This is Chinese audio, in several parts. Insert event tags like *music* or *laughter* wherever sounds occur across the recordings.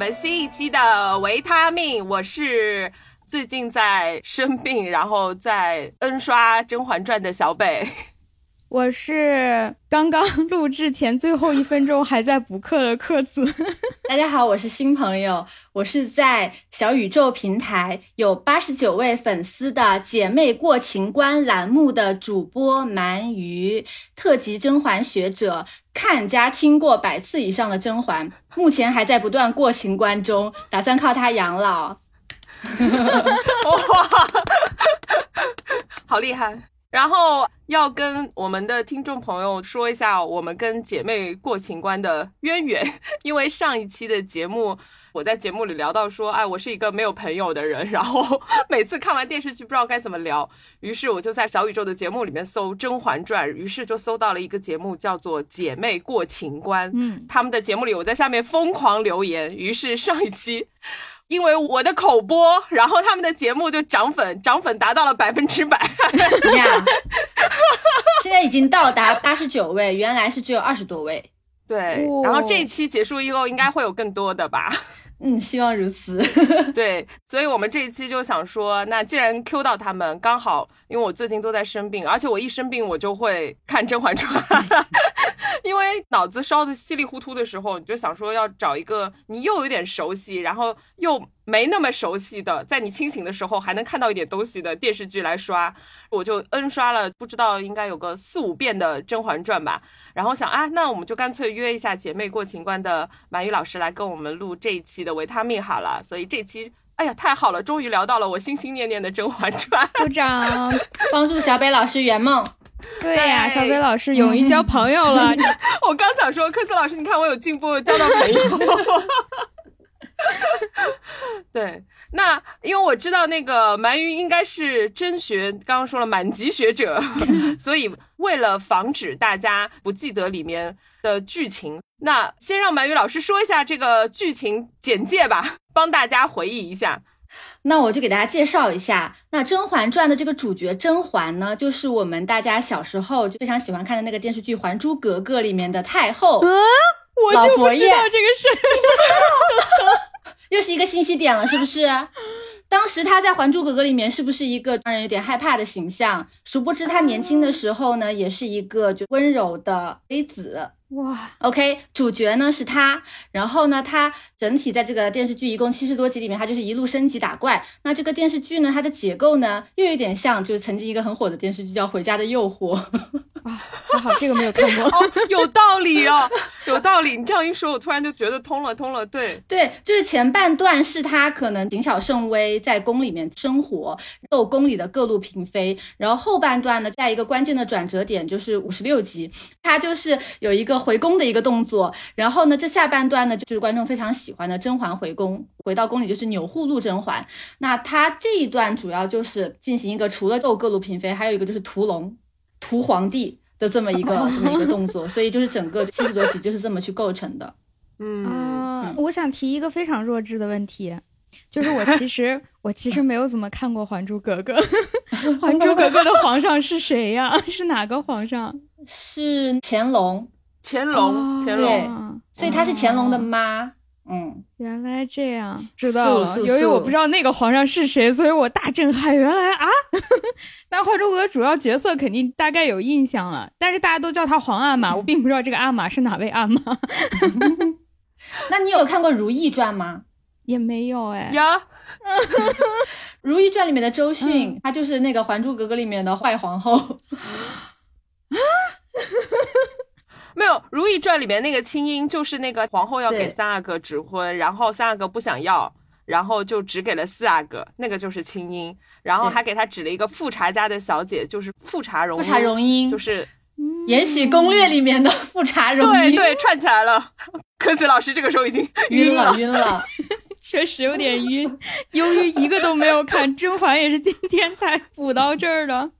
我们新一期的维他命，我是最近在生病，然后在 N 刷《甄嬛传》的小北。*laughs* 我是刚刚录制前最后一分钟还在补课的课子。*laughs* 大家好，我是新朋友，我是在小宇宙平台有八十九位粉丝的姐妹过情关栏目的主播鳗鱼，特级甄嬛学者，看加听过百次以上的甄嬛，目前还在不断过情关中，打算靠她养老。*laughs* 哇，好厉害！然后要跟我们的听众朋友说一下，我们跟姐妹过情关的渊源。因为上一期的节目，我在节目里聊到说，哎，我是一个没有朋友的人，然后 *laughs* 每次看完电视剧不知道该怎么聊，于是我就在小宇宙的节目里面搜《甄嬛传》，于是就搜到了一个节目叫做《姐妹过情关》。嗯，他们的节目里，我在下面疯狂留言，于是上一期。因为我的口播，然后他们的节目就涨粉，涨粉达到了百分之百。呀，*laughs* 现在已经到达八十九位，原来是只有二十多位。对，然后这一期结束以后，应该会有更多的吧。嗯，希望如此。*laughs* 对，所以我们这一期就想说，那既然 Q 到他们，刚好，因为我最近都在生病，而且我一生病我就会看《甄嬛传》，*laughs* 因为脑子烧的稀里糊涂的时候，你就想说要找一个你又有点熟悉，然后又。没那么熟悉的，在你清醒的时候还能看到一点东西的电视剧来刷，我就 N 刷了，不知道应该有个四五遍的《甄嬛传》吧。然后想啊，那我们就干脆约一下姐妹过情关的满语老师来跟我们录这一期的维他命好了。所以这期，哎呀，太好了，终于聊到了我心心念念的《甄嬛传》。*laughs* 鼓掌，帮助小北老师圆梦。*laughs* 对呀，小北老师勇于交朋友了。*laughs* 我刚想说，科斯老师，你看我有进步，交到朋友。对，那因为我知道那个鳗鱼应该是真学，刚刚说了满级学者，所以为了防止大家不记得里面的剧情，那先让鳗鱼老师说一下这个剧情简介吧，帮大家回忆一下。那我就给大家介绍一下，那《甄嬛传》的这个主角甄嬛呢，就是我们大家小时候就非常喜欢看的那个电视剧《还珠格格》里面的太后。我就不知道这个事，你不知道，*laughs* 又是一个信息点了，是不是？当时她在《还珠格格》里面是不是一个让人有点害怕的形象？殊不知她年轻的时候呢，也是一个就温柔的妃子。哇，OK，主角呢是他，然后呢，他整体在这个电视剧一共七十多集里面，他就是一路升级打怪。那这个电视剧呢，它的结构呢，又有点像就是曾经一个很火的电视剧叫《回家的诱惑》啊，还好这个没有看过，有道理哦，有道理。你这样一说，我突然就觉得通了，通了。对对，就是前半段是他可能谨小慎微，在宫里面生活，斗宫里的各路嫔妃，然后后半段呢，在一个关键的转折点，就是五十六集，他就是有一个。回宫的一个动作，然后呢，这下半段呢就是观众非常喜欢的甄嬛回宫，回到宫里就是钮祜禄甄嬛。那他这一段主要就是进行一个除了斗各路嫔妃，还有一个就是屠龙、屠皇帝的这么一个这么一个动作，所以就是整个七十多集就是这么去构成的。嗯，我想提一个非常弱智的问题，就是我其实 *laughs* 我其实没有怎么看过《还珠格格》，*laughs*《还珠格格》的皇上是谁呀？是哪个皇上？是乾隆。乾隆，乾隆，所以她是乾隆的妈。嗯，原来这样，知道了。由于我不知道那个皇上是谁，所以我大震撼。原来啊，那《还珠格格》主要角色肯定大概有印象了，但是大家都叫她皇阿玛，*laughs* 我并不知道这个阿玛是哪位阿玛。那你有看过《如懿传》吗？也没有哎。有，*laughs*《如懿传》里面的周迅，她就是那个《还珠格格》里面的坏皇后。啊。没有《如懿传》里面那个青音，就是那个皇后要给三阿哥指婚，然后三阿哥不想要，然后就只给了四阿哥，那个就是青音，然后还给他指了一个富察家的小姐，就是富察容富察容音，就是《延禧攻略》里面的富察容音，对对，串起来了。*laughs* 科子老师这个时候已经晕了，晕了，*laughs* 确实有点晕。由于一个都没有看，甄嬛也是今天才补到这儿的。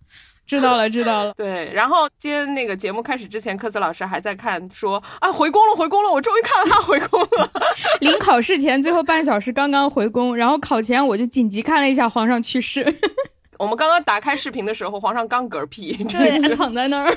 知道了，知道了。*laughs* 对，然后今天那个节目开始之前，科子老师还在看，说啊回宫了，回宫了，我终于看到他回宫了。*laughs* 临考试前最后半小时刚刚回宫，然后考前我就紧急看了一下皇上去世。*laughs* 我们刚刚打开视频的时候，皇上刚嗝屁，对，躺在那儿。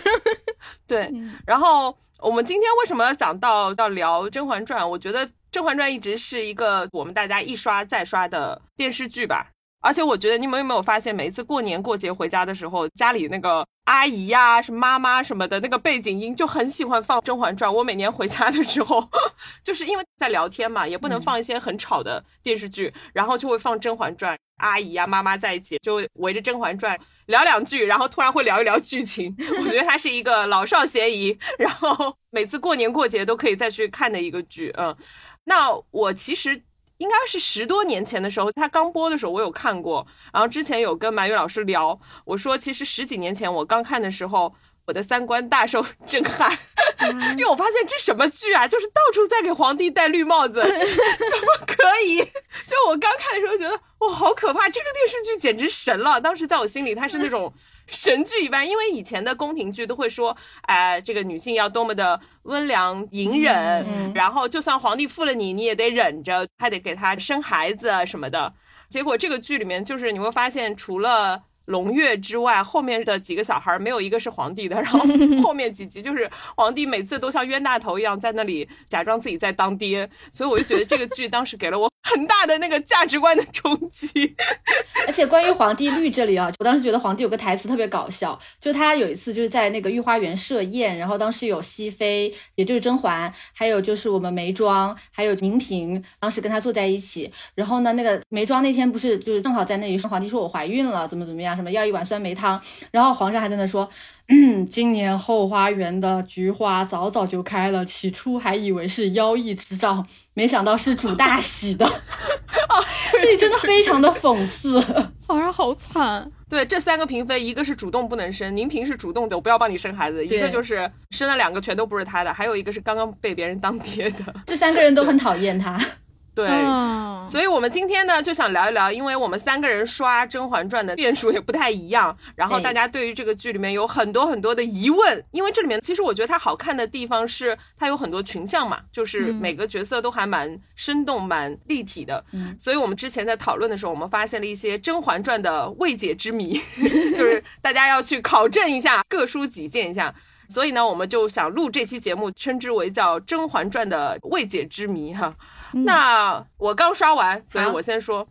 对，然后我们今天为什么要想到要聊《甄嬛传》？我觉得。甄嬛传》一直是一个我们大家一刷再刷的电视剧吧。而且我觉得你们有没有发现，每一次过年过节回家的时候，家里那个阿姨呀、什么妈妈什么的那个背景音就很喜欢放《甄嬛传》。我每年回家的时候，*laughs* 就是因为在聊天嘛，也不能放一些很吵的电视剧，然后就会放《甄嬛传》，阿姨呀、妈妈在一起就围着《甄嬛传》聊两句，然后突然会聊一聊剧情。我觉得它是一个老少咸宜，然后每次过年过节都可以再去看的一个剧。嗯，那我其实。应该是十多年前的时候，他刚播的时候我有看过，然后之前有跟马宇老师聊，我说其实十几年前我刚看的时候，我的三观大受震撼，*laughs* 因为我发现这什么剧啊，就是到处在给皇帝戴绿帽子，怎么可以？*laughs* 就我刚看的时候觉得哇好可怕，这个电视剧简直神了，当时在我心里它是那种。神剧一般，因为以前的宫廷剧都会说，哎，这个女性要多么的温良隐忍，然后就算皇帝负了你，你也得忍着，还得给他生孩子什么的。结果这个剧里面，就是你会发现，除了。胧月之外，后面的几个小孩没有一个是皇帝的。然后 *laughs* 后面几集就是皇帝每次都像冤大头一样在那里假装自己在当爹，所以我就觉得这个剧当时给了我很大的那个价值观的冲击。*laughs* 而且关于皇帝绿这里啊，*laughs* 我当时觉得皇帝有个台词特别搞笑，就他有一次就是在那个御花园设宴，然后当时有熹妃，也就是甄嬛，还有就是我们眉庄，还有宁嫔，当时跟他坐在一起。然后呢，那个眉庄那天不是就是正好在那里说皇帝说我怀孕了，怎么怎么样。什么要一碗酸梅汤，然后皇上还在那说，今年后花园的菊花早早就开了，起初还以为是妖异之兆，没想到是主大喜的，*laughs* 啊，这里真的非常的讽刺，*laughs* 皇上好惨。对，这三个嫔妃，一个是主动不能生，宁嫔是主动的，我不要帮你生孩子；一个就是生了两个全都不是他的，还有一个是刚刚被别人当爹的。这三个人都很讨厌他。对，所以我们今天呢就想聊一聊，因为我们三个人刷《甄嬛传》的变数也不太一样，然后大家对于这个剧里面有很多很多的疑问，因为这里面其实我觉得它好看的地方是 *laughs* 它有很多群像嘛，就是每个角色都还蛮生动、蛮立体的。所以我们之前在讨论的时候，我们发现了一些《甄嬛传》的未解之谜，*laughs* 就是大家要去考证一下，各抒己见一下。所以呢，我们就想录这期节目，称之为叫《甄嬛传》的未解之谜哈。那我刚刷完，所以我先说，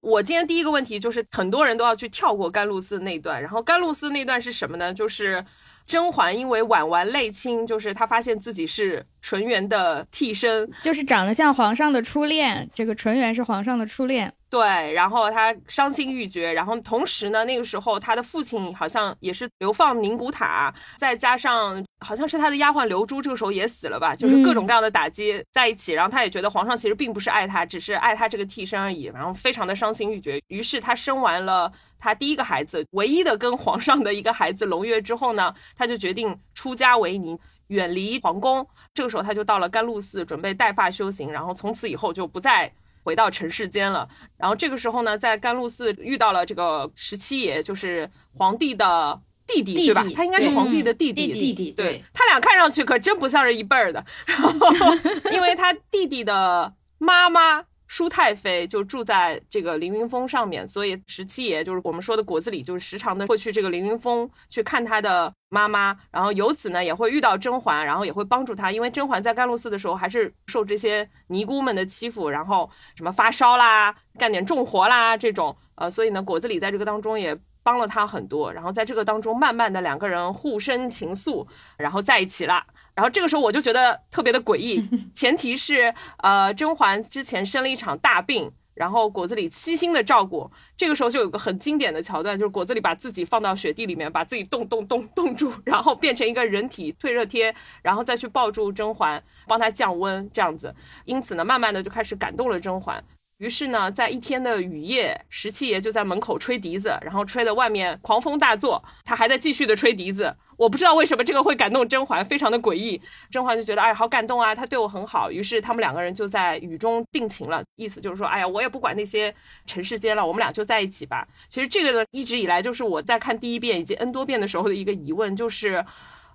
我今天第一个问题就是很多人都要去跳过甘露寺那段，然后甘露寺那段是什么呢？就是甄嬛因为婉婉泪亲，就是她发现自己是纯元的替身，就是长得像皇上的初恋，这个纯元是皇上的初恋。对，然后他伤心欲绝，然后同时呢，那个时候他的父亲好像也是流放宁古塔，再加上好像是他的丫鬟刘珠这个时候也死了吧，就是各种各样的打击在一起，然后他也觉得皇上其实并不是爱他，只是爱他这个替身而已，然后非常的伤心欲绝。于是他生完了他第一个孩子，唯一的跟皇上的一个孩子胧月之后呢，他就决定出家为尼，远离皇宫。这个时候他就到了甘露寺，准备带发修行，然后从此以后就不再。回到尘世间了，然后这个时候呢，在甘露寺遇到了这个十七爷，就是皇帝的弟弟，对吧？他应该是皇帝的弟弟。弟弟，对他俩看上去可真不像是一辈儿的，然后 *laughs* 因为他弟弟的妈妈。舒太妃就住在这个凌云峰上面，所以十七爷就是我们说的果子狸，就是时常的会去这个凌云峰去看他的妈妈，然后由此呢也会遇到甄嬛，然后也会帮助他，因为甄嬛在甘露寺的时候还是受这些尼姑们的欺负，然后什么发烧啦、干点重活啦这种，呃，所以呢果子狸在这个当中也帮了他很多，然后在这个当中慢慢的两个人互生情愫，然后在一起了。然后这个时候我就觉得特别的诡异，*laughs* 前提是呃甄嬛之前生了一场大病，然后果子狸悉心的照顾。这个时候就有个很经典的桥段，就是果子狸把自己放到雪地里面，把自己冻冻冻冻住，然后变成一个人体退热贴，然后再去抱住甄嬛，帮她降温这样子。因此呢，慢慢的就开始感动了甄嬛。于是呢，在一天的雨夜，十七爷就在门口吹笛子，然后吹的外面狂风大作，他还在继续的吹笛子。我不知道为什么这个会感动甄嬛，非常的诡异。甄嬛就觉得，哎，好感动啊，他对我很好。于是他们两个人就在雨中定情了，意思就是说，哎呀，我也不管那些尘世间了，我们俩就在一起吧。其实这个呢，一直以来就是我在看第一遍以及 N 多遍的时候的一个疑问，就是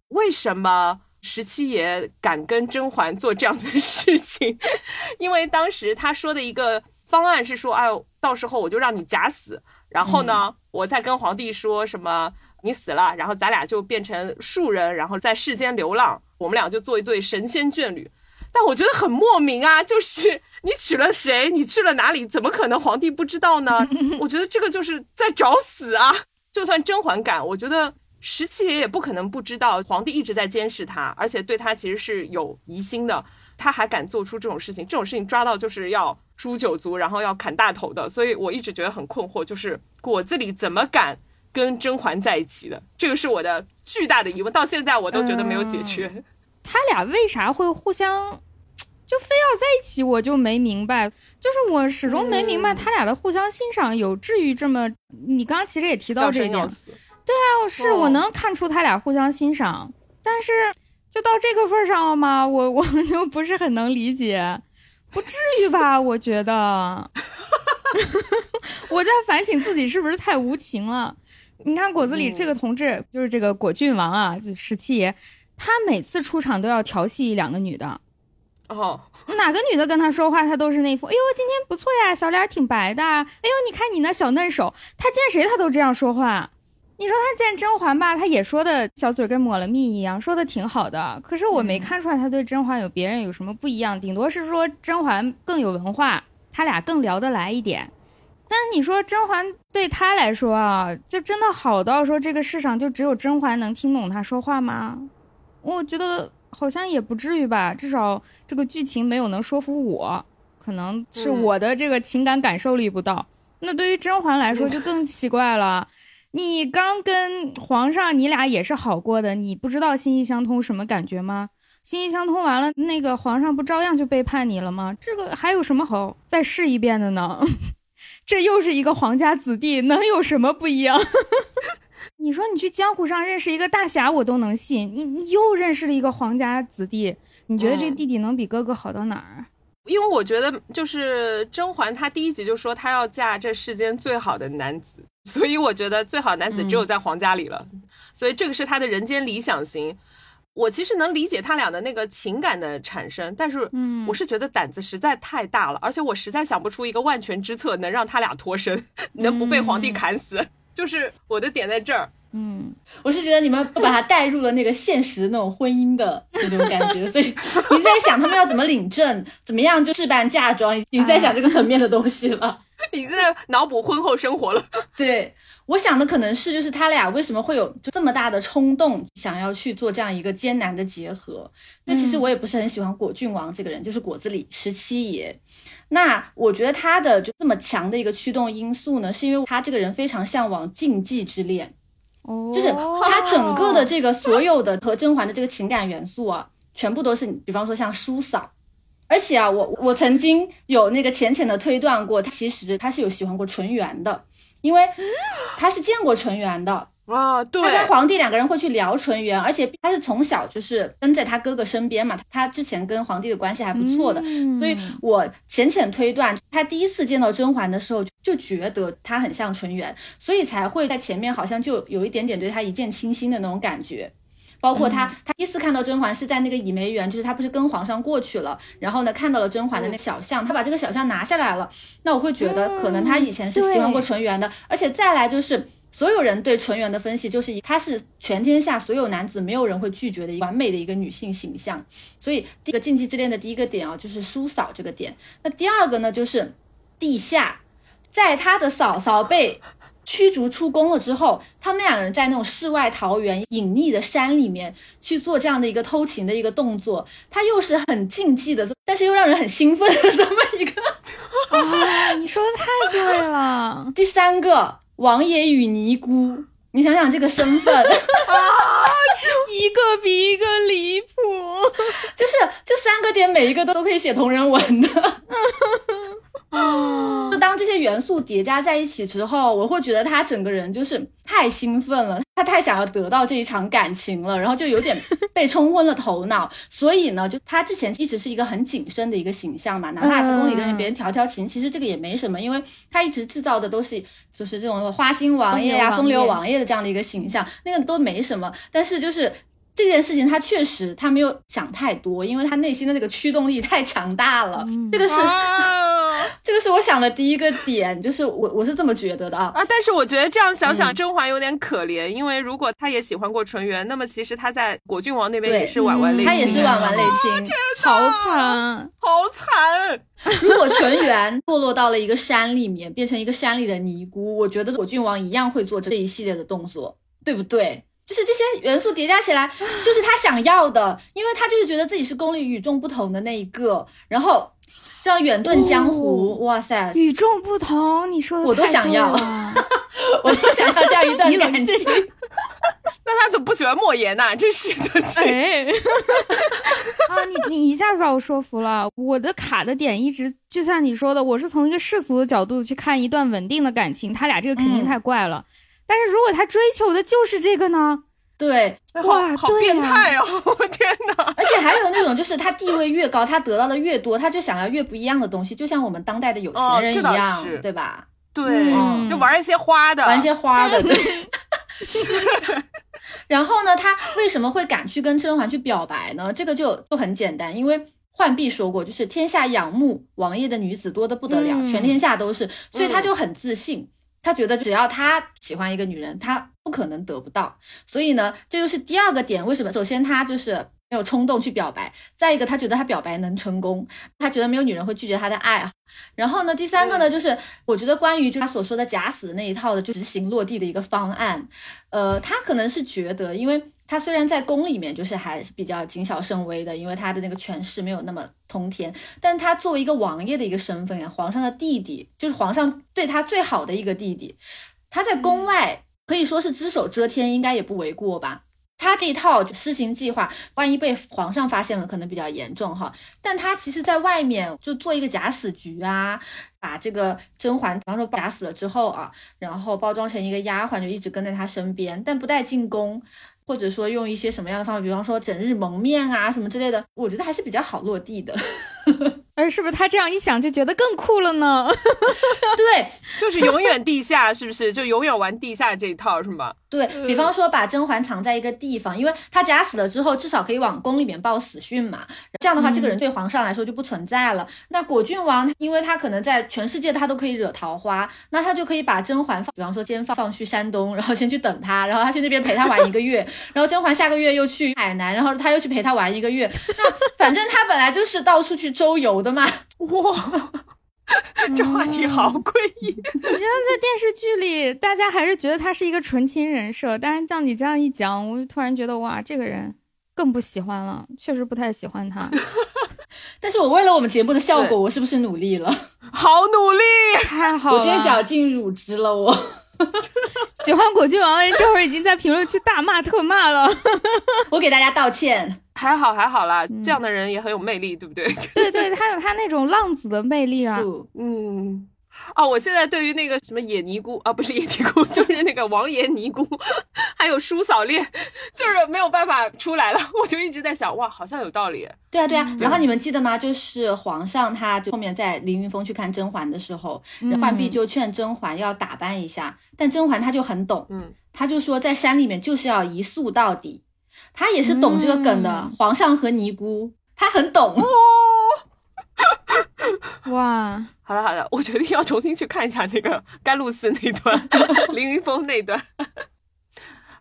为什么十七爷敢跟甄嬛做这样的事情？*laughs* 因为当时他说的一个方案是说，哎，到时候我就让你假死，然后呢，我再跟皇帝说什么。你死了，然后咱俩就变成树人，然后在世间流浪，我们俩就做一对神仙眷侣。但我觉得很莫名啊，就是你娶了谁，你去了哪里，怎么可能皇帝不知道呢？*laughs* 我觉得这个就是在找死啊！就算甄嬛敢，我觉得十七爷也不可能不知道皇帝一直在监视他，而且对他其实是有疑心的，他还敢做出这种事情，这种事情抓到就是要诛九族，然后要砍大头的。所以我一直觉得很困惑，就是果子狸怎么敢跟甄嬛在一起的？这个是我的巨大的疑问，到现在我都觉得没有解决。他俩为啥会互相？就非要在一起，我就没明白。就是我始终没明白他俩的互相欣赏，有至于这么？你刚刚其实也提到这一点，对啊，是我能看出他俩互相欣赏，但是就到这个份上了吗？我我就不是很能理解，不至于吧？我觉得，*laughs* 我在反省自己是不是太无情了。你看果子里这个同志，就是这个果郡王啊，就十七爷，他每次出场都要调戏两个女的。哦，哪个女的跟他说话，他都是那副。哎呦，今天不错呀，小脸挺白的。哎呦，你看你那小嫩手。他见谁他都这样说话。你说他见甄嬛吧，他也说的小嘴跟抹了蜜一样，说的挺好的。可是我没看出来他对甄嬛有别人有什么不一样，顶多是说甄嬛更有文化，他俩更聊得来一点。但是你说甄嬛对他来说啊，就真的好到说这个世上就只有甄嬛能听懂他说话吗？我觉得。好像也不至于吧，至少这个剧情没有能说服我，可能是我的这个情感感受力不到。那对于甄嬛来说就更奇怪了，你刚跟皇上你俩也是好过的，你不知道心意相通什么感觉吗？心意相通完了，那个皇上不照样就背叛你了吗？这个还有什么好再试一遍的呢？这又是一个皇家子弟，能有什么不一样？*laughs* 你说你去江湖上认识一个大侠，我都能信。你你又认识了一个皇家子弟，你觉得这个弟弟能比哥哥好到哪儿？因为我觉得就是甄嬛，她第一集就说她要嫁这世间最好的男子，所以我觉得最好的男子只有在皇家里了。所以这个是她的人间理想型。我其实能理解他俩的那个情感的产生，但是，嗯，我是觉得胆子实在太大了，而且我实在想不出一个万全之策能让他俩脱身，能不被皇帝砍死。就是我的点在这儿，嗯，我是觉得你们不把他带入了那个现实的那种婚姻的这种感觉，所以 *laughs* 你在想他们要怎么领证，怎么样就置办嫁妆，已经在想这个层面的东西了，*laughs* 你在脑补婚后生活了。*laughs* 对，我想的可能是就是他俩为什么会有就这么大的冲动，想要去做这样一个艰难的结合。那其实我也不是很喜欢果郡王这个人，就是果子狸十七爷。那我觉得他的就这么强的一个驱动因素呢，是因为他这个人非常向往禁忌之恋，哦，就是他整个的这个所有的和甄嬛的这个情感元素啊，全部都是，比方说像叔嫂，而且啊，我我曾经有那个浅浅的推断过，他其实他是有喜欢过纯元的，因为他是见过纯元的。啊，对，他跟皇帝两个人会去聊纯元，而且他是从小就是跟在他哥哥身边嘛，他之前跟皇帝的关系还不错的，所以我浅浅推断，他第一次见到甄嬛的时候就觉得他很像纯元，所以才会在前面好像就有一点点对他一见倾心的那种感觉。包括他，他第一次看到甄嬛是在那个倚梅园，就是他不是跟皇上过去了，然后呢看到了甄嬛的那小像，他把这个小像拿下来了，那我会觉得可能他以前是喜欢过纯元的，而且再来就是。所有人对纯元的分析，就是她是全天下所有男子没有人会拒绝的完美的一个女性形象。所以这个禁忌之恋的第一个点啊，就是叔嫂这个点。那第二个呢，就是地下，在他的嫂嫂被驱逐出宫了之后，他们两个人在那种世外桃源、隐匿的山里面去做这样的一个偷情的一个动作，他又是很禁忌的，但是又让人很兴奋的这么一个。啊，你说的太对了。*laughs* 第三个。王爷与尼姑，你想想这个身份啊，就一个比一个离谱，*laughs* 就是这三个点每一个都都可以写同人文的。*laughs* 就当这些元素叠加在一起之后，我会觉得他整个人就是太兴奋了，他太想要得到这一场感情了，然后就有点 *laughs* 被冲昏了头脑。所以呢，就他之前一直是一个很谨慎的一个形象嘛，哪怕宫里跟别人调调情，其实这个也没什么，因为他一直制造的都是就是这种花心王爷呀、风流王爷的这样的一个形象，那个都没什么。但是就是这件事情，他确实他没有想太多，因为他内心的那个驱动力太强大了，这个是。这个是我想的第一个点，就是我我是这么觉得的啊啊！但是我觉得这样想想，甄嬛有点可怜，因为如果她也喜欢过纯元，那么其实她在果郡王那边也是婉婉泪，她也是婉婉泪清。天好惨，好惨！*laughs* 如果纯元堕落到了一个山里面，变成一个山里的尼姑，我觉得果郡王一样会做这一系列的动作，对不对？就是这些元素叠加起来，就是他想要的，因为他就是觉得自己是宫里与众不同的那一个，然后这样远遁江湖，哇塞，与众不同，你说的我都想要，*laughs* 我都想要这样一段感情。*laughs* 那他怎么不喜欢莫言呢？真是的，*laughs* 哎，啊，你你一下子把我说服了。我的卡的点一直就像你说的，我是从一个世俗的角度去看一段稳定的感情，他俩这个肯定太怪了。但是如果他追求的就是这个呢？对，哇，好变态哦！*laughs* 我天哪！而且还有那种，就是他地位越高，他得到的越多，他就想要越不一样的东西，就像我们当代的有钱人一样，对吧？对，就玩一些花的，玩一些花的，对。*laughs* 然后呢，他为什么会敢去跟甄嬛去表白呢？这个就就很简单，因为浣碧说过，就是天下仰慕王爷的女子多的不得了，全天下都是，所以他就很自信。他觉得只要他喜欢一个女人，他不可能得不到。所以呢，这就是第二个点。为什么？首先他就是没有冲动去表白，再一个他觉得他表白能成功，他觉得没有女人会拒绝他的爱。然后呢，第三个呢，就是我觉得关于就他所说的假死那一套的就执行落地的一个方案，呃，他可能是觉得，因为。他虽然在宫里面就是还是比较谨小慎微的，因为他的那个权势没有那么通天，但他作为一个王爷的一个身份呀，皇上的弟弟，就是皇上对他最好的一个弟弟，他在宫外可以说是只手遮天，应该也不为过吧。他这一套施行计划，万一被皇上发现了，可能比较严重哈。但他其实在外面就做一个假死局啊，把这个甄嬛，比方说假死了之后啊，然后包装成一个丫鬟，就一直跟在他身边，但不带进宫。或者说用一些什么样的方法，比方说整日蒙面啊什么之类的，我觉得还是比较好落地的。*laughs* 而是不是他这样一想就觉得更酷了呢？*laughs* 对，就是永远地下，是不是？就永远玩地下这一套，是吗？对比方说把甄嬛藏在一个地方，因为他假死了之后，至少可以往宫里面报死讯嘛。这样的话，这个人对皇上来说就不存在了。那果郡王，因为他可能在全世界他都可以惹桃花，那他就可以把甄嬛放，比方说先放放去山东，*laughs* 然后先去等他，然后他去那边陪他玩一个月，然后甄嬛下个月又去海南，然后他又去陪他玩一个月。那反正他本来就是到处去周游的嘛。哇，*laughs* 这话题好诡异！我觉得在电视剧里，大家还是觉得他是一个纯情人设，但是像你这样一讲，我就突然觉得哇，这个人更不喜欢了，确实不太喜欢他。*laughs* 但是我为了我们节目的效果，我是不是努力了？好努力，太好了！我今天绞尽乳汁了，我。*laughs* 喜欢果郡王的人这会儿已经在评论区大骂特骂了，*laughs* 我给大家道歉。还好还好啦，这样的人也很有魅力，对不对？对对，他有他那种浪子的魅力啊。嗯。哦，我现在对于那个什么野尼姑啊，不是野尼姑，*laughs* 就是那个王爷尼姑，还有叔嫂恋，就是没有办法出来了。我就一直在想，哇，好像有道理。对啊，对啊。然后你们记得吗？就是皇上他就后面在凌云峰去看甄嬛的时候，浣碧就劝甄嬛要打扮一下，但甄嬛她就很懂，嗯，她就说在山里面就是要一素到底，她也是懂这个梗的。皇上和尼姑，她很懂。*laughs* 哇，好的好的，*laughs* 我决定要重新去看一下那个 *laughs* 甘露寺那段，*laughs* 凌云峰那段。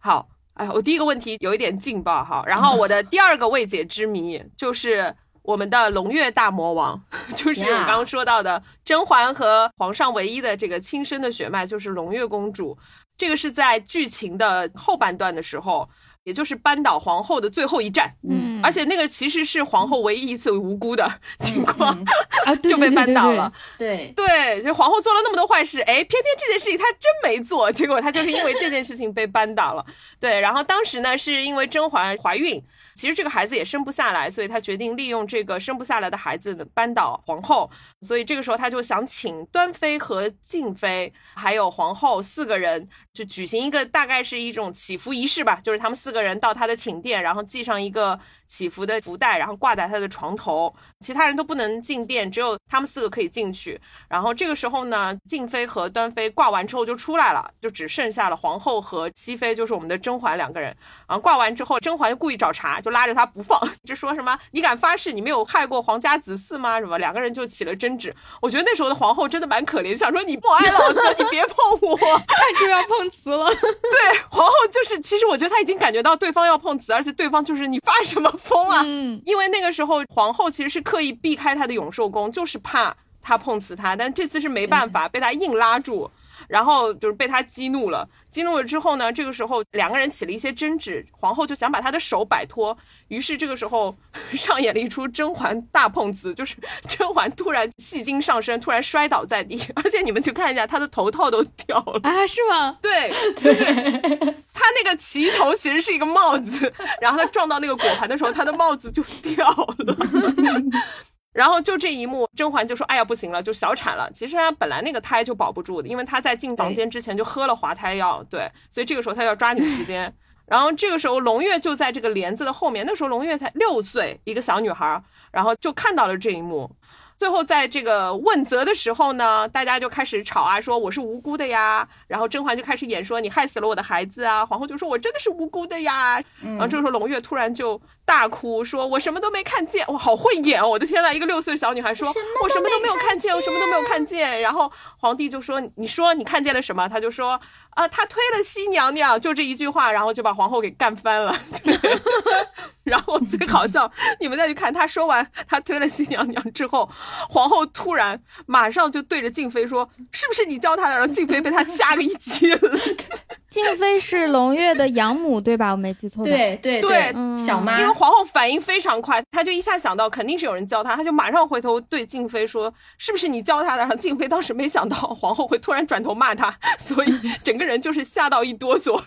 好，哎，我第一个问题有一点劲爆哈，然后我的第二个未解之谜就是我们的龙月大魔王，就是我刚刚说到的甄嬛和皇上唯一的这个亲生的血脉就是龙月公主，这个是在剧情的后半段的时候。也就是扳倒皇后的最后一战，嗯，而且那个其实是皇后唯一一次无辜的情况啊，*laughs* 就被扳倒了，对。对，就皇后做了那么多坏事，哎，偏偏这件事情她真没做，结果她就是因为这件事情被扳倒了，对，然后当时呢是因为甄嬛怀孕。其实这个孩子也生不下来，所以他决定利用这个生不下来的孩子扳倒皇后。所以这个时候他就想请端妃和静妃还有皇后四个人，就举行一个大概是一种祈福仪式吧，就是他们四个人到他的寝殿，然后系上一个。祈福的福袋，然后挂在他的床头，其他人都不能进殿，只有他们四个可以进去。然后这个时候呢，静妃和端妃挂完之后就出来了，就只剩下了皇后和熹妃，就是我们的甄嬛两个人。然后挂完之后，甄嬛就故意找茬，就拉着他不放，就说什么：“你敢发誓你没有害过皇家子嗣吗？”什么？两个人就起了争执。我觉得那时候的皇后真的蛮可怜，想说你不爱老子，你别碰我，*laughs* 太出要碰瓷了。对，皇后就是，其实我觉得她已经感觉到对方要碰瓷，而且对方就是你发什么。疯啊！因为那个时候皇后其实是刻意避开他的永寿宫，就是怕他碰瓷他，但这次是没办法，被他硬拉住。然后就是被他激怒了，激怒了之后呢，这个时候两个人起了一些争执，皇后就想把他的手摆脱，于是这个时候 *laughs* 上演了一出甄嬛大碰瓷，就是甄嬛突然戏精上身，突然摔倒在地，而且你们去看一下，她的头套都掉了啊，是吗？对，就是她那个旗头其实是一个帽子，然后她撞到那个果盘的时候，她的帽子就掉了。*laughs* 然后就这一幕，甄嬛就说：“哎呀，不行了，就小产了。其实她本来那个胎就保不住的，因为她在进房间之前就喝了滑胎药，对，所以这个时候她要抓紧时间。然后这个时候，胧月就在这个帘子的后面，那时候胧月才六岁，一个小女孩，然后就看到了这一幕。”最后，在这个问责的时候呢，大家就开始吵啊，说我是无辜的呀。然后甄嬛就开始演说你害死了我的孩子啊。皇后就说我真的是无辜的呀。然后这个时候，胧月突然就大哭，说我什么都没看见。我，好会演哦！我的天呐，一个六岁小女孩说我什么都没有看见，我什么都没有看见。然后皇帝就说你说你看见了什么？他就说啊，他推了西娘娘，就这一句话，然后就把皇后给干翻了。*laughs* 然后最好笑，你们再去看他说完他推了西娘娘之后。皇后突然马上就对着静妃说：“是不是你教他的？”然后静妃被他吓个一激灵。*laughs* 静妃是胧月的养母，对吧？我没记错。对对对，小妈。因为皇后反应非常快，她就一下想到肯定是有人教她，她就马上回头对静妃说：“是不是你教她的？”然后静妃当时没想到皇后会突然转头骂她，所以整个人就是吓到一哆嗦，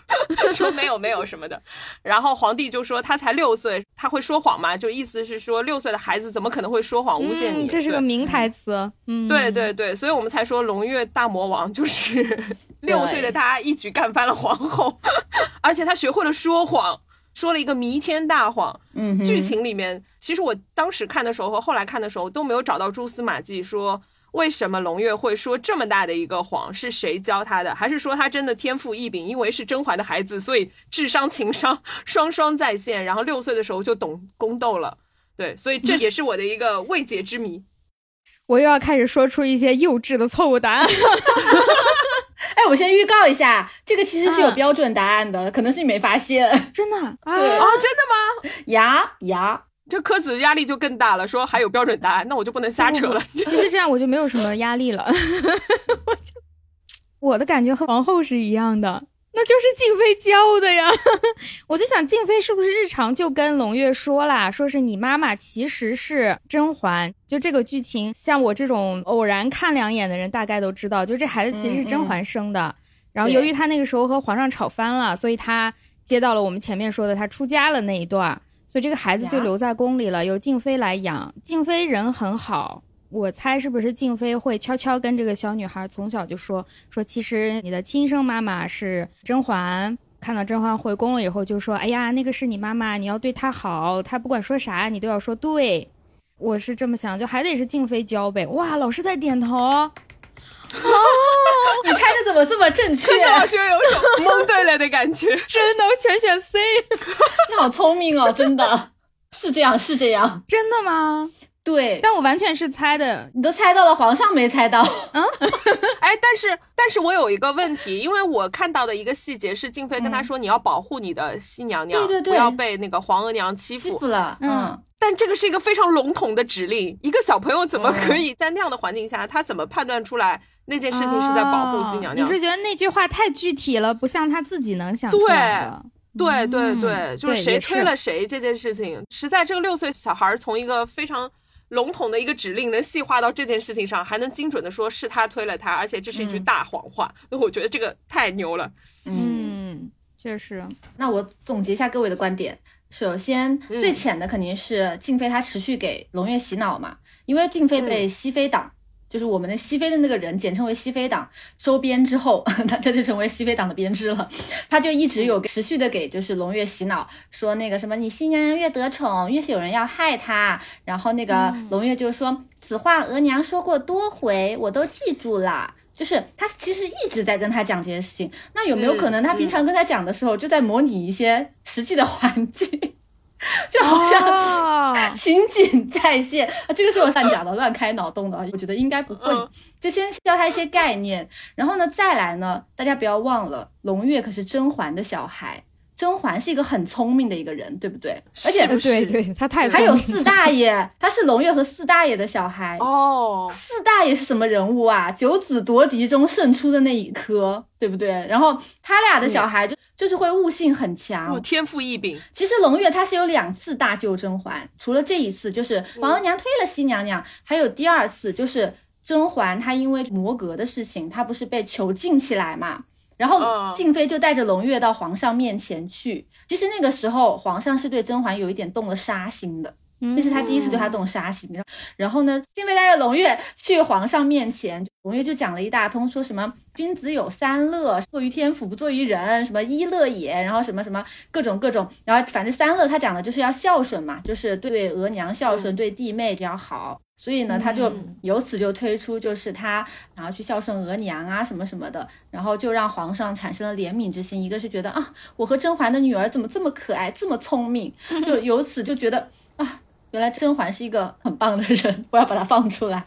说没有没有什么的。然后皇帝就说：“她才六岁，她会说谎吗？”就意思是说六岁的孩子怎么可能会说谎诬陷你？这是个名台词。嗯，对对对，所以我们才说龙月大魔王就是六岁的他一举干翻了皇后，*laughs* 而且他学会了说谎，说了一个弥天大谎。嗯，剧情里面其实我当时看的时候和后来看的时候都没有找到蛛丝马迹，说为什么龙月会说这么大的一个谎，是谁教他的？还是说他真的天赋异禀？因为是甄嬛的孩子，所以智商情商 *laughs* 双双在线，然后六岁的时候就懂宫斗了。对，所以这也是我的一个未解之谜。*laughs* 我又要开始说出一些幼稚的错误答案。*laughs* 哎，我先预告一下，这个其实是有标准答案的，可能是你没发现。真的？对啊，真的吗？呀呀，这科子压力就更大了。说还有标准答案，那我就不能瞎扯了。其实这样我就没有什么压力了。*laughs* 我就我的感觉和皇后是一样的。那就是静妃教的呀，*laughs* 我就想静妃是不是日常就跟胧月说啦，说是你妈妈其实是甄嬛，就这个剧情，像我这种偶然看两眼的人大概都知道，就这孩子其实是甄嬛生的。然后由于他那个时候和皇上吵翻了，所以他接到了我们前面说的他出家了那一段，所以这个孩子就留在宫里了，由静妃来养。静妃人很好。我猜是不是静妃会悄悄跟这个小女孩从小就说说，其实你的亲生妈妈是甄嬛。看到甄嬛回宫了以后，就说：“哎呀，那个是你妈妈，你要对她好，她不管说啥，你都要说对。”我是这么想，就还得是静妃教呗。哇，老师在点头。哦，你猜的怎么这么正确？*laughs* 老师有种蒙对了的感觉。*laughs* 真的，我全选 C。*laughs* 你好聪明哦，真的是这样，是这样。真的吗？对，但我完全是猜的，你都猜到了，皇上没猜到。嗯，*laughs* 哎，但是，但是我有一个问题，因为我看到的一个细节是，静妃跟他说，你要保护你的新娘娘，对对对，不要被那个皇额娘欺负欺负了。嗯，但这个是一个非常笼统的指令，一个小朋友怎么可以在那样的环境下，他怎么判断出来那件事情是在保护新娘娘？你是觉得那句话太具体了，不像他自己能想出来的？对对对，就是谁推了谁这件事情，实在这个六岁小孩从一个非常。笼统的一个指令能细化到这件事情上，还能精准的说是他推了他，而且这是一句大谎话，那我觉得这个太牛了。嗯，确实。那我总结一下各位的观点，首先最浅的肯定是静妃她持续给胧月洗脑嘛，因为静妃被熹妃党。就是我们的西非的那个人，简称为西非党，收编之后，*laughs* 他这就成为西非党的编制了。他就一直有持续的给就是龙月洗脑，说那个什么你新娘娘越得宠，越是有人要害她。然后那个龙月就说此话额娘说过多回，我都记住了。就是他其实一直在跟他讲这些事情。那有没有可能他平常跟他讲的时候，就在模拟一些实际的环境？*laughs* 就好像情景再现。啊，这个是我乱讲的，乱开脑洞的。*laughs* 我觉得应该不会，就先教他一些概念，然后呢，再来呢，大家不要忘了，龙月可是甄嬛的小孩，甄嬛是一个很聪明的一个人，对不对？而且对对，他太还有四大爷，他是龙月和四大爷的小孩。哦。四大爷是什么人物啊？九子夺嫡中胜出的那一颗，对不对？然后他俩的小孩就就是会悟性很强，天赋异禀。其实胧月她是有两次大救甄嬛，除了这一次就是皇额娘推了熹娘娘，还有第二次就是甄嬛她因为魔格的事情，她不是被囚禁起来嘛？然后静妃就带着胧月到皇上面前去。其实那个时候，皇上是对甄嬛有一点动了杀心的，那是他第一次对他动杀心。然后呢，静妃带着胧月去皇上面前，胧月就讲了一大通，说什么君子有三乐，作于天府，不作于人，什么一乐也，然后什么什么各种各种，然后反正三乐他讲的就是要孝顺嘛，就是对额娘孝顺，对弟妹这样好。所以呢，他就由此就推出，就是他然后去孝顺额娘啊什么什么的，然后就让皇上产生了怜悯之心。一个是觉得啊，我和甄嬛的女儿怎么这么可爱，这么聪明，就由此就觉得啊，原来甄嬛是一个很棒的人，*laughs* 我要把她放出来。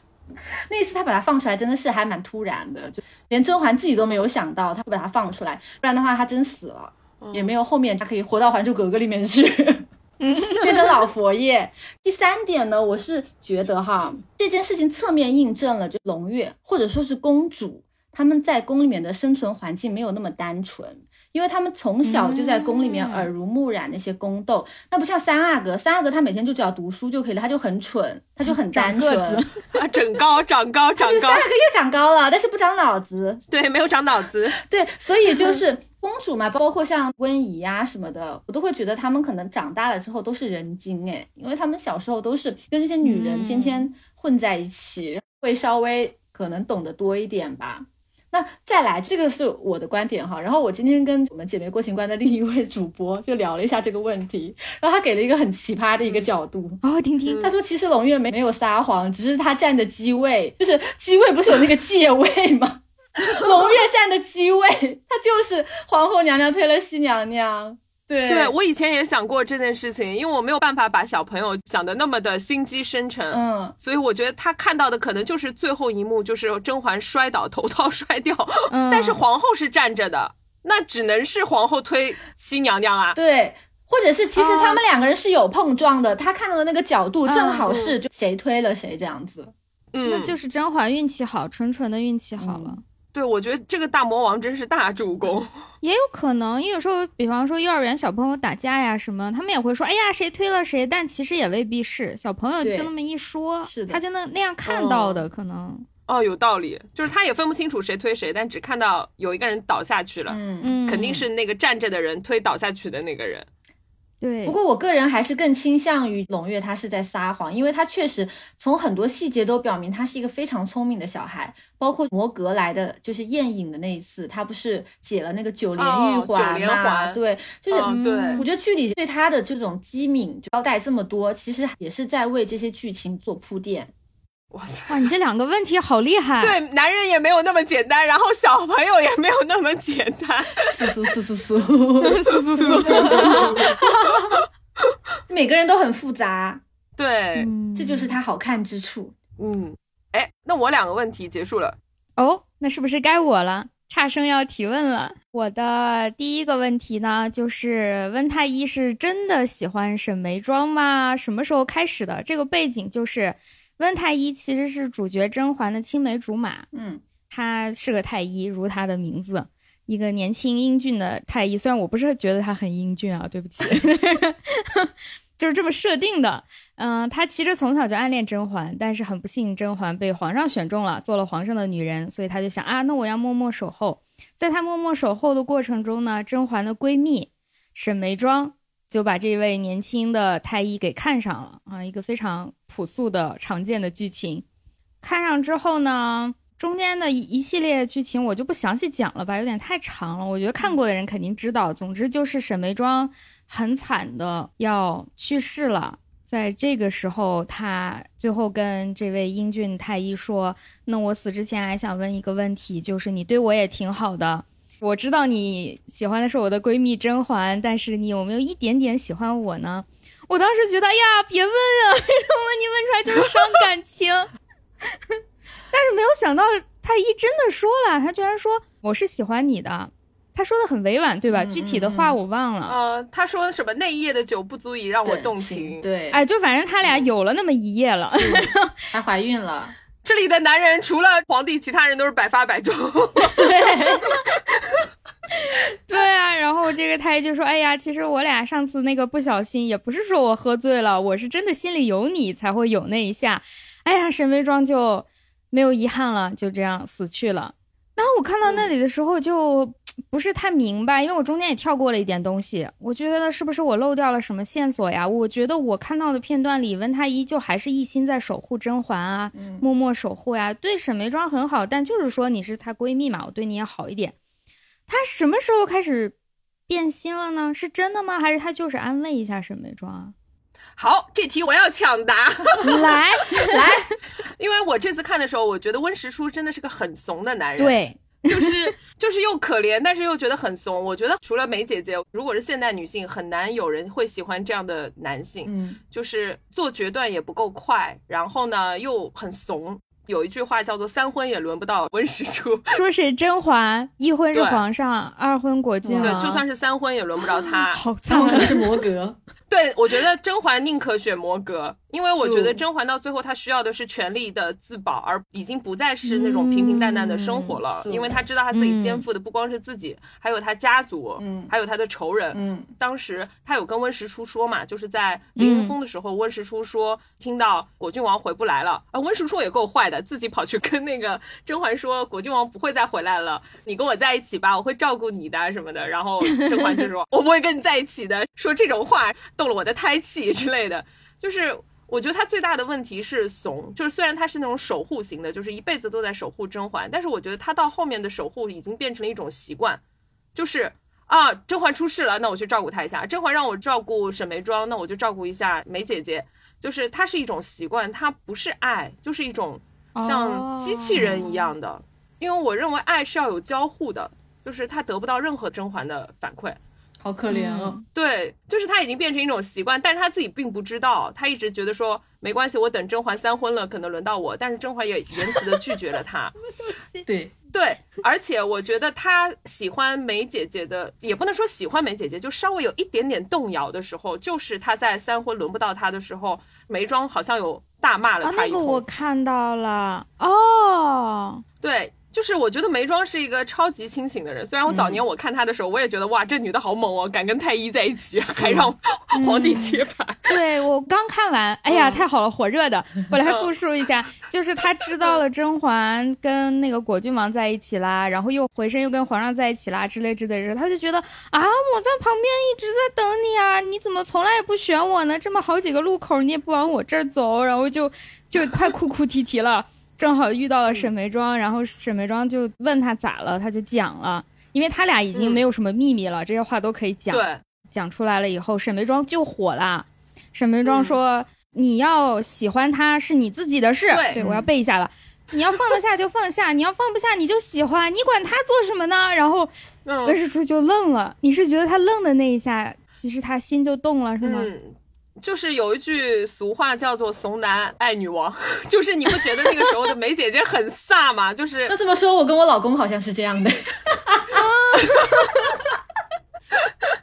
那一次他把她放出来，真的是还蛮突然的，就连甄嬛自己都没有想到他会把她放出来，不然的话她真死了，也没有后面她可以活到《还珠格格》里面去。*laughs* 变成老佛爷。第三点呢，我是觉得哈，这件事情侧面印证了，就胧月或者说是公主，他们在宫里面的生存环境没有那么单纯，因为他们从小就在宫里面耳濡目染那些宫斗，那不像三阿哥，三阿哥他每天就只要读书就可以了，他就很蠢，他就很单纯，啊，长高，长高，*laughs* 长高，三阿哥又长高了，但是不长脑子，对，没有长脑子，对，所以就是。公主嘛，包括像温宜呀什么的，我都会觉得他们可能长大了之后都是人精哎，因为他们小时候都是跟这些女人天天混在一起，会稍微可能懂得多一点吧。那再来，这个是我的观点哈。然后我今天跟我们姐妹郭情关的另一位主播就聊了一下这个问题，然后他给了一个很奇葩的一个角度，哦，听听。他说其实龙月没没有撒谎，只是他站的机位，就是机位不是有那个借位吗？*laughs* 龙月站的机位，她就是皇后娘娘推了熹娘娘。对，对我以前也想过这件事情，因为我没有办法把小朋友想的那么的心机深沉，嗯，所以我觉得他看到的可能就是最后一幕，就是甄嬛摔倒，头套摔掉。嗯，*laughs* 但是皇后是站着的，那只能是皇后推熹娘娘啊。对，或者是其实他们两个人是有碰撞的，他看到的那个角度正好是就谁推了谁这样子。嗯，那就是甄嬛运气好，纯纯的运气好了。对，我觉得这个大魔王真是大助攻，*laughs* 也有可能，因为有时候，比方说幼儿园小朋友打架呀什么，他们也会说，哎呀，谁推了谁，但其实也未必是，小朋友就那么一说，他就能那样看到的，可能。哦，有道理，就是他也分不清楚谁推谁，但只看到有一个人倒下去了，嗯。嗯，肯定是那个站着的人推倒下去的那个人。对，不过我个人还是更倾向于龙月他是在撒谎，因为他确实从很多细节都表明他是一个非常聪明的小孩，包括摩格来的就是宴饮的那一次，他不是解了那个九连玉环吗？对，就是对，我觉得剧里对他的这种机敏交代这么多，其实也是在为这些剧情做铺垫。哇塞！哇，你这两个问题好厉害。对，男人也没有那么简单，然后小朋友也没有那么简单。嘶嘶嘶嘶嘶嘶嘶嘶。每个人都很复杂。对，这就是他好看之处。嗯，哎，那我两个问题结束了。哦，那是不是该我了？差生要提问了。我的第一个问题呢，就是温太医是真的喜欢沈眉庄吗？什么时候开始的？这个背景就是。温太医其实是主角甄嬛的青梅竹马，嗯，他是个太医，如他的名字，一个年轻英俊的太医。虽然我不是觉得他很英俊啊，对不起，*laughs* 就是这么设定的。嗯，他其实从小就暗恋甄嬛，但是很不幸，甄嬛被皇上选中了，做了皇上的女人，所以他就想啊，那我要默默守候。在他默默守候的过程中呢，甄嬛的闺蜜沈眉庄。就把这位年轻的太医给看上了啊，一个非常朴素的常见的剧情。看上之后呢，中间的一一系列剧情我就不详细讲了吧，有点太长了。我觉得看过的人肯定知道。总之就是沈眉庄很惨的要去世了，在这个时候，他最后跟这位英俊太医说：“那我死之前还想问一个问题，就是你对我也挺好的。”我知道你喜欢的是我的闺蜜甄嬛，但是你有没有一点点喜欢我呢？我当时觉得，哎呀，别问啊，为什么你问出来就是伤感情？*laughs* 但是没有想到太医真的说了，他居然说我是喜欢你的。他说的很委婉，对吧？具体的话我忘了。呃，他说什么？那一夜的酒不足以让我动情。对，哎，就反正他俩有了那么一夜了，还怀孕了。这里的男人除了皇帝，其他人都是百发百中。对，*laughs* 对啊。然后这个太医就说：“哎呀，其实我俩上次那个不小心，也不是说我喝醉了，我是真的心里有你才会有那一下。哎呀，沈眉庄就没有遗憾了，就这样死去了。然后我看到那里的时候就。”不是太明白，因为我中间也跳过了一点东西。我觉得是不是我漏掉了什么线索呀？我觉得我看到的片段里，温太医就还是一心在守护甄嬛啊，默默守护呀，对沈眉庄很好。但就是说你是她闺蜜嘛，我对你也好一点。她什么时候开始变心了呢？是真的吗？还是她就是安慰一下沈眉庄啊？*laughs* 好，这题我要抢答，*laughs* 来来，*laughs* 因为我这次看的时候，我觉得温实初真的是个很怂的男人。对。就是就是又可怜，但是又觉得很怂。我觉得除了梅姐姐，如果是现代女性，很难有人会喜欢这样的男性。嗯，就是做决断也不够快，然后呢又很怂。有一句话叫做“三婚也轮不到温实初”，说是甄嬛一婚是皇上，二婚果郡王。对，就算是三婚也轮不着 *laughs* 他。好惨，是摩格。对，我觉得甄嬛宁可选摩格，因为我觉得甄嬛到最后她需要的是权力的自保，而已经不再是那种平平淡淡的生活了。因为她知道她自己肩负的不光是自己，还有她家族，嗯，还有她的仇人。嗯，当时她有跟温实初说嘛，就是在凌云峰的时候，温实初说听到果郡王回不来了，啊，温实初也够坏的，自己跑去跟那个甄嬛说果郡王不会再回来了，你跟我在一起吧，我会照顾你的什么的。然后甄嬛就说，*laughs* 我不会跟你在一起的，说这种话。动了我的胎气之类的，就是我觉得他最大的问题是怂，就是虽然他是那种守护型的，就是一辈子都在守护甄嬛，但是我觉得他到后面的守护已经变成了一种习惯，就是啊，甄嬛出事了，那我去照顾她一下；甄嬛让我照顾沈眉庄，那我就照顾一下梅姐姐。就是它是一种习惯，它不是爱，就是一种像机器人一样的。因为我认为爱是要有交互的，就是他得不到任何甄嬛的反馈。好可怜啊！对，就是他已经变成一种习惯，但是他自己并不知道，他一直觉得说没关系，我等甄嬛三婚了，可能轮到我。但是甄嬛也言辞的拒绝了他。对对，而且我觉得他喜欢梅姐姐的，也不能说喜欢梅姐姐，就稍微有一点点动摇的时候，就是他在三婚轮不到他的时候，眉庄好像有大骂了他一通。那个我看到了哦，对。就是我觉得眉庄是一个超级清醒的人，虽然我早年我看她的时候，我也觉得哇，这女的好猛哦，敢跟太医在一起，还让皇帝接盘。*laughs* 对我刚看完，哎呀，太好了，火热的。*laughs* 我来复述一下，就是他知道了甄嬛跟那个果郡王在一起啦，然后又回身又跟皇上在一起啦之类之类的，他就觉得啊，我在旁边一直在等你啊，你怎么从来也不选我呢？这么好几个路口你也不往我这儿走，然后就就快哭哭啼啼了。正好遇到了沈眉庄，然后沈眉庄就问他咋了，他就讲了，因为他俩已经没有什么秘密了，这些话都可以讲。对，讲出来了以后，沈眉庄就火了。沈眉庄说：“你要喜欢他是你自己的事。”对，我要背下了。你要放得下就放下，*laughs* 你要放不下你就喜欢，你管他做什么呢？然后温世初就愣了。你是觉得他愣的那一下，其实他心就动了，是吗？就是有一句俗话叫做“怂男爱女王”，*laughs* 就是你不觉得那个时候的梅姐姐很飒吗？*laughs* 就是那这么说，我跟我老公好像是这样的。*laughs*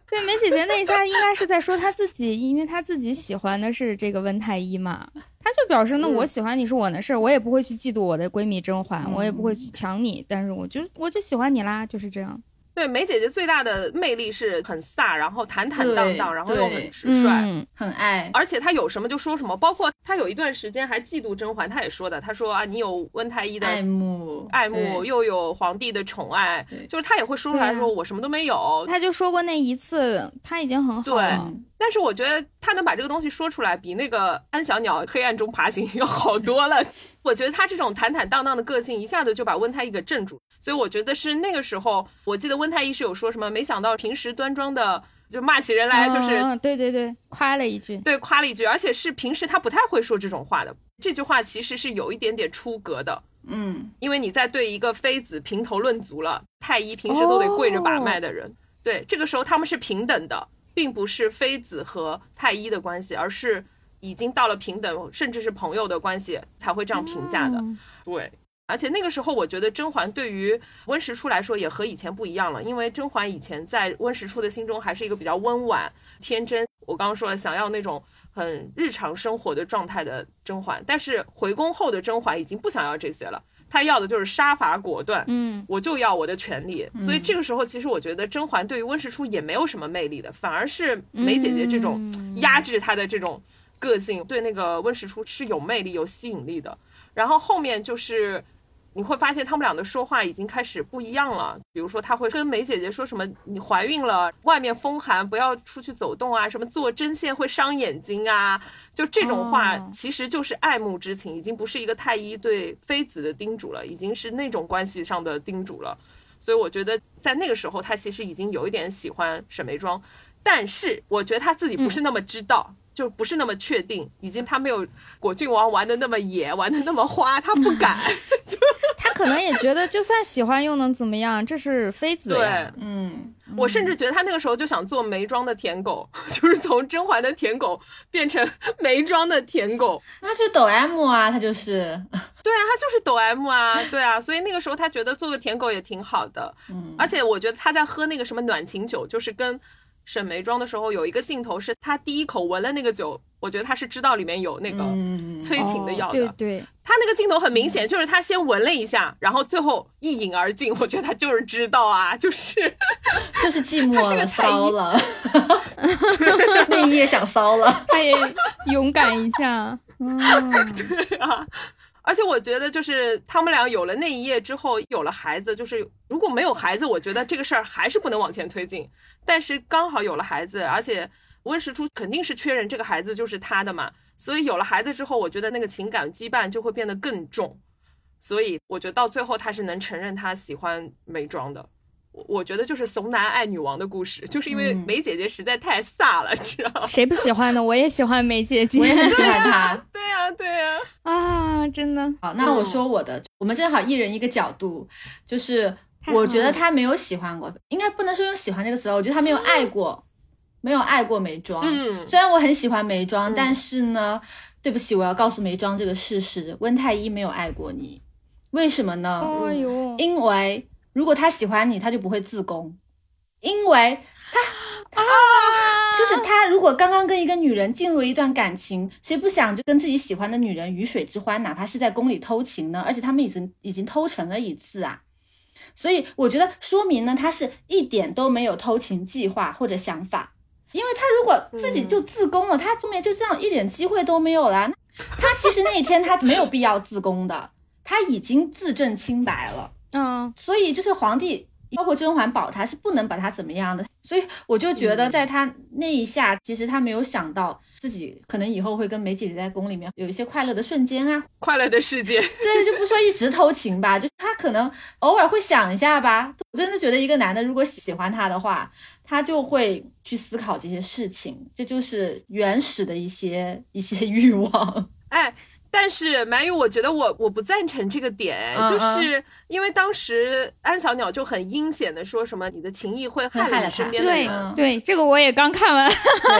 对，梅姐姐那一下应该是在说她自己，因为她自己喜欢的是这个温太医嘛，她就表示那我喜欢你是我的事儿，我也不会去嫉妒我的闺蜜甄嬛，我也不会去抢你，但是我就我就喜欢你啦，就是这样。对梅姐姐最大的魅力是很飒，然后坦坦荡荡，然后又很直率，很爱，而且她有什么就说什么。包括她有一段时间还嫉妒甄嬛，她也说的，她说啊，你有温太医的爱慕，爱慕又有皇帝的宠爱，就是她也会说出来说我什么都没有。她就说过那一次，她已经很好了。但是我觉得她能把这个东西说出来，比那个安小鸟黑暗中爬行 *laughs* 要好多了。*laughs* 我觉得她这种坦坦荡荡的个性，一下子就把温太医给镇住。所以我觉得是那个时候，我记得温太医是有说什么，没想到平时端庄的，就骂起人来就是，对对对，夸了一句，对，夸了一句，而且是平时他不太会说这种话的。这句话其实是有一点点出格的，嗯，因为你在对一个妃子评头论足了，太医平时都得跪着把脉的人，对，这个时候他们是平等的，并不是妃子和太医的关系，而是已经到了平等甚至是朋友的关系才会这样评价的，对。而且那个时候，我觉得甄嬛对于温实初来说也和以前不一样了，因为甄嬛以前在温实初的心中还是一个比较温婉、天真。我刚刚说了，想要那种很日常生活的状态的甄嬛，但是回宫后的甄嬛已经不想要这些了，她要的就是杀伐果断。嗯，我就要我的权利。所以这个时候，其实我觉得甄嬛对于温实初也没有什么魅力的，反而是梅姐姐这种压制她的这种个性，对那个温实初是有魅力、有吸引力的。然后后面就是。你会发现他们俩的说话已经开始不一样了。比如说，他会跟梅姐姐说什么：“你怀孕了，外面风寒，不要出去走动啊，什么做针线会伤眼睛啊。”就这种话，其实就是爱慕之情，已经不是一个太医对妃子的叮嘱了，已经是那种关系上的叮嘱了。所以我觉得在那个时候，他其实已经有一点喜欢沈眉庄，但是我觉得他自己不是那么知道。就不是那么确定，已经他没有果郡王玩的那么野，玩的那么花，他不敢。就 *laughs* 他可能也觉得，就算喜欢又能怎么样？这是妃子。对，嗯，我甚至觉得他那个时候就想做眉庄的舔狗，*laughs* 就是从甄嬛的舔狗变成眉庄的舔狗。那是抖 M 啊，他就是。对啊，他就是抖 M 啊，对啊，所以那个时候他觉得做个舔狗也挺好的。嗯，而且我觉得他在喝那个什么暖情酒，就是跟。沈眉庄的时候有一个镜头是他第一口闻了那个酒，我觉得他是知道里面有那个催情的药的。对对，他那个镜头很明显，就是他先闻了一下，然后最后一饮而尽。我觉得他就是知道啊，就是 *laughs* 就是寂寞了，骚了，那一夜想骚了，*laughs* 他也勇敢一下。嗯，*laughs* 对啊。而且我觉得，就是他们俩有了那一夜之后，有了孩子，就是如果没有孩子，我觉得这个事儿还是不能往前推进。但是刚好有了孩子，而且温实初肯定是确认这个孩子就是他的嘛，所以有了孩子之后，我觉得那个情感羁绊就会变得更重。所以我觉得到最后他是能承认他喜欢眉庄的。我我觉得就是怂男爱女王的故事，就是因为梅姐姐实在太飒了，知道谁不喜欢呢？我也喜欢梅姐姐，我也很喜欢她。*laughs* 对呀，对呀，啊，真的。好，那我说我的，我们正好一人一个角度，就是我觉得他没有喜欢过，应该不能说用喜欢这个词，我觉得他没有爱过，没有爱过梅庄。嗯，虽然我很喜欢梅庄，但是呢，对不起，我要告诉梅庄这个事实，温太医没有爱过你，为什么呢？哎呦，因为。如果他喜欢你，他就不会自宫，因为他 *laughs* 啊就是他。如果刚刚跟一个女人进入一段感情，谁不想就跟自己喜欢的女人鱼水之欢，哪怕是在宫里偷情呢？而且他们已经已经偷成了一次啊，所以我觉得说明呢，他是一点都没有偷情计划或者想法。因为他如果自己就自宫了，他后面就这样一点机会都没有了。他其实那一天他没有必要自宫的，他已经自证清白了。嗯，所以就是皇帝，包括甄嬛保他，是不能把他怎么样的。所以我就觉得，在他那一下，其实他没有想到自己可能以后会跟梅姐姐在宫里面有一些快乐的瞬间啊，快乐的世界。*laughs* 对，就不说一直偷情吧，就他可能偶尔会想一下吧。我真的觉得，一个男的如果喜欢她的话，他就会去思考这些事情，这就是原始的一些一些欲望。哎。但是满语，我觉得我我不赞成这个点，就是因为当时安小鸟就很阴险的说什么你的情谊会害了身边的人。对对，这个我也刚看完，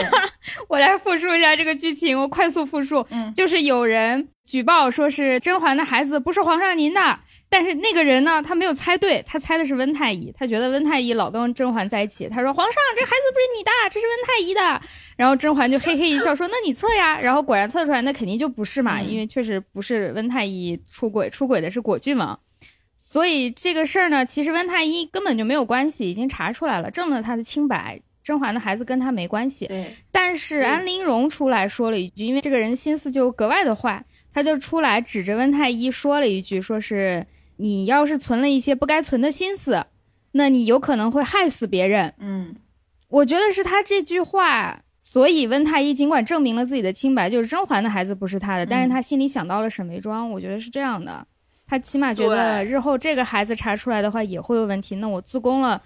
*laughs* 我来复述一下这个剧情，我快速复述，就是有人举报说是甄嬛的孩子不是皇上您的。但是那个人呢，他没有猜对，他猜的是温太医，他觉得温太医老跟甄嬛在一起。他说：“皇上，这孩子不是你的，这是温太医的。”然后甄嬛就嘿嘿一笑说：“ *laughs* 那你测呀。”然后果然测出来，那肯定就不是嘛，因为确实不是温太医出轨，出轨的是果郡王。所以这个事儿呢，其实温太医根本就没有关系，已经查出来了，证了他的清白。甄嬛的孩子跟他没关系。对。但是安陵容出来说了一句，因为这个人心思就格外的坏，他就出来指着温太医说了一句，说是。你要是存了一些不该存的心思，那你有可能会害死别人。嗯，我觉得是他这句话，所以温太医尽管证明了自己的清白，就是甄嬛的孩子不是他的，但是他心里想到了沈眉庄，我觉得是这样的。他起码觉得日后这个孩子查出来的话也会有问题，那我自宫了，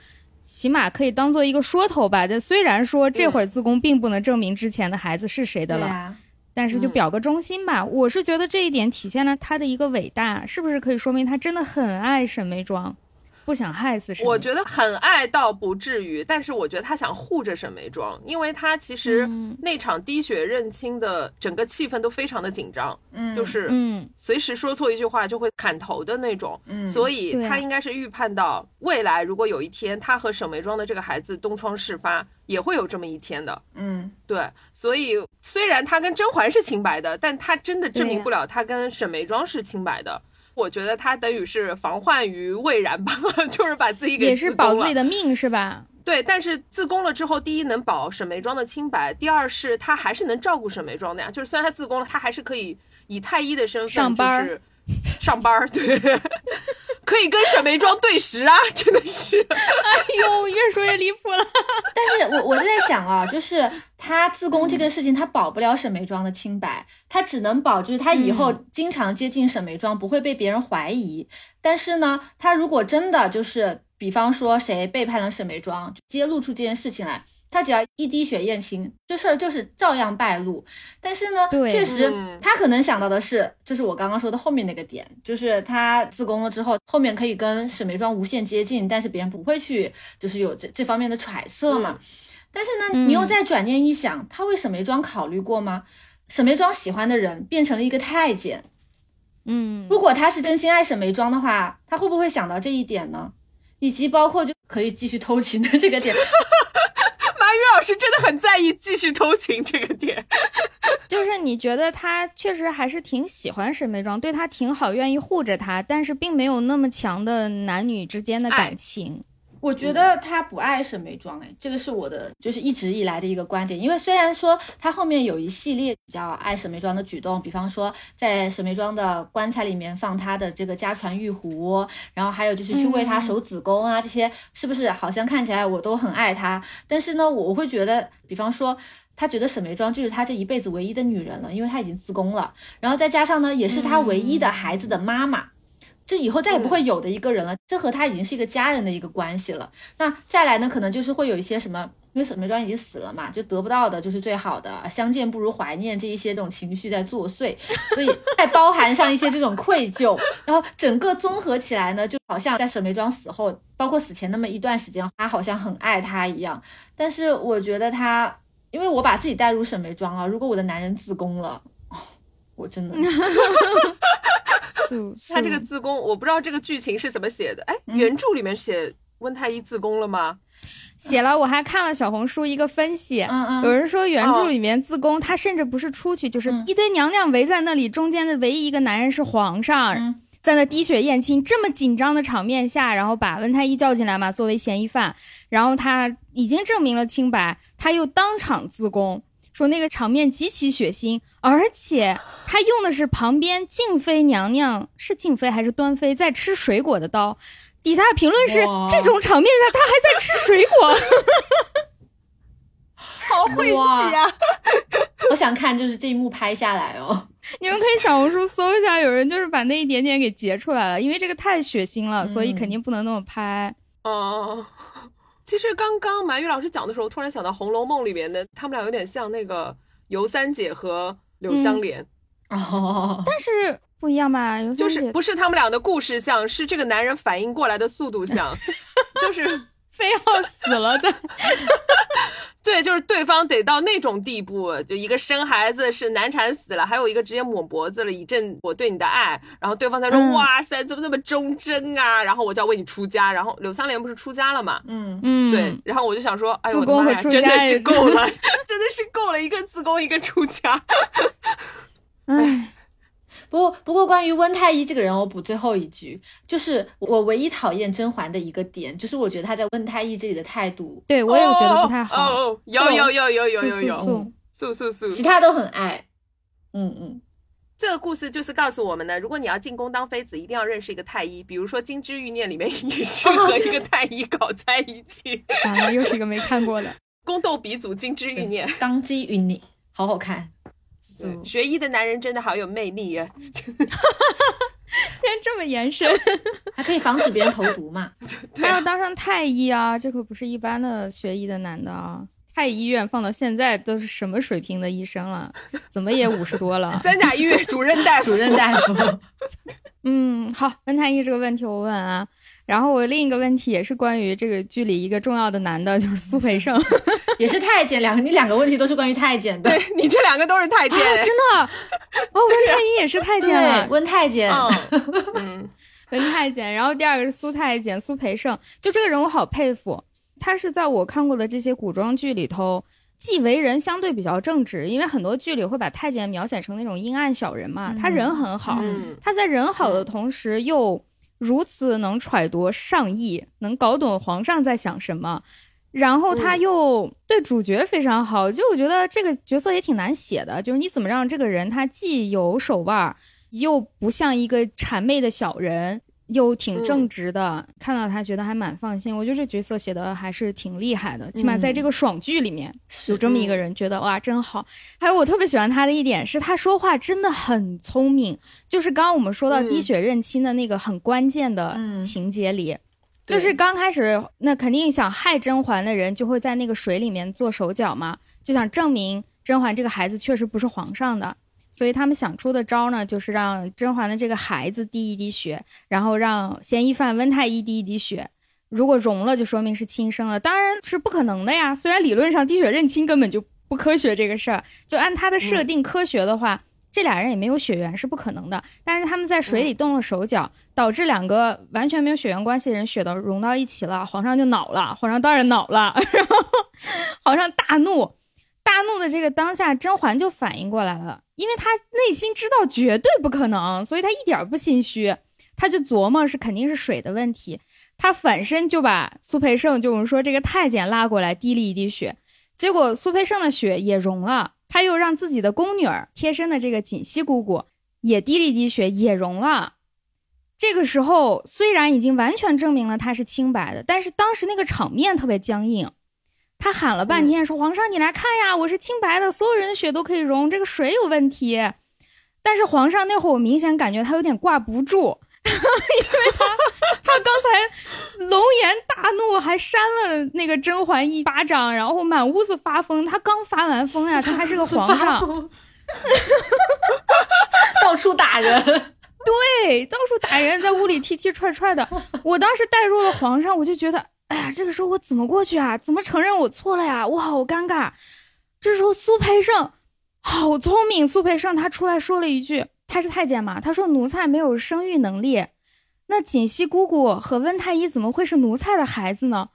起码可以当做一个说头吧。这虽然说这会儿自宫并不能证明之前的孩子是谁的了。但是就表个忠心吧，我是觉得这一点体现了他的一个伟大，是不是可以说明他真的很爱沈眉庄？不想害死沈。我觉得很爱倒不至于，但是我觉得他想护着沈眉庄，因为他其实那场滴血认亲的整个气氛都非常的紧张，嗯，就是嗯，随时说错一句话就会砍头的那种，嗯，所以他应该是预判到未来如果有一天他和沈眉庄的这个孩子东窗事发，也会有这么一天的，嗯，对，所以虽然他跟甄嬛是清白的，但他真的证明不了他跟沈眉庄是清白的。我觉得他等于是防患于未然吧，*laughs* 就是把自己给也是保自己的命是吧？对，但是自宫了之后，第一能保沈眉庄的清白，第二是他还是能照顾沈眉庄的呀。就是虽然他自宫了，他还是可以以太医的身份上班，上班对。可以跟沈眉庄对食啊，真的是，哎呦，越说越离谱了。但是我我就在想啊，就是他自宫这个事情，他保不了沈眉庄的清白，他只能保就是他以后经常接近沈眉庄不会被别人怀疑。但是呢，他如果真的就是，比方说谁背叛了沈眉庄，揭露出这件事情来。他只要一滴血验亲，这事儿就是照样败露。但是呢，确实他可能想到的是，就是我刚刚说的后面那个点，就是他自宫了之后，后面可以跟沈眉庄无限接近，但是别人不会去，就是有这这方面的揣测嘛。但是呢，你又再转念一想，他为沈眉庄考虑过吗？沈眉庄喜欢的人变成了一个太监，嗯，如果他是真心爱沈眉庄的话，他会不会想到这一点呢？以及包括就可以继续偷情的这个点。于老师真的很在意继续偷情这个点，*laughs* 就是你觉得他确实还是挺喜欢沈眉庄，对他挺好，愿意护着他，但是并没有那么强的男女之间的感情。我觉得他不爱沈眉庄，哎，这个是我的，就是一直以来的一个观点。因为虽然说他后面有一系列比较爱沈眉庄的举动，比方说在沈眉庄的棺材里面放他的这个家传玉壶，然后还有就是去为他守子宫啊，这些是不是好像看起来我都很爱他？但是呢，我会觉得，比方说他觉得沈眉庄就是他这一辈子唯一的女人了，因为他已经自宫了，然后再加上呢，也是他唯一的孩子的妈妈。这以后再也不会有的一个人了，这和他已经是一个家人的一个关系了。那再来呢，可能就是会有一些什么，因为沈眉庄已经死了嘛，就得不到的就是最好的，相见不如怀念这一些这种情绪在作祟，*laughs* 所以再包含上一些这种愧疚，然后整个综合起来呢，就好像在沈眉庄死后，包括死前那么一段时间，他好像很爱他一样。但是我觉得他，因为我把自己带入沈眉庄啊，如果我的男人自宫了，我真的。*laughs* 他这个自宫，我不知道这个剧情是怎么写的。哎，原著里面写温太医自宫了吗？写了，我还看了小红书一个分析，嗯嗯，有人说原著里面自宫，他甚至不是出去，就是一堆娘娘围在那里，中间的唯一一个男人是皇上，在那滴血验亲，这么紧张的场面下，然后把温太医叫进来嘛，作为嫌疑犯，然后他已经证明了清白，他又当场自宫。说那个场面极其血腥，而且他用的是旁边静妃娘娘是静妃还是端妃在吃水果的刀，底下评论是这种场面下他还在吃水果，*laughs* 好晦气呀！我想看就是这一幕拍下来哦，你们可以小红书搜一下，有人就是把那一点点给截出来了，因为这个太血腥了，所以肯定不能那么拍。哦。其实刚刚满玉老师讲的时候，突然想到《红楼梦》里面的他们俩有点像那个尤三姐和柳湘莲哦，但是不一样吧？就是不是他们俩的故事像，是这个男人反应过来的速度像，*laughs* 就是非要死了再。*laughs* 对，就是对方得到那种地步，就一个生孩子是难产死了，还有一个直接抹脖子了，以证我对你的爱。然后对方才说：“哇塞，怎么那么忠贞啊？”然后我就要为你出家。然后柳湘莲不是出家了嘛？嗯嗯，对。然后我就想说：“哎呦我的妈呀，*laughs* 真的是够了，真的是够了，一个自宫，一个出家。”哎。不过，不过，关于温太医这个人，我补最后一句，就是我唯一讨厌甄嬛的一个点，就是我觉得她在温太医这里的态度，对我也觉得不太好。哦有有有有有有有，素素素，其他都很爱。嗯嗯，这个故事就是告诉我们的，如果你要进宫当妃子，一定要认识一个太医，比如说《金枝欲孽》里面 *laughs* 也是和一个太医搞在一起。完 *laughs* 了，又是一个没看过的宫斗鼻祖《金枝欲孽》，当机遇孽，好好看。学医的男人真的好有魅力呀！*laughs* 天这么延伸，*laughs* 还可以防止别人投毒嘛？*laughs* 他要当上太医啊！这可不是一般的学医的男的啊！太医院放到现在都是什么水平的医生了？怎么也五十多了？三甲医院主任大夫，主任大夫。嗯，好，温太医这个问题我问啊，然后我另一个问题也是关于这个剧里一个重要的男的，就是苏培盛，*laughs* 也是太监。两个你两个问题都是关于太监的，对你这两个都是太监，真的。哦，温太医也是太监了，温太监，嗯，温太监。然后第二个是苏太监，苏培盛，就这个人我好佩服，他是在我看过的这些古装剧里头。既为人相对比较正直，因为很多剧里会把太监描写成那种阴暗小人嘛。他人很好，他在人好的同时又如此能揣度上意，能搞懂皇上在想什么。然后他又对主角非常好，就我觉得这个角色也挺难写的，就是你怎么让这个人他既有手腕，又不像一个谄媚的小人。又挺正直的，看到他觉得还蛮放心。我觉得这角色写的还是挺厉害的，起码在这个爽剧里面有这么一个人，觉得哇真好。还有我特别喜欢他的一点是他说话真的很聪明，就是刚刚我们说到滴血认亲的那个很关键的情节里，就是刚开始那肯定想害甄嬛的人就会在那个水里面做手脚嘛，就想证明甄嬛这个孩子确实不是皇上的。所以他们想出的招呢，就是让甄嬛的这个孩子滴一滴血，然后让嫌疑犯温太医滴一滴血。如果融了，就说明是亲生的，当然是不可能的呀。虽然理论上滴血认亲根本就不科学，这个事儿就按他的设定科学的话，这俩人也没有血缘是不可能的。但是他们在水里动了手脚，导致两个完全没有血缘关系的人血都融到一起了，皇上就恼了。皇上当然恼了，*laughs* 然后皇上大怒。大怒的这个当下，甄嬛就反应过来了，因为他内心知道绝对不可能，所以他一点不心虚，他就琢磨是肯定是水的问题，他反身就把苏培盛，就我们说这个太监拉过来，滴了一滴血，结果苏培盛的血也融了，他又让自己的宫女儿贴身的这个锦汐姑姑也滴了一滴血，也融了。这个时候虽然已经完全证明了他是清白的，但是当时那个场面特别僵硬。他喊了半天，说：“皇上，你来看呀，我是清白的，所有人的血都可以融，这个水有问题。”但是皇上那会儿，我明显感觉他有点挂不住，*laughs* 因为他他刚才龙颜大怒，还扇了那个甄嬛一巴掌，然后满屋子发疯。他刚发完疯呀，他还是个 *laughs* 皇上，*laughs* 到处打人，对，到处打人，在屋里踢踢踹踹的。我当时带入了皇上，我就觉得。哎呀，这个时候我怎么过去啊？怎么承认我错了呀？我好尴尬。这时候苏培盛好聪明，苏培盛他出来说了一句：“他是太监嘛。”他说：“奴才没有生育能力。”那锦汐姑姑和温太医怎么会是奴才的孩子呢？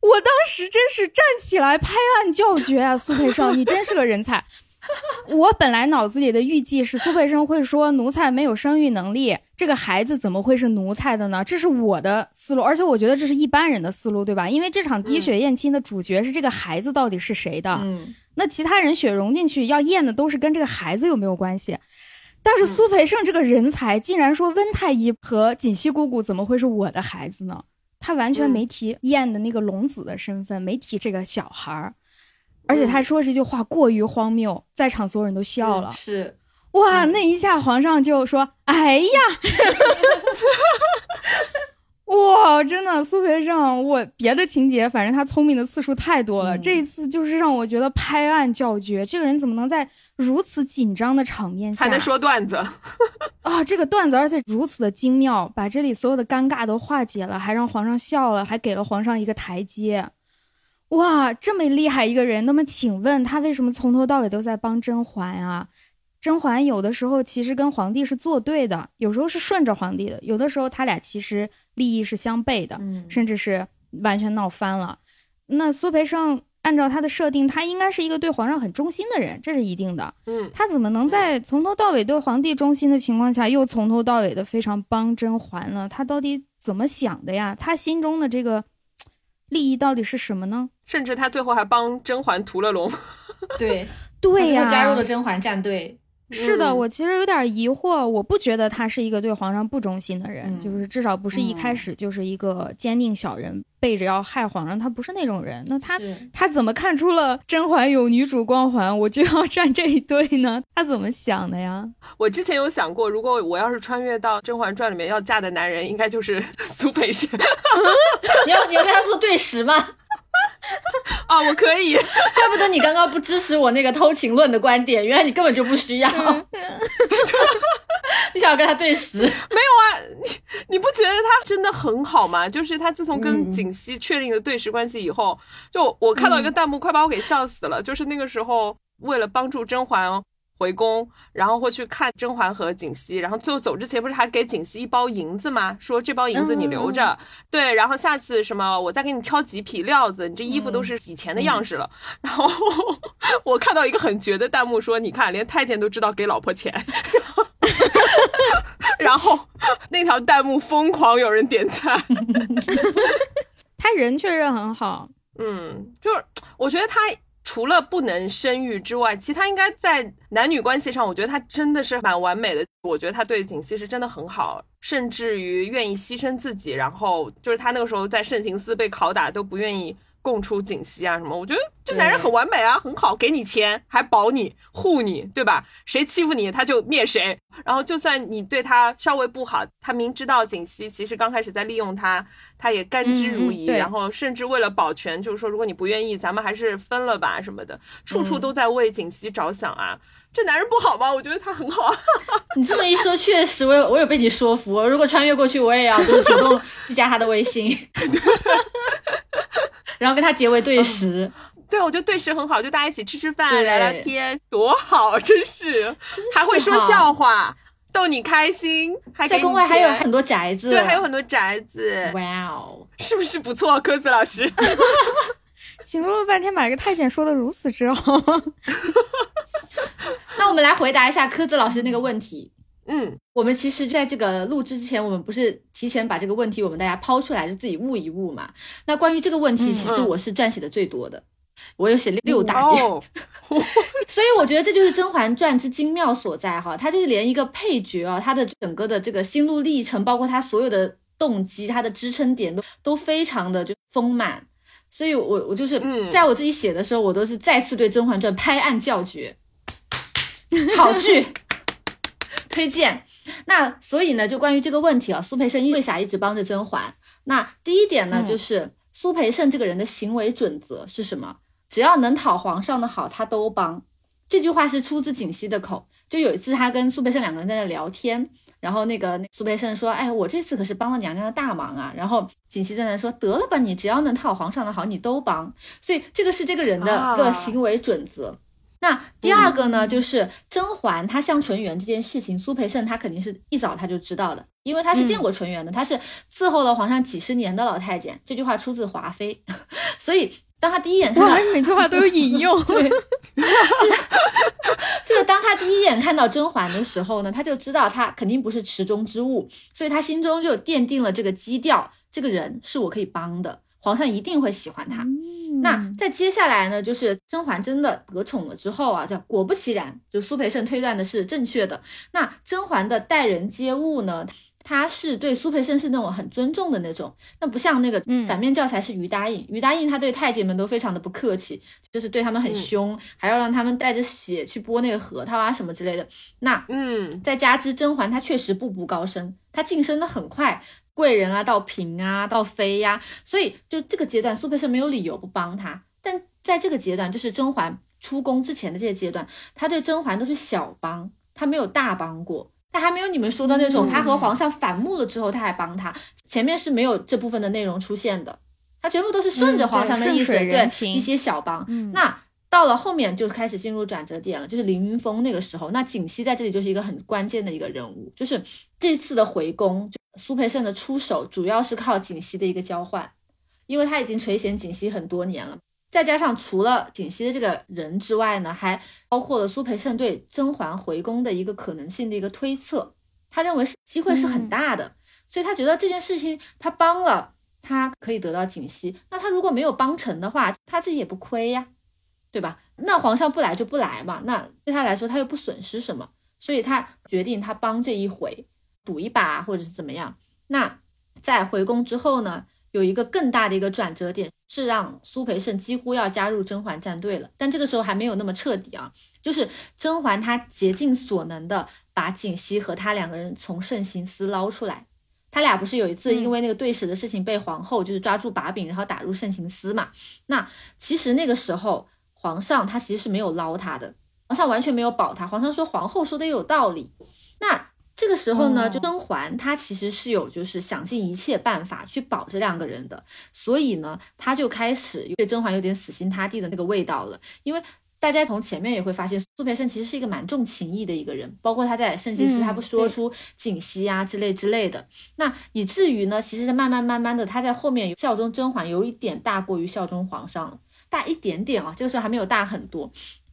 我当时真是站起来拍案叫绝啊！苏培盛，你真是个人才。*laughs* 我本来脑子里的预计是苏培盛会说奴才没有生育能力，这个孩子怎么会是奴才的呢？这是我的思路，而且我觉得这是一般人的思路，对吧？因为这场滴血验亲的主角是这个孩子到底是谁的？嗯，那其他人血融进去要验的都是跟这个孩子有没有关系？但是苏培盛这个人才竟然说温太医和锦汐姑姑怎么会是我的孩子呢？他完全没提验的那个龙子的身份，没提这个小孩儿。而且他说这句话过于荒谬，在场所有人都笑了。是，哇，那一下皇上就说：“哎呀，*laughs* 哇，真的，苏培盛，我别的情节，反正他聪明的次数太多了。这一次就是让我觉得拍案叫绝，这个人怎么能在如此紧张的场面下还能说段子 *laughs* 啊？这个段子而且如此的精妙，把这里所有的尴尬都化解了，还让皇上笑了，还给了皇上一个台阶。”哇，这么厉害一个人，那么请问他为什么从头到尾都在帮甄嬛啊？甄嬛有的时候其实跟皇帝是作对的，有时候是顺着皇帝的，有的时候他俩其实利益是相悖的，甚至是完全闹翻了。那苏培盛按照他的设定，他应该是一个对皇上很忠心的人，这是一定的。嗯，他怎么能在从头到尾对皇帝忠心的情况下，又从头到尾的非常帮甄嬛呢？他到底怎么想的呀？他心中的这个。利益到底是什么呢？甚至他最后还帮甄嬛屠了龙。*laughs* 对 *laughs* 对呀，加入了甄嬛战队。是的，我其实有点疑惑，我不觉得他是一个对皇上不忠心的人，就是至少不是一开始就是一个坚定小人，背着要害皇上，他不是那种人。那他他怎么看出了甄嬛有女主光环，我就要站这一队呢？他怎么想的呀？我之前有想过，如果我要是穿越到《甄嬛传》里面要嫁的男人，应该就是 *laughs* 苏培盛。你要你要跟他做对食吗？*laughs* 啊，我可以，*laughs* 怪不得你刚刚不支持我那个偷情论的观点，原来你根本就不需要。*laughs* 你想要跟他对食？没有啊，你你不觉得他真的很好吗？就是他自从跟景熙确定了对视关系以后，就我看到一个弹幕，快把我给笑死了。就是那个时候，为了帮助甄嬛。回宫，然后会去看甄嬛和景熙，然后最后走之前不是还给景熙一包银子吗？说这包银子你留着，对，然后下次什么我再给你挑几匹料子，你这衣服都是以前的样式了。然后我看到一个很绝的弹幕说，你看连太监都知道给老婆钱，*laughs* 然后那条弹幕疯狂有人点赞 *laughs* *laughs* 他人确实很好，嗯，就是我觉得他。除了不能生育之外，其他应该在男女关系上，我觉得他真的是蛮完美的。我觉得他对景熙是真的很好，甚至于愿意牺牲自己，然后就是他那个时候在慎刑司被拷打都不愿意。供出锦溪啊什么？我觉得这男人很完美啊，很好，给你钱还保你护你，对吧？谁欺负你他就灭谁。然后就算你对他稍微不好，他明知道锦溪其实刚开始在利用他，他也甘之如饴。然后甚至为了保全，就是说如果你不愿意，咱们还是分了吧什么的，处处都在为锦溪着想啊。这男人不好吗？我觉得他很好啊。*laughs* 你这么一说，确实我有我有被你说服。如果穿越过去，我也要就是主动加他的微信。*laughs* 然后跟他结为对食，对，我觉得对食很好，就大家一起吃吃饭、聊聊天，多好，真是，还会说笑话，逗你开心，还在宫外还有很多宅子，对，还有很多宅子，哇哦，是不是不错，鸽子老师？*laughs* 形容了半天，把一个太监说的如此之好。*laughs* 那我们来回答一下柯子老师那个问题。嗯，我们其实在这个录制之前，我们不是提前把这个问题我们大家抛出来，就自己悟一悟嘛。那关于这个问题，其实我是撰写的最多的，我有写六大点。*laughs* 所以我觉得这就是《甄嬛传》之精妙所在哈，它就是连一个配角啊，他的整个的这个心路历程，包括他所有的动机，他的支撑点都都非常的就丰满。所以我我就是在我自己写的时候，我都是再次对《甄嬛传》拍案叫绝，好剧。推荐，那所以呢，就关于这个问题啊，苏培盛为啥一直帮着甄嬛？那第一点呢，就是苏培盛这个人的行为准则是什么？只要能讨皇上的好，他都帮。这句话是出自槿汐的口。就有一次，他跟苏培盛两个人在那聊天，然后那个苏培盛说：“哎，我这次可是帮了娘娘的大忙啊。”然后锦旗正在那说：“得了吧，你只要能讨皇上的好，你都帮。”所以这个是这个人的个行为准则。那第二个呢，就是甄嬛她像纯元这件事情，苏培盛他肯定是一早他就知道的，因为他是见过纯元的，他是伺候了皇上几十年的老太监。这句话出自华妃，*laughs* 所以当他第一眼看到，每句话都有引用，*laughs* 对，就是 *laughs* 就是当他第一眼看到甄嬛的时候呢，他就知道他肯定不是池中之物，所以他心中就奠定了这个基调，这个人是我可以帮的。皇上一定会喜欢他。那在接下来呢，就是甄嬛真的得宠了之后啊，叫果不其然，就苏培盛推断的是正确的。那甄嬛的待人接物呢，她是对苏培盛是那种很尊重的那种，那不像那个反面教材是于答应，于答应他对太监们都非常的不客气，就是对他们很凶，还要让他们带着血去剥那个核桃啊什么之类的。那嗯，再加之甄嬛她确实步步高升，她晋升的很快。贵人啊，到嫔啊，到妃呀，所以就这个阶段，苏培盛没有理由不帮她。但在这个阶段，就是甄嬛出宫之前的这些阶段，他对甄嬛都是小帮，他没有大帮过。他还没有你们说的那种，他和皇上反目了之后，他还帮他。前面是没有这部分的内容出现的，他全部都是顺着皇上的意思，对一些小帮。那。到了后面就开始进入转折点了，就是凌云峰那个时候，那锦溪在这里就是一个很关键的一个人物，就是这次的回宫，苏培盛的出手主要是靠锦溪的一个交换，因为他已经垂涎锦溪很多年了，再加上除了锦汐的这个人之外呢，还包括了苏培盛对甄嬛回宫的一个可能性的一个推测，他认为是机会是很大的，所以他觉得这件事情他帮了，他可以得到锦溪，那他如果没有帮成的话，他自己也不亏呀。对吧？那皇上不来就不来嘛，那对他来说他又不损失什么，所以他决定他帮这一回，赌一把或者是怎么样。那在回宫之后呢，有一个更大的一个转折点，是让苏培盛几乎要加入甄嬛战队了，但这个时候还没有那么彻底啊，就是甄嬛她竭尽所能的把锦汐和他两个人从慎刑司捞出来。他俩不是有一次因为那个对食的事情被皇后就是抓住把柄，然后打入慎刑司嘛？那其实那个时候。皇上他其实是没有捞他的，皇上完全没有保他。皇上说皇后说的有道理。那这个时候呢，就甄嬛她其实是有就是想尽一切办法去保这两个人的，所以呢，她就开始对甄嬛有点死心塌地的那个味道了。因为大家从前面也会发现，苏培盛其实是一个蛮重情义的一个人，包括他在圣吉思他不说出锦汐啊之类之类的，那以至于呢，其实慢慢慢慢的，他在后面效忠甄嬛有一点大过于效忠皇上，大一点点啊，这个时候还没有大很多。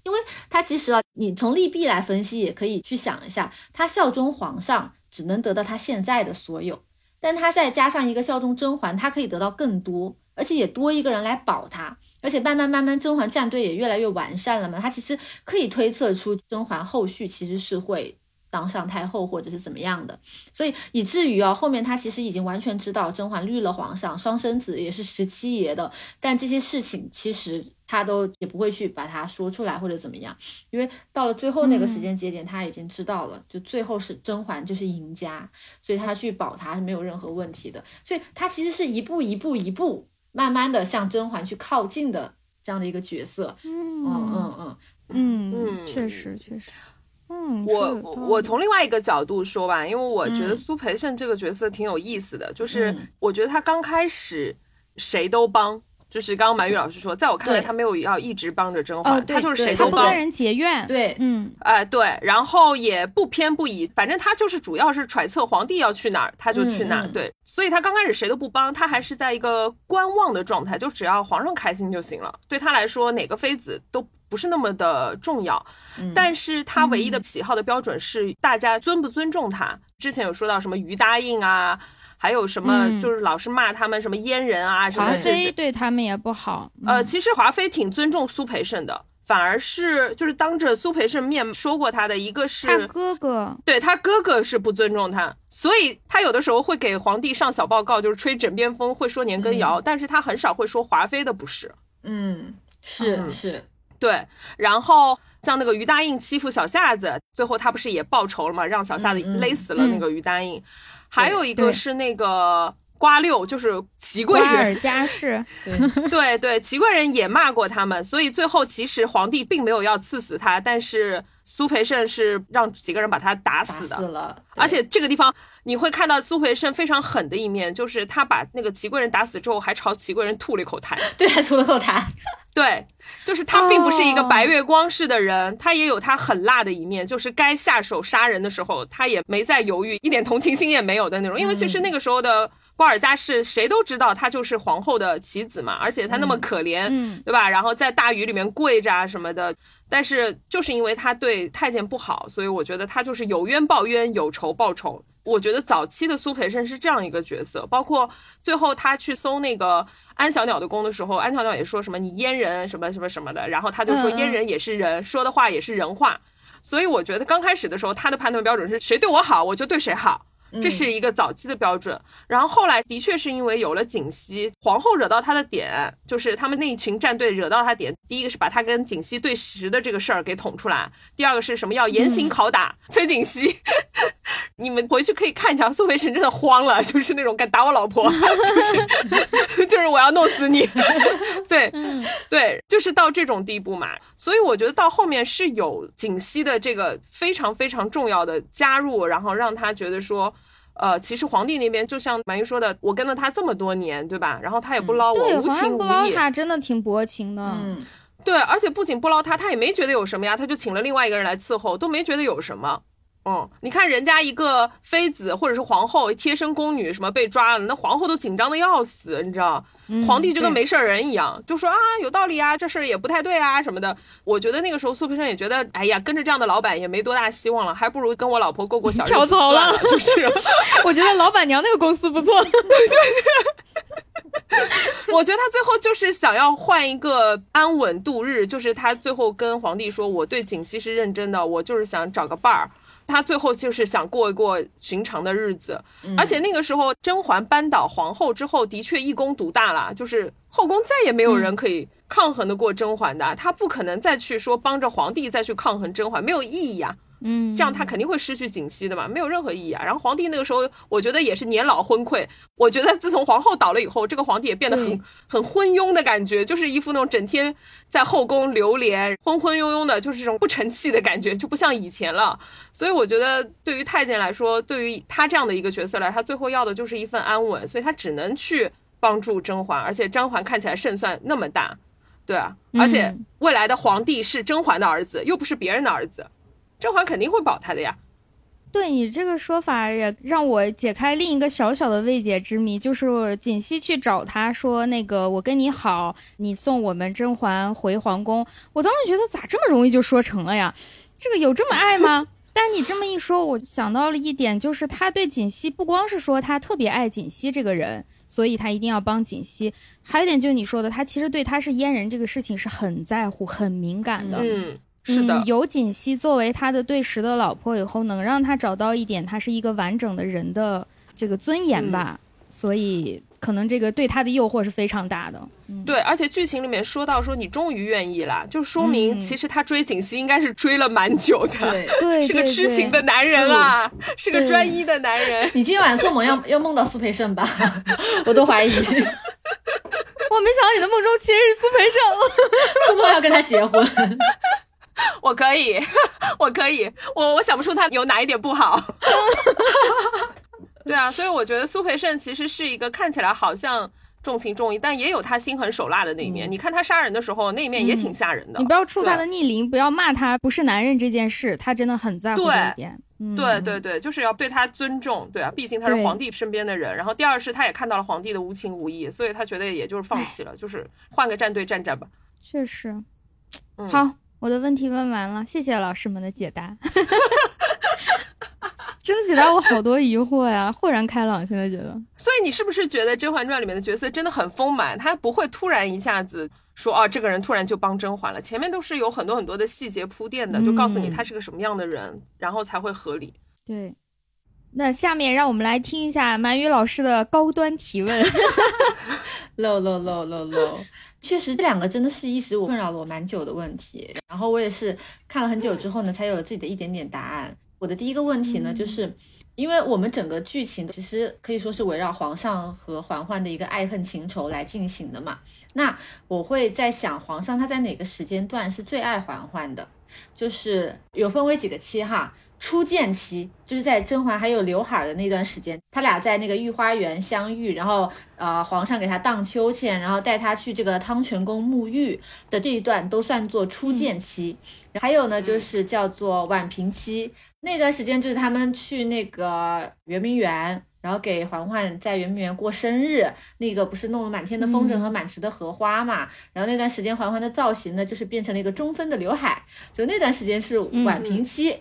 因为他其实啊，你从利弊来分析，也可以去想一下，他效忠皇上只能得到他现在的所有，但他再加上一个效忠甄嬛，他可以得到更多，而且也多一个人来保他，而且慢慢慢慢甄嬛战队也越来越完善了嘛，他其实可以推测出甄嬛后续其实是会。当上太后或者是怎么样的，所以以至于啊，后面他其实已经完全知道甄嬛绿了皇上，双生子也是十七爷的，但这些事情其实他都也不会去把它说出来或者怎么样，因为到了最后那个时间节点，他已经知道了，就最后是甄嬛就是赢家，所以他去保他是没有任何问题的，所以他其实是一步一步一步慢慢的向甄嬛去靠近的这样的一个角色，嗯嗯嗯。嗯嗯，确实确实。嗯，我我从另外一个角度说吧，因为我觉得苏培盛这个角色挺有意思的，就是我觉得他刚开始谁都帮，就是刚刚满语老师说，在我看来他没有要一直帮着甄嬛，他就是谁都帮，跟人结怨，对，嗯，哎对，然后也不偏不倚，反正他就是主要是揣测皇帝要去哪儿，他就去哪儿，对，所以他刚开始谁都不帮，他还是在一个观望的状态，就只要皇上开心就行了，对他来说哪个妃子都。不是那么的重要，但是他唯一的喜好的标准是大家尊不尊重他。之前有说到什么于答应啊，还有什么就是老是骂他们什么阉人啊什么。华妃对他们也不好。呃，其实华妃挺尊重苏培盛的，反而是就是当着苏培盛面说过他的一个是他哥哥，对他哥哥是不尊重他，所以他有的时候会给皇帝上小报告，就是吹枕边风，会说年羹尧，但是他很少会说华妃的不是。嗯，是是。对，然后像那个于答应欺负小夏子，最后他不是也报仇了嘛，让小夏子勒死了那个于答应。还有一个是那个瓜六，就是齐贵人。瓜尔佳氏。*laughs* 对对，齐贵人也骂过他们，所以最后其实皇帝并没有要赐死他，但是苏培盛是让几个人把他打死的。死了。而且这个地方你会看到苏培盛非常狠的一面，就是他把那个齐贵人打死之后，还朝齐贵人吐了一口痰。*laughs* 对，还吐了口痰。对。就是他并不是一个白月光式的人，他也有他很辣的一面。就是该下手杀人的时候，他也没再犹豫，一点同情心也没有的那种。因为其实那个时候的瓜尔佳氏，谁都知道他就是皇后的棋子嘛，而且他那么可怜，对吧？然后在大雨里面跪着啊什么的。但是就是因为他对太监不好，所以我觉得他就是有冤报冤，有仇报仇。我觉得早期的苏培盛是这样一个角色，包括最后他去搜那个安小鸟的宫的时候，安小鸟也说什么你阉人什么什么什么的，然后他就说阉人也是人，说的话也是人话。所以我觉得刚开始的时候，他的判断标准是谁对我好，我就对谁好。这是一个早期的标准，然后后来的确是因为有了锦溪皇后惹到他的点，就是他们那一群战队惹到他点。第一个是把他跟锦溪对食的这个事儿给捅出来，第二个是什么要严刑拷打崔锦溪。*laughs* 你们回去可以看一下，苏培盛真的慌了，*laughs* 就是那种敢打我老婆，就是 *laughs* 就是我要弄死你。对，对，就是到这种地步嘛。所以我觉得到后面是有锦溪的这个非常非常重要的加入，然后让他觉得说。呃，其实皇帝那边就像马云说的，我跟了他这么多年，对吧？然后他也不捞我，无情无义。他真的挺薄情的。嗯，对，而且不仅不捞他，他也没觉得有什么呀，他就请了另外一个人来伺候，都没觉得有什么。嗯，你看人家一个妃子或者是皇后贴身宫女什么被抓了，那皇后都紧张的要死，你知道？皇帝就跟没事人一样，就说啊有道理啊，这事儿也不太对啊什么的。我觉得那个时候苏培盛也觉得，哎呀，跟着这样的老板也没多大希望了，还不如跟我老婆过过小日子。跳槽了，*laughs* 就是。*laughs* 我觉得老板娘那个公司不错。对对对。我觉得他最后就是想要换一个安稳度日，就是他最后跟皇帝说，我对锦溪是认真的，我就是想找个伴儿。他最后就是想过一过寻常的日子，而且那个时候甄嬛扳倒皇后之后，的确一宫独大了，就是后宫再也没有人可以抗衡得过甄嬛的，她不可能再去说帮着皇帝再去抗衡甄嬛，没有意义啊。嗯，这样他肯定会失去锦溪的嘛，没有任何意义啊。然后皇帝那个时候，我觉得也是年老昏聩。我觉得自从皇后倒了以后，这个皇帝也变得很很昏庸的感觉，就是一副那种整天在后宫流连、昏昏庸庸的，就是这种不成器的感觉，就不像以前了。所以我觉得，对于太监来说，对于他这样的一个角色来，他最后要的就是一份安稳，所以他只能去帮助甄嬛。而且甄嬛看起来胜算那么大，对啊，而且未来的皇帝是甄嬛的儿子，又不是别人的儿子。甄嬛肯定会保他的呀。对你这个说法也让我解开另一个小小的未解之谜，就是锦汐去找他说：“那个我跟你好，你送我们甄嬛回皇宫。”我当时觉得咋这么容易就说成了呀？这个有这么爱吗？但你这么一说，我想到了一点，就是他对锦汐不光是说他特别爱锦汐这个人，所以他一定要帮锦汐。还有一点就是你说的，他其实对他是阉人这个事情是很在乎、很敏感的。嗯。是的，有锦溪作为他的对食的老婆以后，能让他找到一点他是一个完整的人的这个尊严吧，所以可能这个对他的诱惑是非常大的。对，而且剧情里面说到说你终于愿意了，就说明其实他追锦溪应该是追了蛮久的，*laughs* 对，是个痴情的男人啊，是个专一的男人。你今晚做梦要要梦到苏培盛吧？*laughs* 我都怀疑。*laughs* 我没想到你的梦中其实是苏培盛，做梦要跟他结婚。*laughs* *laughs* 我可以，我可以，我我想不出他有哪一点不好。*laughs* 对啊，所以我觉得苏培盛其实是一个看起来好像重情重义，但也有他心狠手辣的那一面。你看他杀人的时候，那一面也挺吓人的。你不要触他的逆鳞，不要骂他不是男人这件事，他真的很在乎这一点。对对对，就是要对他尊重。对啊，毕竟他是皇帝身边的人。然后第二是，他也看到了皇帝的无情无义，所以他觉得也就是放弃了，就是换个战队战战吧。确实，好。我的问题问完了，谢谢老师们的解答，*laughs* 真的解答我好多疑惑呀，豁然开朗。现在觉得，所以你是不是觉得《甄嬛传》里面的角色真的很丰满？他不会突然一下子说，哦，这个人突然就帮甄嬛了，前面都是有很多很多的细节铺垫的，就告诉你他是个什么样的人，然后才会合理。对，那下面让我们来听一下满语老师的高端提问。low low low low low。确实，这两个真的是一直我困扰了我蛮久的问题。然后我也是看了很久之后呢，才有了自己的一点点答案。我的第一个问题呢，就是因为我们整个剧情其实可以说是围绕皇上和嬛嬛的一个爱恨情仇来进行的嘛。那我会在想，皇上他在哪个时间段是最爱嬛嬛的？就是有分为几个期哈。初见期就是在甄嬛还有刘海的那段时间，他俩在那个御花园相遇，然后呃皇上给他荡秋千，然后带他去这个汤泉宫沐浴的这一段都算作初见期。还有呢，就是叫做婉嫔期，那段时间就是他们去那个圆明园，然后给嬛嬛在圆明园过生日，那个不是弄了满天的风筝和满池的荷花嘛？然后那段时间嬛嬛的造型呢，就是变成了一个中分的刘海，就那段时间是婉嫔期。嗯，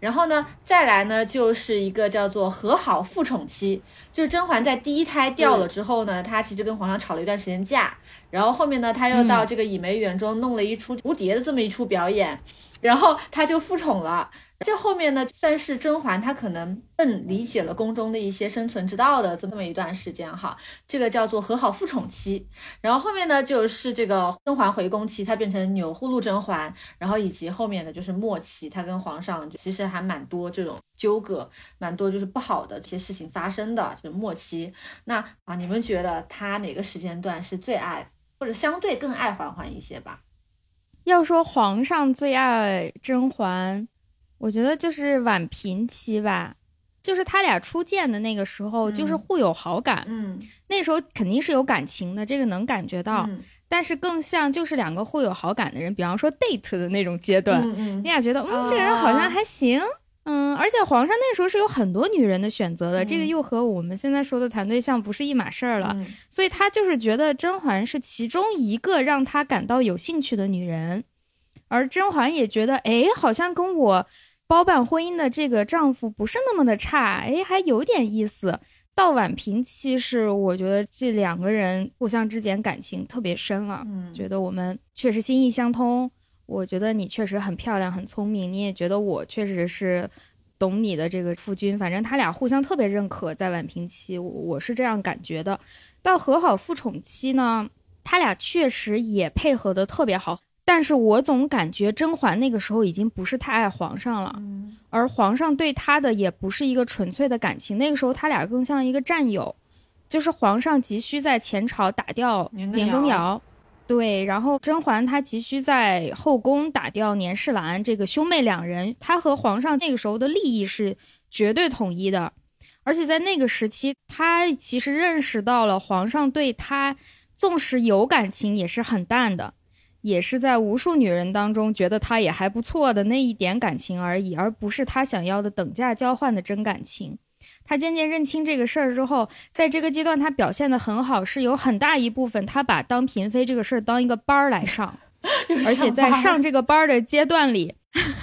然后呢，再来呢，就是一个叫做和好复宠期，就是甄嬛在第一胎掉了之后呢，她其实跟皇上吵了一段时间架，然后后面呢，她又到这个倚梅园中弄了一出蝴蝶的这么一出表演，然后她就复宠了。这后面呢，算是甄嬛她可能更理解了宫中的一些生存之道的这么一段时间哈，这个叫做和好复宠期。然后后面呢，就是这个甄嬛回宫期，她变成钮祜禄甄嬛，然后以及后面的就是末期，她跟皇上其实还蛮多这种纠葛，蛮多就是不好的这些事情发生的，就是末期。那啊，你们觉得她哪个时间段是最爱，或者相对更爱嬛嬛一些吧？要说皇上最爱甄嬛。我觉得就是婉嫔期吧，就是他俩初见的那个时候，就是互有好感。嗯，那时候肯定是有感情的，这个能感觉到。但是更像就是两个互有好感的人，比方说 date 的那种阶段。嗯嗯，你俩觉得，嗯，这个人好像还行。嗯，而且皇上那时候是有很多女人的选择的，这个又和我们现在说的谈对象不是一码事儿了。所以他就是觉得甄嬛是其中一个让他感到有兴趣的女人，而甄嬛也觉得，哎，好像跟我。包办婚姻的这个丈夫不是那么的差，哎，还有点意思。到晚平期是，我觉得这两个人互相之间感情特别深了，嗯，觉得我们确实心意相通。我觉得你确实很漂亮、很聪明，你也觉得我确实是懂你的这个夫君。反正他俩互相特别认可，在晚平期，我是这样感觉的。到和好复宠期呢，他俩确实也配合的特别好。但是我总感觉甄嬛那个时候已经不是太爱皇上了，而皇上对她的也不是一个纯粹的感情，那个时候他俩更像一个战友，就是皇上急需在前朝打掉年羹尧，对，然后甄嬛她急需在后宫打掉年世兰，这个兄妹两人，她和皇上那个时候的利益是绝对统一的，而且在那个时期，她其实认识到了皇上对她纵使有感情也是很淡的。也是在无数女人当中觉得他也还不错的那一点感情而已，而不是他想要的等价交换的真感情。他渐渐认清这个事儿之后，在这个阶段他表现的很好，是有很大一部分他把当嫔妃这个事儿当一个班儿来上，*laughs* 而且在上这个班儿的阶段里，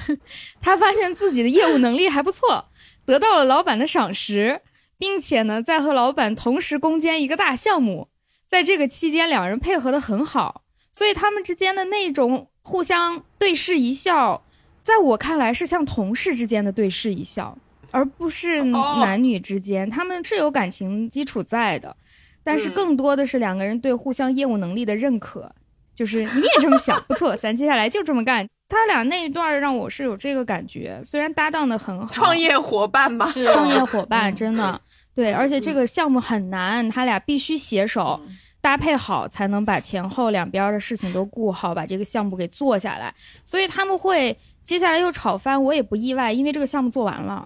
*laughs* 他发现自己的业务能力还不错，得到了老板的赏识，并且呢，在和老板同时攻坚一个大项目，在这个期间两人配合的很好。所以他们之间的那种互相对视一笑，在我看来是像同事之间的对视一笑，而不是男女之间。他们是有感情基础在的，但是更多的是两个人对互相业务能力的认可。就是你也这么想，不错，咱接下来就这么干。他俩那一段让我是有这个感觉，虽然搭档的很好，创业伙伴嘛，创业 *laughs* 伙伴真的对，而且这个项目很难，他俩必须携手。搭配好才能把前后两边的事情都顾好，把这个项目给做下来。所以他们会接下来又吵翻，我也不意外，因为这个项目做完了。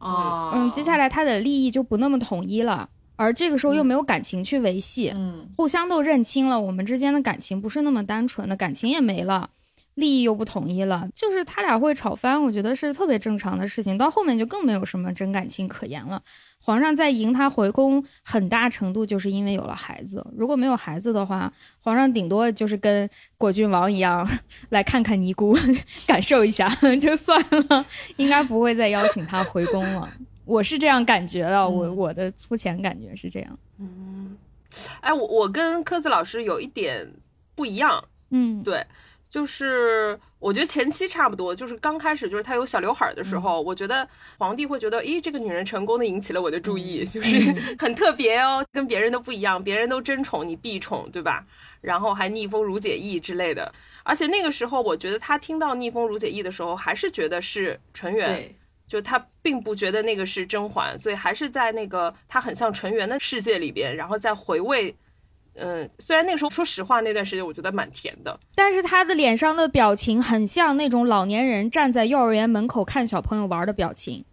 哦，嗯，接下来他的利益就不那么统一了，而这个时候又没有感情去维系，嗯，互相都认清了我们之间的感情不是那么单纯的，感情也没了，利益又不统一了，就是他俩会吵翻，我觉得是特别正常的事情。到后面就更没有什么真感情可言了。皇上在迎她回宫，很大程度就是因为有了孩子。如果没有孩子的话，皇上顶多就是跟果郡王一样，来看看尼姑，*laughs* 感受一下就算了，应该不会再邀请她回宫了。我是这样感觉的，我我的粗浅感觉是这样。嗯，哎，我我跟科子老师有一点不一样。嗯，对。就是我觉得前期差不多，就是刚开始就是她有小刘海的时候，我觉得皇帝会觉得，咦，这个女人成功的引起了我的注意，就是 *laughs* 很特别哦，跟别人都不一样，别人都争宠你必宠，对吧？然后还逆风如解意之类的。而且那个时候，我觉得他听到逆风如解意的时候，还是觉得是纯元，就他并不觉得那个是甄嬛，所以还是在那个他很像纯元的世界里边，然后再回味。嗯，虽然那个时候说实话，那段时间我觉得蛮甜的，但是他的脸上的表情很像那种老年人站在幼儿园门口看小朋友玩的表情，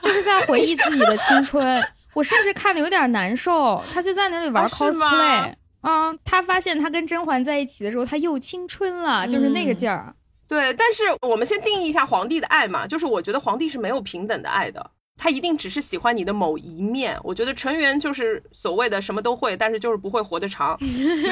就是在回忆自己的青春。*laughs* 我甚至看的有点难受。他就在那里玩 cosplay 啊，他发现他跟甄嬛在一起的时候，他又青春了，就是那个劲儿。对，但是我们先定义一下皇帝的爱嘛，就是我觉得皇帝是没有平等的爱的。他一定只是喜欢你的某一面，我觉得纯元就是所谓的什么都会，但是就是不会活得长。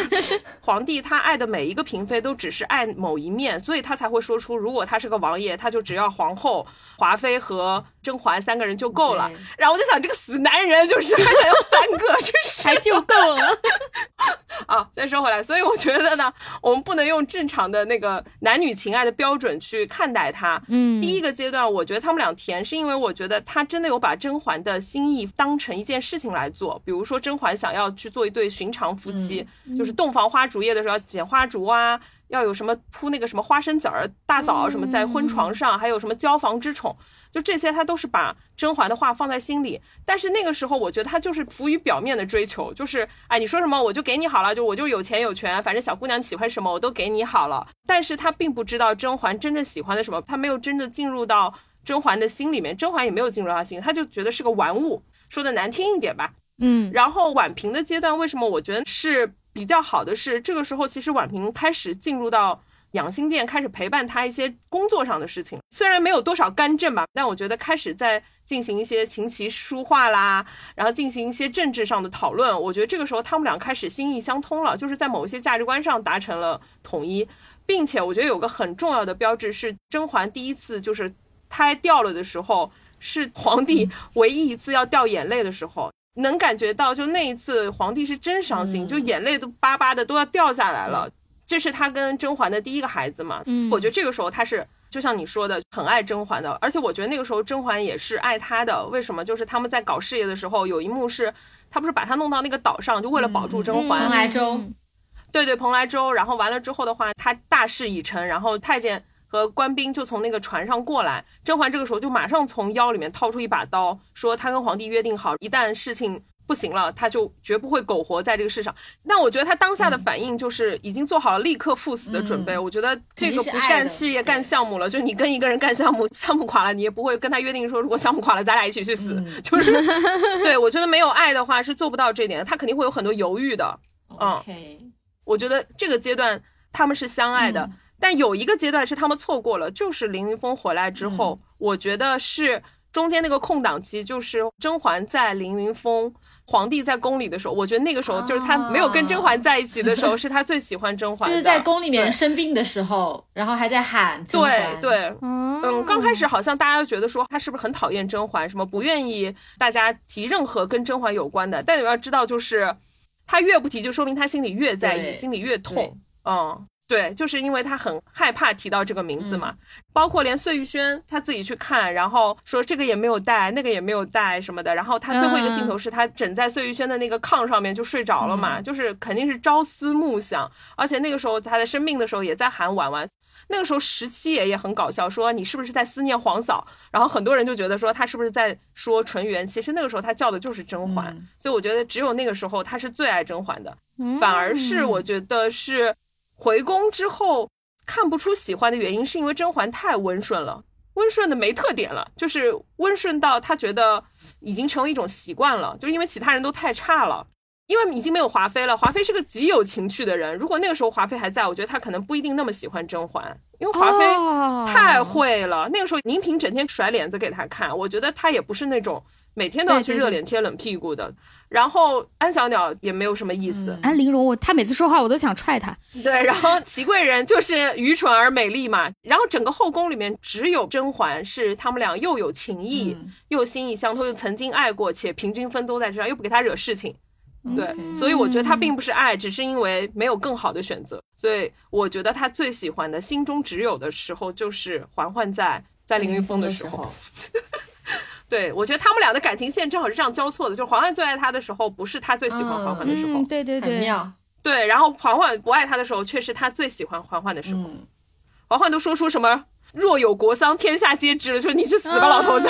*laughs* 皇帝他爱的每一个嫔妃都只是爱某一面，所以他才会说出，如果他是个王爷，他就只要皇后、华妃和甄嬛三个人就够了。然后我就想，这个死男人就是还想要三个，就是还就够了。*laughs* 啊，再说回来，所以我觉得呢，我们不能用正常的那个男女情爱的标准去看待他。嗯，第一个阶段，我觉得他们俩甜，是因为我觉得他真的有把甄嬛的心意当成一件事情来做。比如说，甄嬛想要去做一对寻常夫妻，就是洞房花烛夜的时候要剪花烛啊，要有什么铺那个什么花生籽儿，大枣什么在婚床上，还有什么交房之宠。就这些，他都是把甄嬛的话放在心里。但是那个时候，我觉得他就是浮于表面的追求，就是哎，你说什么我就给你好了，就我就有钱有权，反正小姑娘喜欢什么我都给你好了。但是他并不知道甄嬛真正喜欢的什么，他没有真的进入到甄嬛的心里面，甄嬛也没有进入他心，他就觉得是个玩物。说的难听一点吧，嗯。然后婉嫔的阶段，为什么我觉得是比较好的？是这个时候，其实婉嫔开始进入到。养心殿开始陪伴他一些工作上的事情，虽然没有多少干政吧，但我觉得开始在进行一些琴棋书画啦，然后进行一些政治上的讨论。我觉得这个时候他们俩开始心意相通了，就是在某一些价值观上达成了统一，并且我觉得有个很重要的标志是甄嬛第一次就是胎掉了的时候，是皇帝唯一一次要掉眼泪的时候，能感觉到就那一次皇帝是真伤心，就眼泪都巴巴的都要掉下来了。这是他跟甄嬛的第一个孩子嘛？嗯，我觉得这个时候他是就像你说的，很爱甄嬛的，而且我觉得那个时候甄嬛也是爱他的。为什么？就是他们在搞事业的时候，有一幕是他不是把他弄到那个岛上，就为了保住甄嬛。蓬莱州。对对，蓬莱州。然后完了之后的话，他大事已成，然后太监和官兵就从那个船上过来，甄嬛这个时候就马上从腰里面掏出一把刀，说她跟皇帝约定好，一旦事情。不行了，她就绝不会苟活在这个世上。但我觉得她当下的反应就是已经做好了立刻赴死的准备。我觉得这个不是干事业干项目了，就是你跟一个人干项目，*laughs* 项目垮了，你也不会跟他约定说，如果项目垮了，咱俩一起去死。*laughs* 就是，对我觉得没有爱的话是做不到这点，他肯定会有很多犹豫的。嗯，我觉得这个阶段他们是相爱的，但有一个阶段是他们错过了，就是凌云峰回来之后，我觉得是中间那个空档期，就是甄嬛在凌云峰。皇帝在宫里的时候，我觉得那个时候就是他没有跟甄嬛在一起的时候，是他最喜欢甄嬛。*laughs* 就是在宫里面生病的时候，然后还在喊。对对，嗯，刚开始好像大家都觉得说他是不是很讨厌甄嬛，什么不愿意大家提任何跟甄嬛有关的。但你要知道，就是他越不提，就说明他心里越在意，心里越痛。嗯。对，就是因为他很害怕提到这个名字嘛，包括连碎玉轩他自己去看，然后说这个也没有带，那个也没有带什么的，然后他最后一个镜头是他枕在碎玉轩的那个炕上面就睡着了嘛，就是肯定是朝思暮想，而且那个时候他在生病的时候也在喊婉婉，那个时候十七爷也很搞笑，说你是不是在思念皇嫂？然后很多人就觉得说他是不是在说纯元？其实那个时候他叫的就是甄嬛，所以我觉得只有那个时候他是最爱甄嬛的，反而是我觉得是。回宫之后看不出喜欢的原因，是因为甄嬛太温顺了，温顺的没特点了，就是温顺到他觉得已经成为一种习惯了，就是因为其他人都太差了，因为已经没有华妃了。华妃是个极有情趣的人，如果那个时候华妃还在，我觉得她可能不一定那么喜欢甄嬛，因为华妃太会了。那个时候宁嫔整天甩脸子给她看，我觉得她也不是那种每天都要去热脸贴冷屁股的。然后安小鸟也没有什么意思，安陵容我他每次说话我都想踹他。对，然后祺贵人就是愚蠢而美丽嘛。然后整个后宫里面只有甄嬛是他们俩又有情谊，又心意相通，又曾经爱过，且平均分都在这上，又不给他惹事情。对，所以我觉得他并不是爱，只是因为没有更好的选择。所以我觉得他最喜欢的心中只有的时候就是嬛嬛在在凌云峰的时候。对，我觉得他们俩的感情线正好是这样交错的，就是嬛嬛最爱他的时候，不是他最喜欢嬛嬛的时候。对对对，对，然后嬛嬛不爱他的时候，却是他最喜欢嬛嬛的时候。嬛嬛都说出什么“若有国丧，天下皆知”了，说你去死吧，老头子！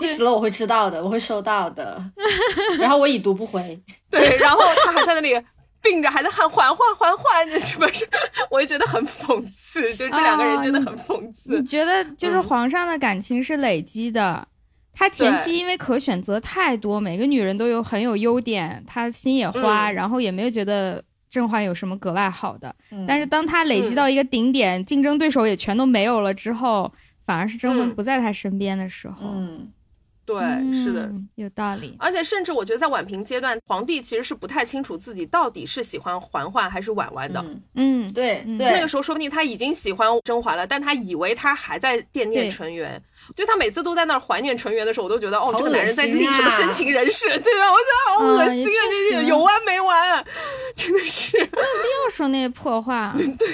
你 *laughs* 死了我会知道的，我会收到的。*laughs* 然后我已读不回。*laughs* 对，然后他还在那里病着，还在喊嬛嬛嬛嬛，是不是？我就觉得很讽刺，就是这两个人真的很讽刺。你觉得就是皇上的感情是累积的？他前期因为可选择太多，每个女人都有很有优点，他心也花，然后也没有觉得甄嬛有什么格外好的。但是当他累积到一个顶点，竞争对手也全都没有了之后，反而是甄嬛不在他身边的时候。嗯，对，是的，有道理。而且甚至我觉得在婉嫔阶段，皇帝其实是不太清楚自己到底是喜欢嬛嬛还是婉婉的。嗯，对对，那个时候说不定他已经喜欢甄嬛了，但他以为他还在惦念纯元。就他每次都在那儿怀念纯元的时候，我都觉得哦，这个男人在立什么深情人设，对啊，我觉得好恶心啊，这是有完没完，真的是没有必要说那些破话。*laughs* 对，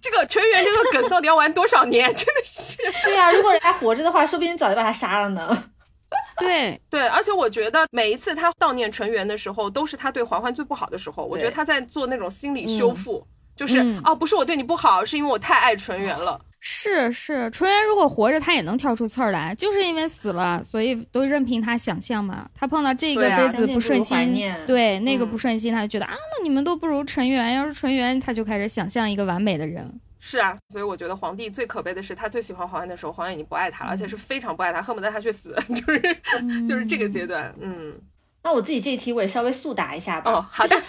这个纯元这个梗到底要玩多少年？真的是。*laughs* 对呀，如果人还活着的话，说不定早就把他杀了呢。*laughs* 对对，而且我觉得每一次他悼念纯元的时候，都是他对嬛嬛最不好的时候。我觉得他在做那种心理修复，就是哦，不是我对你不好，是因为我太爱纯元了。是是，纯元如果活着，他也能挑出刺儿来，就是因为死了，所以都任凭他想象嘛。他碰到这个妃子不顺心，对那个不顺心，他就觉得啊，那你们都不如纯元。要是纯元，他就开始想象一个完美的人。是啊，所以我觉得皇帝最可悲的是，他最喜欢皇上的时候，皇上已经不爱他了，而且是非常不爱他，恨不得他去死，*laughs* 就是就是这个阶段。嗯，那我自己这一题我也稍微速答一下吧。哦，好的。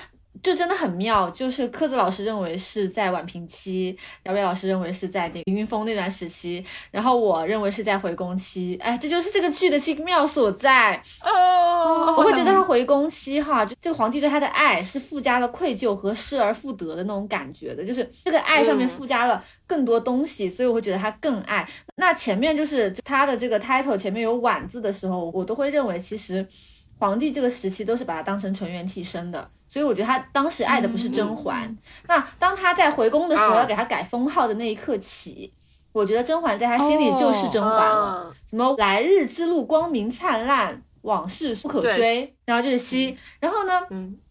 就真的很妙，就是柯子老师认为是在宛平期，姚贝老师认为是在凌云峰那段时期，然后我认为是在回宫期。哎，这就是这个剧的精妙所在哦。我会觉得他回宫期哈，就这个皇帝对他的爱是附加了愧疚和失而复得的那种感觉的，就是这个爱上面附加了更多东西，所以我会觉得他更爱。那前面就是他的这个 title 前面有婉字的时候，我都会认为其实皇帝这个时期都是把他当成纯元替身的。所以我觉得他当时爱的不是甄嬛。那当他在回宫的时候要给他改封号的那一刻起，我觉得甄嬛在他心里就是甄嬛了。什么来日之路光明灿烂，往事不可追，然后就是西。然后呢，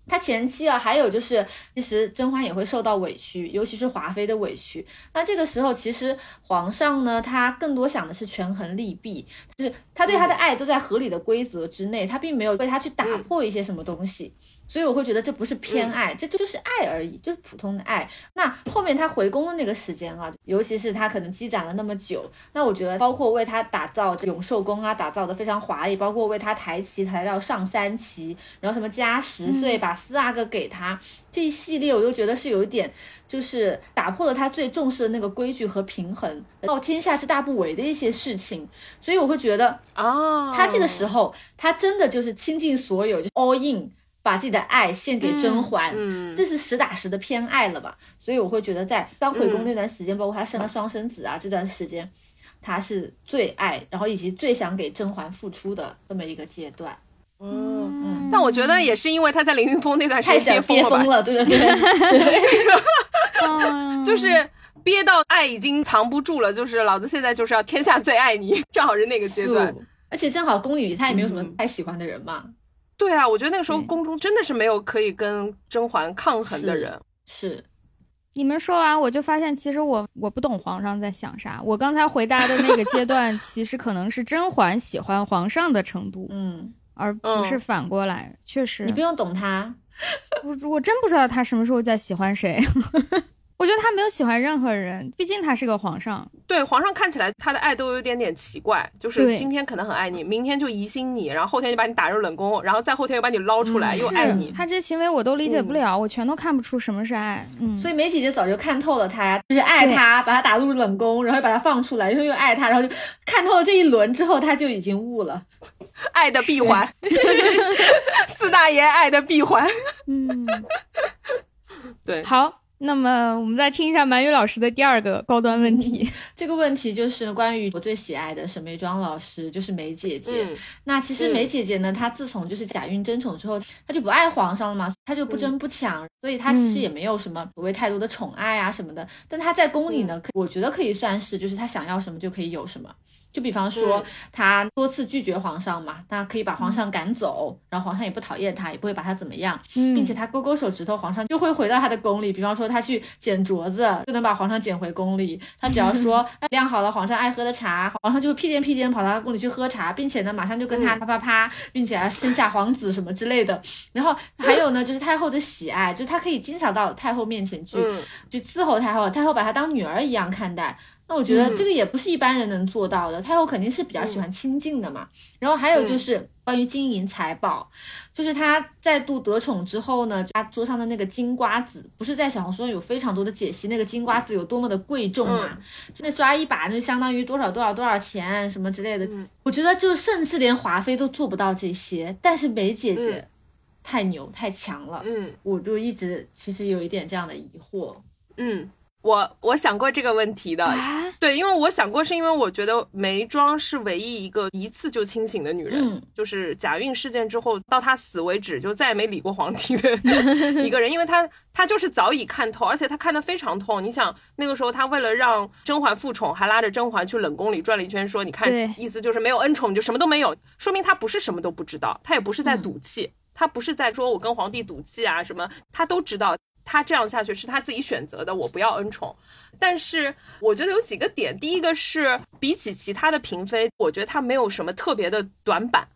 他前期啊，还有就是，其实甄嬛也会受到委屈，尤其是华妃的委屈。那这个时候，其实皇上呢，他更多想的是权衡利弊，就是他对她的爱都在合理的规则之内，他并没有为他去打破一些什么东西。所以我会觉得这不是偏爱，这就是爱而已，就是普通的爱。那后面他回宫的那个时间啊，尤其是他可能积攒了那么久，那我觉得包括为他打造永寿宫啊，打造的非常华丽，包括为他抬旗抬到上三旗，然后什么加十岁把四阿哥给他这一系列，我都觉得是有一点，就是打破了他最重视的那个规矩和平衡，到天下之大不为的一些事情。所以我会觉得啊，他这个时候他真的就是倾尽所有，就 all in。把自己的爱献给甄嬛，这是实打实的偏爱了吧？所以我会觉得，在刚回宫那段时间，包括他生了双生子啊，这段时间，他是最爱，然后以及最想给甄嬛付出的这么一个阶段。嗯，但我觉得也是因为他在凌云峰那段时间憋疯了，对对对，*laughs* *laughs* 就是憋到爱已经藏不住了，就是老子现在就是要天下最爱你，正好是那个阶段，而且正好宫里他也没有什么太喜欢的人嘛。对啊，我觉得那个时候宫中真的是没有可以跟甄嬛抗衡的人。是，你们说完我就发现，其实我我不懂皇上在想啥。我刚才回答的那个阶段，其实可能是甄嬛喜欢皇上的程度，*laughs* 嗯，而不是反过来。确实，你不用懂他，我我真不知道他什么时候在喜欢谁。我觉得他没有喜欢任何人，毕竟他是个皇上。对，皇上看起来他的爱都有点点奇怪，就是今天可能很爱你，明天就疑心你，然后后天就把你打入冷宫，然后再后天又把你捞出来又爱你。他这行为我都理解不了，我全都看不出什么是爱。嗯，所以梅姐姐早就看透了他，就是爱他，把他打入冷宫，然后又把他放出来，然后又爱他，然后就看透了这一轮之后，他就已经悟了，*laughs* 爱的闭环，*laughs* 四大爷爱的闭环。嗯，*laughs* 对，好。那么我们再听一下满语老师的第二个高端问题。这个问题就是关于我最喜爱的沈眉庄老师，就是梅姐姐。那其实梅姐姐呢，她自从就是假孕争宠之后，她就不爱皇上了嘛，她就不争不抢，所以她其实也没有什么所谓太多的宠爱啊什么的。但她在宫里呢，我觉得可以算是就是她想要什么就可以有什么。就比方说，他多次拒绝皇上嘛，那可以把皇上赶走，然后皇上也不讨厌他，也不会把他怎么样，并且他勾勾手指头，皇上就会回到他的宫里。比方说，他去捡镯子，就能把皇上捡回宫里。他只要说 *laughs* 晾好了皇上爱喝的茶，皇上就会屁颠屁颠跑到他宫里去喝茶，并且呢，马上就跟他啪啪啪，并且生下皇子什么之类的。然后还有呢，就是太后的喜爱，就是他可以经常到太后面前去，去伺候太后，太后把他当女儿一样看待。那我觉得这个也不是一般人能做到的，太后肯定是比较喜欢亲近的嘛。然后还有就是关于金银财宝，就是她再度得宠之后呢，她桌上的那个金瓜子，不是在小红书上有非常多的解析，那个金瓜子有多么的贵重嘛？那抓一把就相当于多少多少多少钱什么之类的。我觉得就甚至连华妃都做不到这些，但是梅姐姐太牛太强了。嗯，我就一直其实有一点这样的疑惑。嗯。我我想过这个问题的，对，因为我想过，是因为我觉得眉庄是唯一一个一次就清醒的女人，就是贾孕事件之后到她死为止就再也没理过皇帝的 *laughs* 一个人，因为她她就是早已看透，而且她看得非常透。你想那个时候她为了让甄嬛复宠，还拉着甄嬛去冷宫里转了一圈，说你看，意思就是没有恩宠你就什么都没有，说明她不是什么都不知道，她也不是在赌气，她不是在说我跟皇帝赌气啊什么，她都知道。他这样下去是他自己选择的，我不要恩宠。但是我觉得有几个点，第一个是比起其他的嫔妃，我觉得她没有什么特别的短板。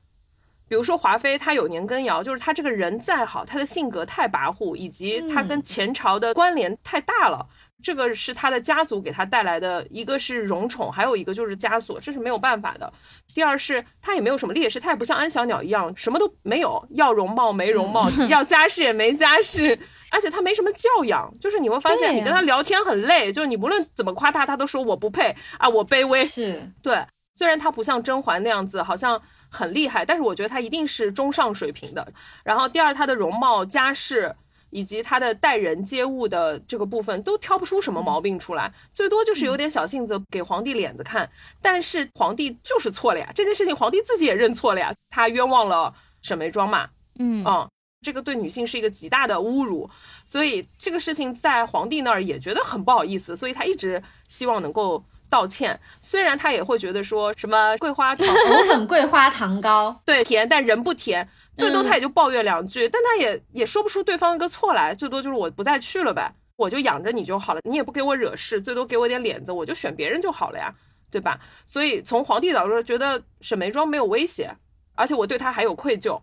比如说华妃，她有年羹尧，就是她这个人再好，她的性格太跋扈，以及她跟前朝的关联太大了。这个是他的家族给他带来的一个是荣宠，还有一个就是枷锁，这是没有办法的。第二是他也没有什么劣势，他也不像安小鸟一样什么都没有，要容貌没容貌，*laughs* 要家世也没家世，而且他没什么教养，就是你会发现你跟他聊天很累，就是你无论怎么夸他，他都说我不配啊，我卑微。是对，虽然他不像甄嬛那样子好像很厉害，但是我觉得他一定是中上水平的。然后第二，他的容貌家世。以及他的待人接物的这个部分都挑不出什么毛病出来，最多就是有点小性子，给皇帝脸子看。但是皇帝就是错了呀，这件事情皇帝自己也认错了呀，他冤枉了沈眉庄嘛。嗯啊，这个对女性是一个极大的侮辱，所以这个事情在皇帝那儿也觉得很不好意思，所以他一直希望能够道歉。虽然他也会觉得说什么桂花糖 *laughs* 藕粉桂花糖糕，*laughs* 对甜，但人不甜，最多他也就抱怨两句，但他也也说不出对方一个错来，最多就是我不再去了呗，我就养着你就好了，你也不给我惹事，最多给我点脸子，我就选别人就好了呀，对吧？所以从皇帝角度说，觉得沈眉庄没有威胁，而且我对他还有愧疚。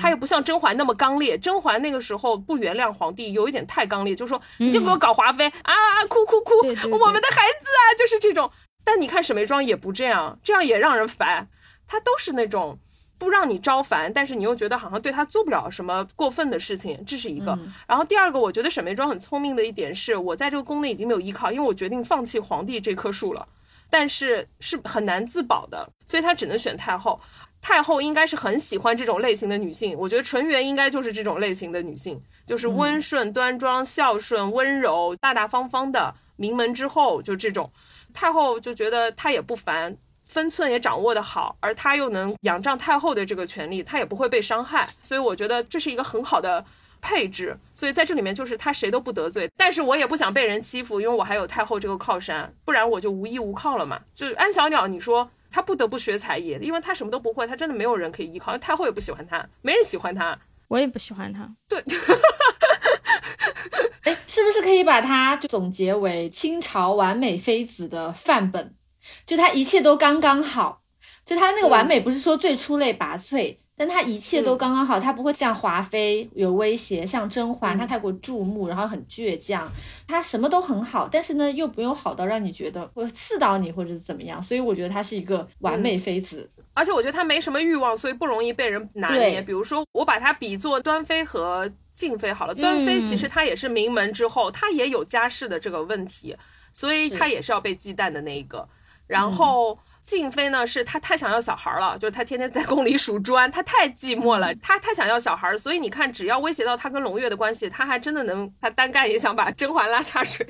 他又不像甄嬛那么刚烈，甄嬛那个时候不原谅皇帝，有一点太刚烈，就说你就给我搞华妃啊，哭哭哭，我们的孩子啊，就是这种。但你看沈眉庄也不这样，这样也让人烦。她都是那种不让你招烦，但是你又觉得好像对她做不了什么过分的事情，这是一个。然后第二个，我觉得沈眉庄很聪明的一点是，我在这个宫内已经没有依靠，因为我决定放弃皇帝这棵树了，但是是很难自保的，所以他只能选太后。太后应该是很喜欢这种类型的女性，我觉得纯元应该就是这种类型的女性，就是温顺、端庄、孝顺、温柔、大大方方的名门之后，就这种。太后就觉得她也不烦，分寸也掌握的好，而她又能仰仗太后的这个权利，她也不会被伤害，所以我觉得这是一个很好的配置。所以在这里面就是她谁都不得罪，但是我也不想被人欺负，因为我还有太后这个靠山，不然我就无依无靠了嘛。就是安小鸟，你说。他不得不学才艺，因为他什么都不会，他真的没有人可以依靠。太后也不喜欢他，没人喜欢他，我也不喜欢他。对，*laughs* 哎，是不是可以把他总结为清朝完美妃子的范本？就他一切都刚刚好，就他那个完美，不是说最出类拔萃。但他一切都刚刚好，他不会像华妃有威胁，像甄嬛她太过注目，然后很倔强，他什么都很好，但是呢又不用好到让你觉得会刺到你或者怎么样，所以我觉得她是一个完美妃子，而且我觉得她没什么欲望，所以不容易被人拿捏。比如说我把她比作端妃和静妃好了，端妃其实她也是名门之后，她也有家世的这个问题，所以她也是要被忌惮的那一个，然后。静妃呢，是她太想要小孩了，就是她天天在宫里数砖，她太寂寞了，她太想要小孩，所以你看，只要威胁到她跟胧月的关系，她还真的能，她单干也想把甄嬛拉下水。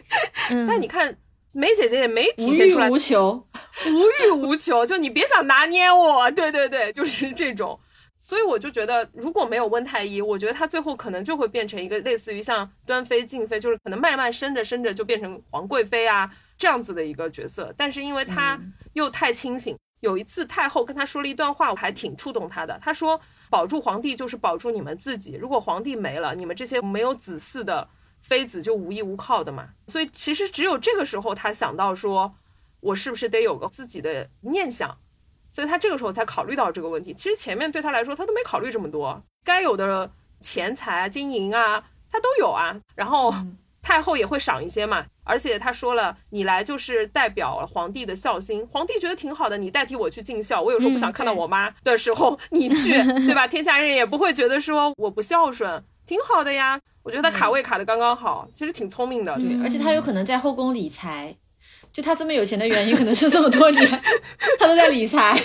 但你看梅姐姐也没体现出来，无欲无求，无欲无求，就你别想拿捏我，对对对，就是这种。所以我就觉得，如果没有温太医，我觉得她最后可能就会变成一个类似于像端妃、静妃，就是可能慢慢升着升着就变成皇贵妃啊。这样子的一个角色，但是因为他又太清醒，有一次太后跟他说了一段话，我还挺触动他的。他说：“保住皇帝就是保住你们自己，如果皇帝没了，你们这些没有子嗣的妃子就无依无靠的嘛。”所以其实只有这个时候，他想到说，我是不是得有个自己的念想？所以他这个时候才考虑到这个问题。其实前面对他来说，他都没考虑这么多，该有的钱财啊、金银啊，他都有啊。然后太后也会赏一些嘛。而且他说了，你来就是代表皇帝的孝心，皇帝觉得挺好的。你代替我去尽孝，我有时候不想看到我妈的时候，你去，*laughs* 对吧？天下人也不会觉得说我不孝顺，挺好的呀。我觉得他卡位卡的刚刚好，其实挺聪明的。对，而且他有可能在后宫理财，就他这么有钱的原因，可能是这么多年 *laughs* 他都在理财。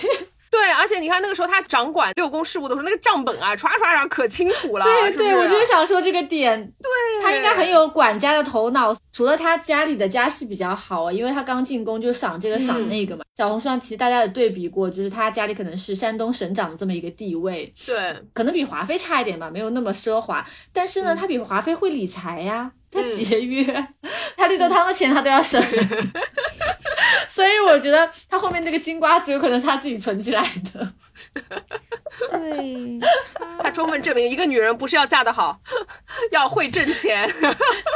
对，而且你看那个时候他掌管六宫事务的时候，那个账本啊，唰唰唰可清楚了。对对，我就是想说这个点。对，他应该很有管家的头脑。除了他家里的家世比较好啊，因为他刚进宫就赏这个赏那个嘛。小红书上其实大家也对比过，就是他家里可能是山东省长的这么一个地位。对，可能比华妃差一点吧，没有那么奢华。但是呢，他比华妃会理财呀，他节约，*laughs* 他绿豆汤的钱他都要省。*laughs* 所以我觉得他后面那个金瓜子有可能是他自己存起来的。*laughs* 对，他充分证明一个女人不是要嫁得好，要会挣钱。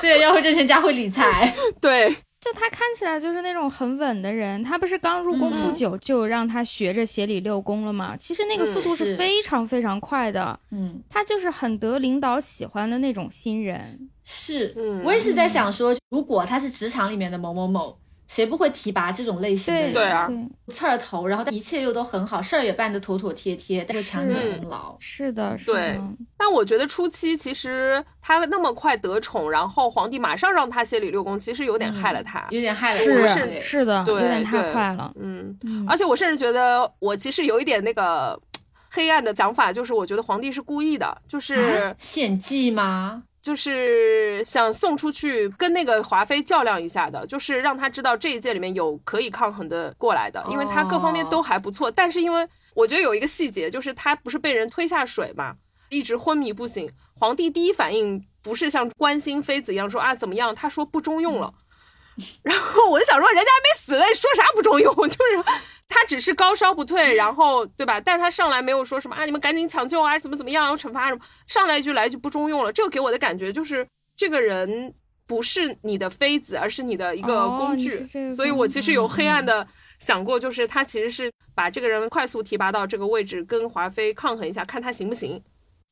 对，要会挣钱加会理财。对，就他看起来就是那种很稳的人。他不是刚入宫不久就让他学着协理六宫了吗？其实那个速度是非常非常快的。嗯，他就是很得领导喜欢的那种新人。是，我也是在想说，如果他是职场里面的某某某。谁不会提拔这种类型的人？对啊，刺儿头，然后一切又都很好，事儿也办得妥妥帖帖，但是抢你功劳。是的，是的。对，但我觉得初期其实他那么快得宠，然后皇帝马上让他协理六宫，其实有点害了他，有点害了。是是的，有点太快了。嗯，而且我甚至觉得，我其实有一点那个黑暗的想法，就是我觉得皇帝是故意的，就是献计吗？就是想送出去跟那个华妃较量一下的，就是让他知道这一届里面有可以抗衡的过来的，因为他各方面都还不错。但是因为我觉得有一个细节，就是他不是被人推下水嘛，一直昏迷不醒。皇帝第一反应不是像关心妃子一样说啊怎么样，他说不中用了。然后我就想说，人家还没死嘞，说啥不中用？*laughs* 就是他只是高烧不退，然后对吧？但他上来没有说什么啊，你们赶紧抢救啊，怎么怎么样，要惩罚什么？上来一句来一句不中用了，这个给我的感觉就是这个人不是你的妃子，而是你的一个工具。所以我其实有黑暗的想过，就是他其实是把这个人快速提拔到这个位置，跟华妃抗衡一下，看他行不行。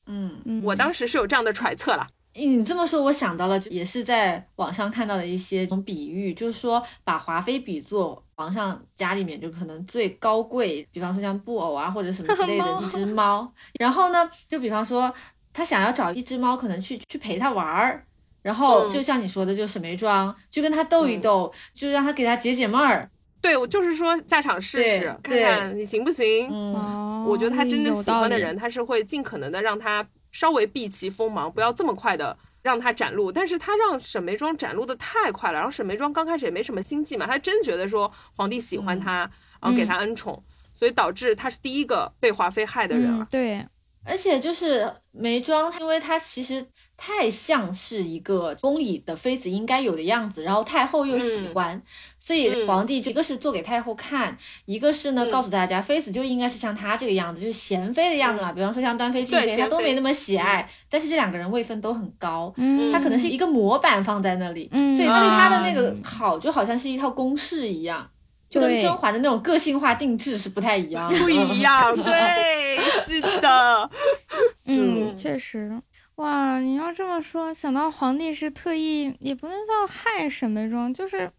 嗯，我当时是有这样的揣测了。你这么说，我想到了，也是在网上看到的一些种比喻，就是说把华妃比作皇上家里面就可能最高贵，比方说像布偶啊或者什么 *laughs* 之类的一只猫。然后呢，就比方说他想要找一只猫，可能去去陪他玩儿，然后就像你说的，就沈眉庄，就跟他斗一斗，就让他给他解解闷儿。对，我就是说下场试试，看看你行不行。嗯，我觉得他真的喜欢的人，他是会尽可能的让他。稍微避其锋芒，不要这么快的让他展露。但是他让沈眉庄展露的太快了，然后沈眉庄刚开始也没什么心计嘛，她真觉得说皇帝喜欢她，然后给她恩宠，所以导致她是第一个被华妃害的人。对。而且就是眉庄，因为她其实太像是一个宫里的妃子应该有的样子，然后太后又喜欢，所以皇帝一个是做给太后看，一个是呢告诉大家妃子就应该是像她这个样子，就是贤妃的样子嘛。比方说像端妃、静妃，她都没那么喜爱，但是这两个人位分都很高，她可能是一个模板放在那里，所以对她的那个好就好像是一套公式一样。就跟甄嬛的那种个性化定制是不太一样，不一样，对，是的，*laughs* 嗯，确实，哇，你要这么说，想到皇帝是特意，也不能叫害沈眉庄，就是，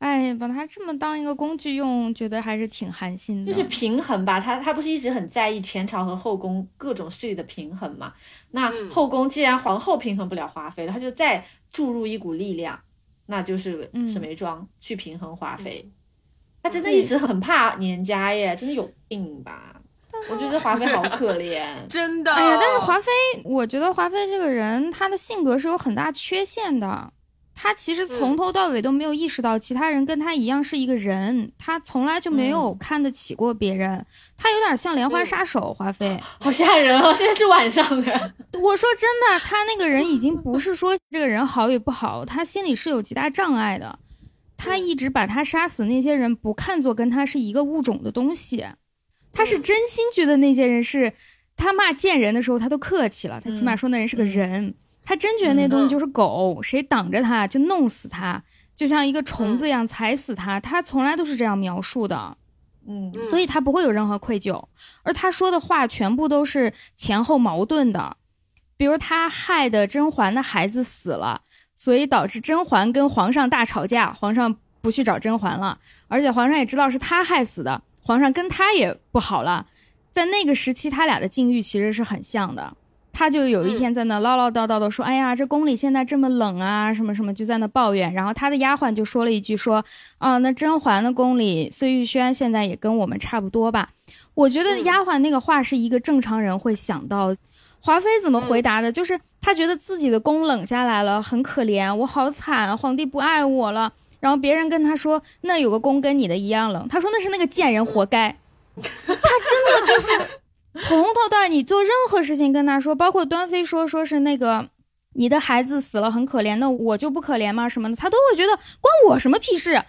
哎，把他这么当一个工具用，觉得还是挺寒心的。就是平衡吧，他他不是一直很在意前朝和后宫各种势力的平衡嘛？那后宫既然皇后平衡不了华妃了，他就再注入一股力量，那就是沈眉庄去平衡华妃。他真的一直很怕年家耶，真的有病吧？我觉得华妃好 *laughs* 可怜，真的。哎呀，但是华妃，我觉得华妃这个人，她的性格是有很大缺陷的。她其实从头到尾都没有意识到其他人跟他一样是一个人，他从来就没有看得起过别人。他有点像连环杀手，华妃，*laughs* 好吓人啊！现在是晚上的。*laughs* 我说真的，他那个人已经不是说这个人好与不好，他心里是有极大障碍的。他一直把他杀死那些人不看作跟他是一个物种的东西，他是真心觉得那些人是，他骂贱人的时候他都客气了，他起码说那人是个人，他真觉得那东西就是狗，谁挡着他就弄死他，就像一个虫子一样踩死他，他从来都是这样描述的，嗯，所以他不会有任何愧疚，而他说的话全部都是前后矛盾的，比如他害的甄嬛的孩子死了。所以导致甄嬛跟皇上大吵架，皇上不去找甄嬛了，而且皇上也知道是他害死的，皇上跟他也不好了。在那个时期，他俩的境遇其实是很像的。他就有一天在那唠唠叨叨的说：“哎呀，这宫里现在这么冷啊，什么什么，就在那抱怨。”然后他的丫鬟就说了一句：“说啊，那甄嬛的宫里，碎玉轩现在也跟我们差不多吧？”我觉得丫鬟那个话是一个正常人会想到。华妃怎么回答的？就是她觉得自己的宫冷下来了，很可怜，我好惨，皇帝不爱我了。然后别人跟她说，那有个宫跟你的一样冷，她说那是那个贱人活该。她真的就是从头到尾，你做任何事情跟他说，包括端妃说说是那个你的孩子死了很可怜，那我就不可怜吗？什么的，他都会觉得关我什么屁事。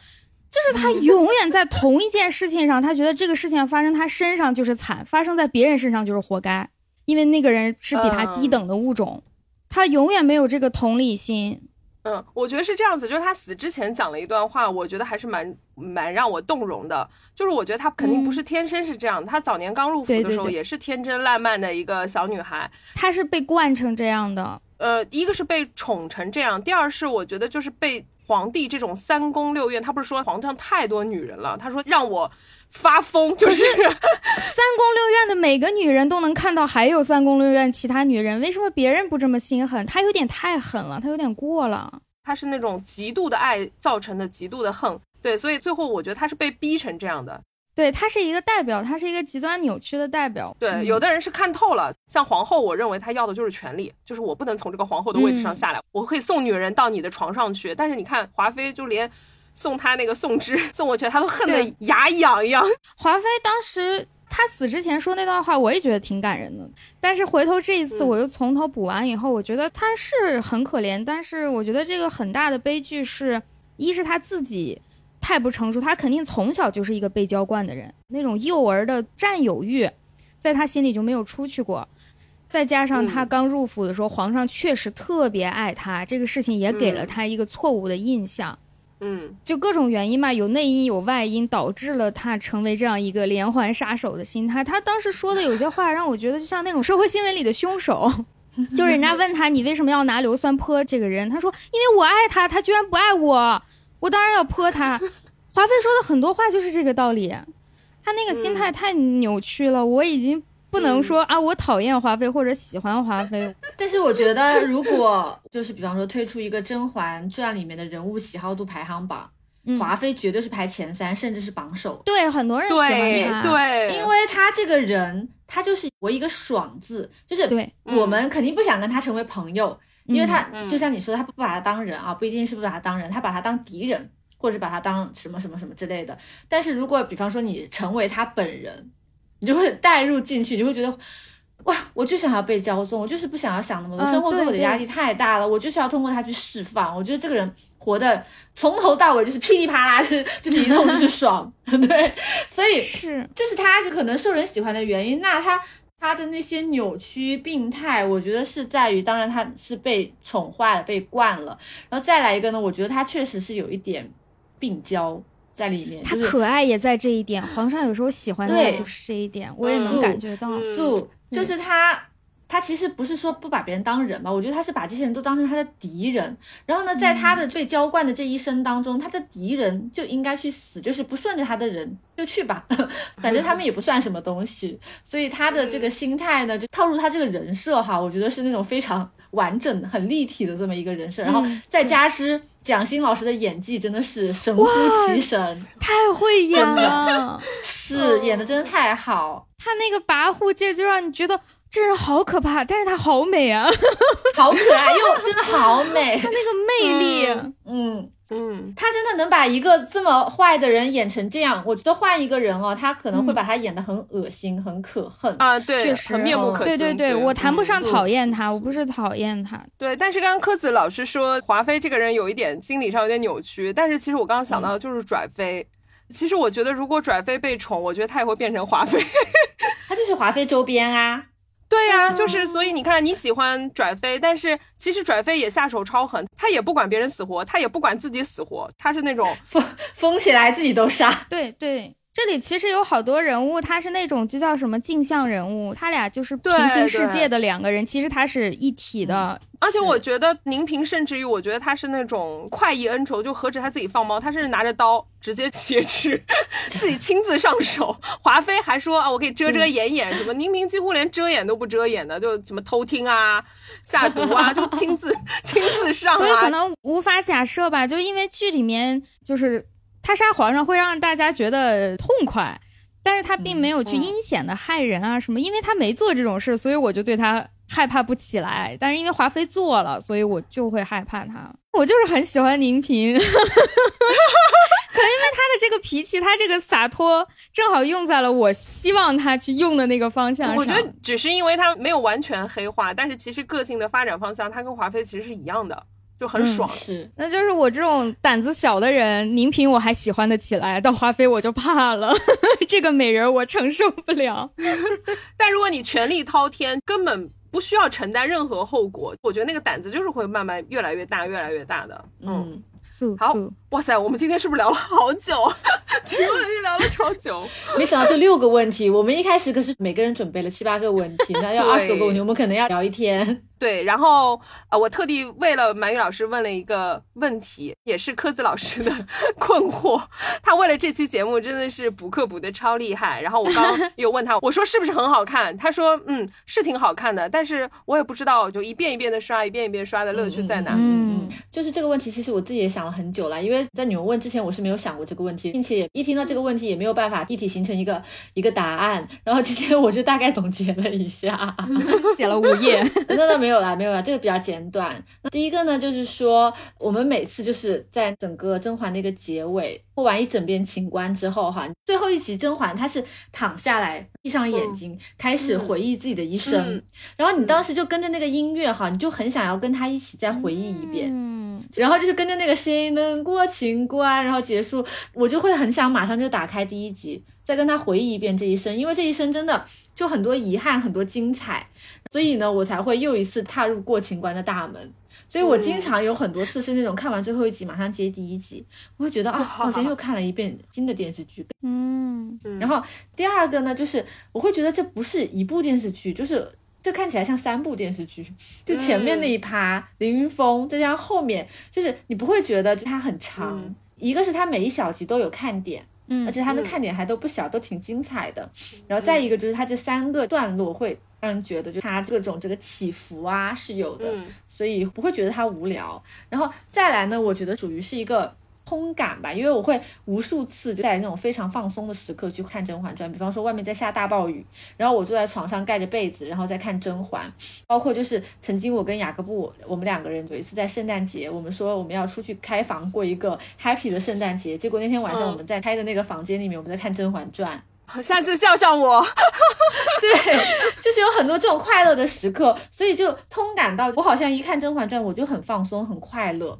就是他永远在同一件事情上，他觉得这个事情发生他身上就是惨，发生在别人身上就是活该。因为那个人是比他低等的物种，他永远没有这个同理心。嗯，我觉得是这样子，就是他死之前讲了一段话，我觉得还是蛮蛮让我动容的。就是我觉得他肯定不是天生是这样，他早年刚入府的时候也是天真烂漫的一个小女孩，她是被惯成这样的。呃，一个是被宠成这样，第二是我觉得就是被皇帝这种三宫六院，他不是说皇上太多女人了，他说让我。发疯就是三宫六院的每个女人都能看到，还有三宫六院其他女人，为什么别人不这么心狠？他有点太狠了，他有点过了。他是那种极度的爱造成的极度的恨，对，所以最后我觉得他是被逼成这样的。对他是一个代表，他是一个极端扭曲的代表。对，有的人是看透了，像皇后，我认为她要的就是权力，就是我不能从这个皇后的位置上下来，我可以送女人到你的床上去。但是你看华妃就连。送他那个宋芝送过去，*laughs* 他都恨得牙痒痒。华妃当时他死之前说那段话，我也觉得挺感人的。但是回头这一次，我又从头补完以后，我觉得他是很可怜。但是我觉得这个很大的悲剧是一是他自己太不成熟，他肯定从小就是一个被娇惯的人，那种幼儿的占有欲，在他心里就没有出去过。再加上他刚入府的时候，皇上确实特别爱他，这个事情也给了他一个错误的印象。嗯，就各种原因嘛，有内因有外因，导致了他成为这样一个连环杀手的心态。他当时说的有些话，让我觉得就像那种社会新闻里的凶手。*laughs* 就人家问他你为什么要拿硫酸泼这个人，他说因为我爱他，他居然不爱我，我当然要泼他。华妃说的很多话就是这个道理，他那个心态太扭曲了，我已经。不能说啊，我讨厌华妃或者喜欢华妃，*laughs* 但是我觉得，如果就是比方说推出一个《甄嬛传》里面的人物喜好度排行榜，华妃绝对是排前三，甚至是榜首。对，很多人喜欢她，对，因为她这个人，她就是我一个爽字，就是对，我们肯定不想跟她成为朋友，因为她就像你说的，她不把她当人啊，不一定是不把她当人，她把她当敌人，或者把她当什么什么什么之类的。但是如果比方说你成为她本人。你就会带入进去，你会觉得，哇，我就想要被骄纵，我就是不想要想那么多，生活给我的压力太大了，我就是要通过他去释放。我觉得这个人活的从头到尾就是噼里啪啦，就 *laughs* 是就是一通就是爽，*laughs* 对，所以是这是他就可能受人喜欢的原因。那他他的那些扭曲病态，我觉得是在于，当然他是被宠坏了，被惯了。然后再来一个呢，我觉得他确实是有一点病娇。在里面，他可爱也在这一点。皇上有时候喜欢的就是这一点，我也能感觉到。素就是他，他其实不是说不把别人当人吧？我觉得他是把这些人都当成他的敌人。然后呢，在他的被娇惯的这一生当中，他的敌人就应该去死，就是不顺着他的人就去吧，*laughs* 反正他们也不算什么东西。所以他的这个心态呢，就套入他这个人设哈，我觉得是那种非常完整、很立体的这么一个人设。然后再加之。蒋欣老师的演技真的是神乎其神，太会演了，是演的真的太好。他那个跋扈劲就让你觉得这人好可怕，但是他好美啊，好可爱又真的好美，*laughs* 他那个魅力，嗯。嗯，他真的能把一个这么坏的人演成这样，我觉得换一个人哦，他可能会把他演的很恶心、很可恨啊。对，确实面目可憎。对对对，我谈不上讨厌他，我不是讨厌他。对，但是刚刚柯子老师说华妃这个人有一点心理上有点扭曲，但是其实我刚刚想到的就是拽妃。其实我觉得如果拽妃被宠，我觉得她也会变成华妃。*laughs* 她就是华妃周边啊。对呀，就是所以你看你喜欢拽飞，但是其实拽飞也下手超狠，他也不管别人死活，他也不管自己死活，他是那种 *laughs* 疯疯起来自己都杀。对对，这里其实有好多人物，他是那种就叫什么镜像人物，他俩就是平行世界的两个人，其实他是一体的。而且我觉得宁平甚至于，我觉得他是那种快意恩仇，就何止他自己放猫，他甚至拿着刀直接挟持，自己亲自上手。华妃还说啊，我可以遮遮掩掩什么，宁平几乎连遮掩都不遮掩的，就什么偷听啊、下毒啊，就亲自 *laughs* 亲自上。所以可能无法假设吧，就因为剧里面就是他杀皇上会让大家觉得痛快，但是他并没有去阴险的害人啊什么，因为他没做这种事，所以我就对他。害怕不起来，但是因为华妃做了，所以我就会害怕他。我就是很喜欢宁嫔，可能因为他的这个脾气，他这个洒脱，正好用在了我希望他去用的那个方向上。我觉得只是因为他没有完全黑化，但是其实个性的发展方向，他跟华妃其实是一样的，就很爽。是，那就是我这种胆子小的人，宁嫔我还喜欢得起来，到华妃我就怕了，*laughs* 这个美人我承受不了。*laughs* 但如果你权力滔天，根本。不需要承担任何后果，我觉得那个胆子就是会慢慢越来越大，越来越大的。嗯，好，哇塞，我们今天是不是聊了好久？*laughs* 其实已经聊了超久。没想到这六个问题，我们一开始可是每个人准备了七八个问题，那要二十多个问题，我们可能要聊一天。对，然后呃，我特地为了满语老师问了一个问题，也是科子老师的 *laughs* 困惑。他为了这期节目真的是补课补的超厉害。然后我刚 *laughs* 又问他，我说是不是很好看？他说嗯，是挺好看的，但是我也不知道，就一遍一遍的刷，一遍一遍刷的乐趣在哪。嗯，就是这个问题，其实我自己也想了很久了，因为在你们问之前，我是没有想过这个问题，并且一听到这个问题，也没有办法一体形成一个一个答案。然后今天我就大概总结了一下，写了五页，*laughs* 那那没有。没有啦，没有啦，这个比较简短。那第一个呢，就是说我们每次就是在整个甄嬛的一个结尾播完一整遍情关之后，哈，最后一集甄嬛她是躺下来，闭上眼睛，开始回忆自己的一生。然后你当时就跟着那个音乐，哈，你就很想要跟她一起再回忆一遍。嗯。然后就是跟着那个谁能过情关，然后结束，我就会很想马上就打开第一集，再跟他回忆一遍这一生，因为这一生真的就很多遗憾，很多精彩，所以呢，我才会又一次踏入过情关的大门。所以我经常有很多次是那种看完最后一集马上接第一集，我会觉得啊，好像又看了一遍新的电视剧。嗯，然后第二个呢，就是我会觉得这不是一部电视剧，就是这看起来像三部电视剧。就前面那一趴凌云峰，再加上后面，就是你不会觉得它很长。一个是它每一小集都有看点，嗯，而且它的看点还都不小，都挺精彩的。然后再一个就是它这三个段落会。让人觉得就它各种这个起伏啊是有的，所以不会觉得它无聊。然后再来呢，我觉得属于是一个通感吧，因为我会无数次就在那种非常放松的时刻去看《甄嬛传》，比方说外面在下大暴雨，然后我坐在床上盖着被子，然后再看甄嬛。包括就是曾经我跟雅各布，我们两个人有一次在圣诞节，我们说我们要出去开房过一个 happy 的圣诞节，结果那天晚上我们在开的那个房间里面，我们在看《甄嬛传》。下次叫上我，对，*laughs* 就是有很多这种快乐的时刻，所以就通感到我好像一看《甄嬛传》，我就很放松、很快乐，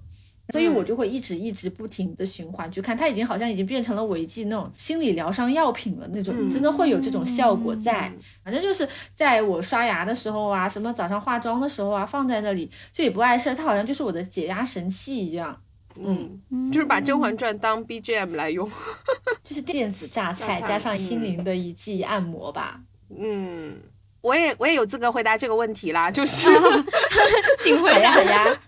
所以我就会一直一直不停的循环去看，它已经好像已经变成了我一剂那种心理疗伤药品了，那种真的会有这种效果在。反正就是在我刷牙的时候啊，什么早上化妆的时候啊，放在那里就也不碍事儿，它好像就是我的解压神器一样。嗯，就是把《甄嬛传》当 BGM 来用，*laughs* 就是电子榨菜加上心灵的一剂按摩吧。嗯，我也我也有资格回答这个问题啦，就是，*laughs* 请回答 *laughs* 呀。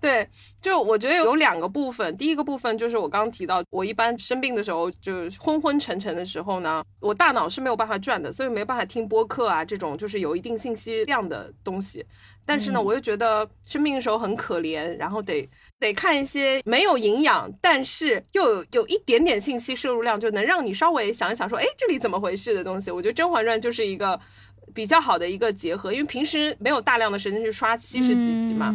对，就我觉得有两个部分，第一个部分就是我刚刚提到，我一般生病的时候，就是昏昏沉沉的时候呢，我大脑是没有办法转的，所以没办法听播客啊这种就是有一定信息量的东西。但是呢，我又觉得生病的时候很可怜，然后得。得看一些没有营养，但是又有有一点点信息摄入量，就能让你稍微想一想，说，哎，这里怎么回事的东西。我觉得《甄嬛传》就是一个。比较好的一个结合，因为平时没有大量的时间去刷七十几集嘛，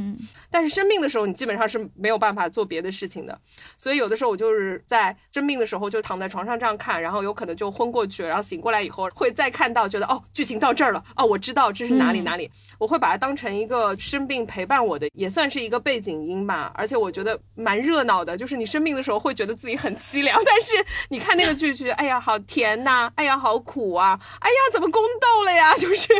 但是生病的时候你基本上是没有办法做别的事情的，所以有的时候我就是在生病的时候就躺在床上这样看，然后有可能就昏过去，然后醒过来以后会再看到，觉得哦剧情到这儿了，哦我知道这是哪里哪里，我会把它当成一个生病陪伴我的，也算是一个背景音吧，而且我觉得蛮热闹的，就是你生病的时候会觉得自己很凄凉，*laughs* 但是你看那个剧剧，哎呀好甜呐，哎呀好苦啊，哎呀怎么宫斗了呀。*laughs* 就是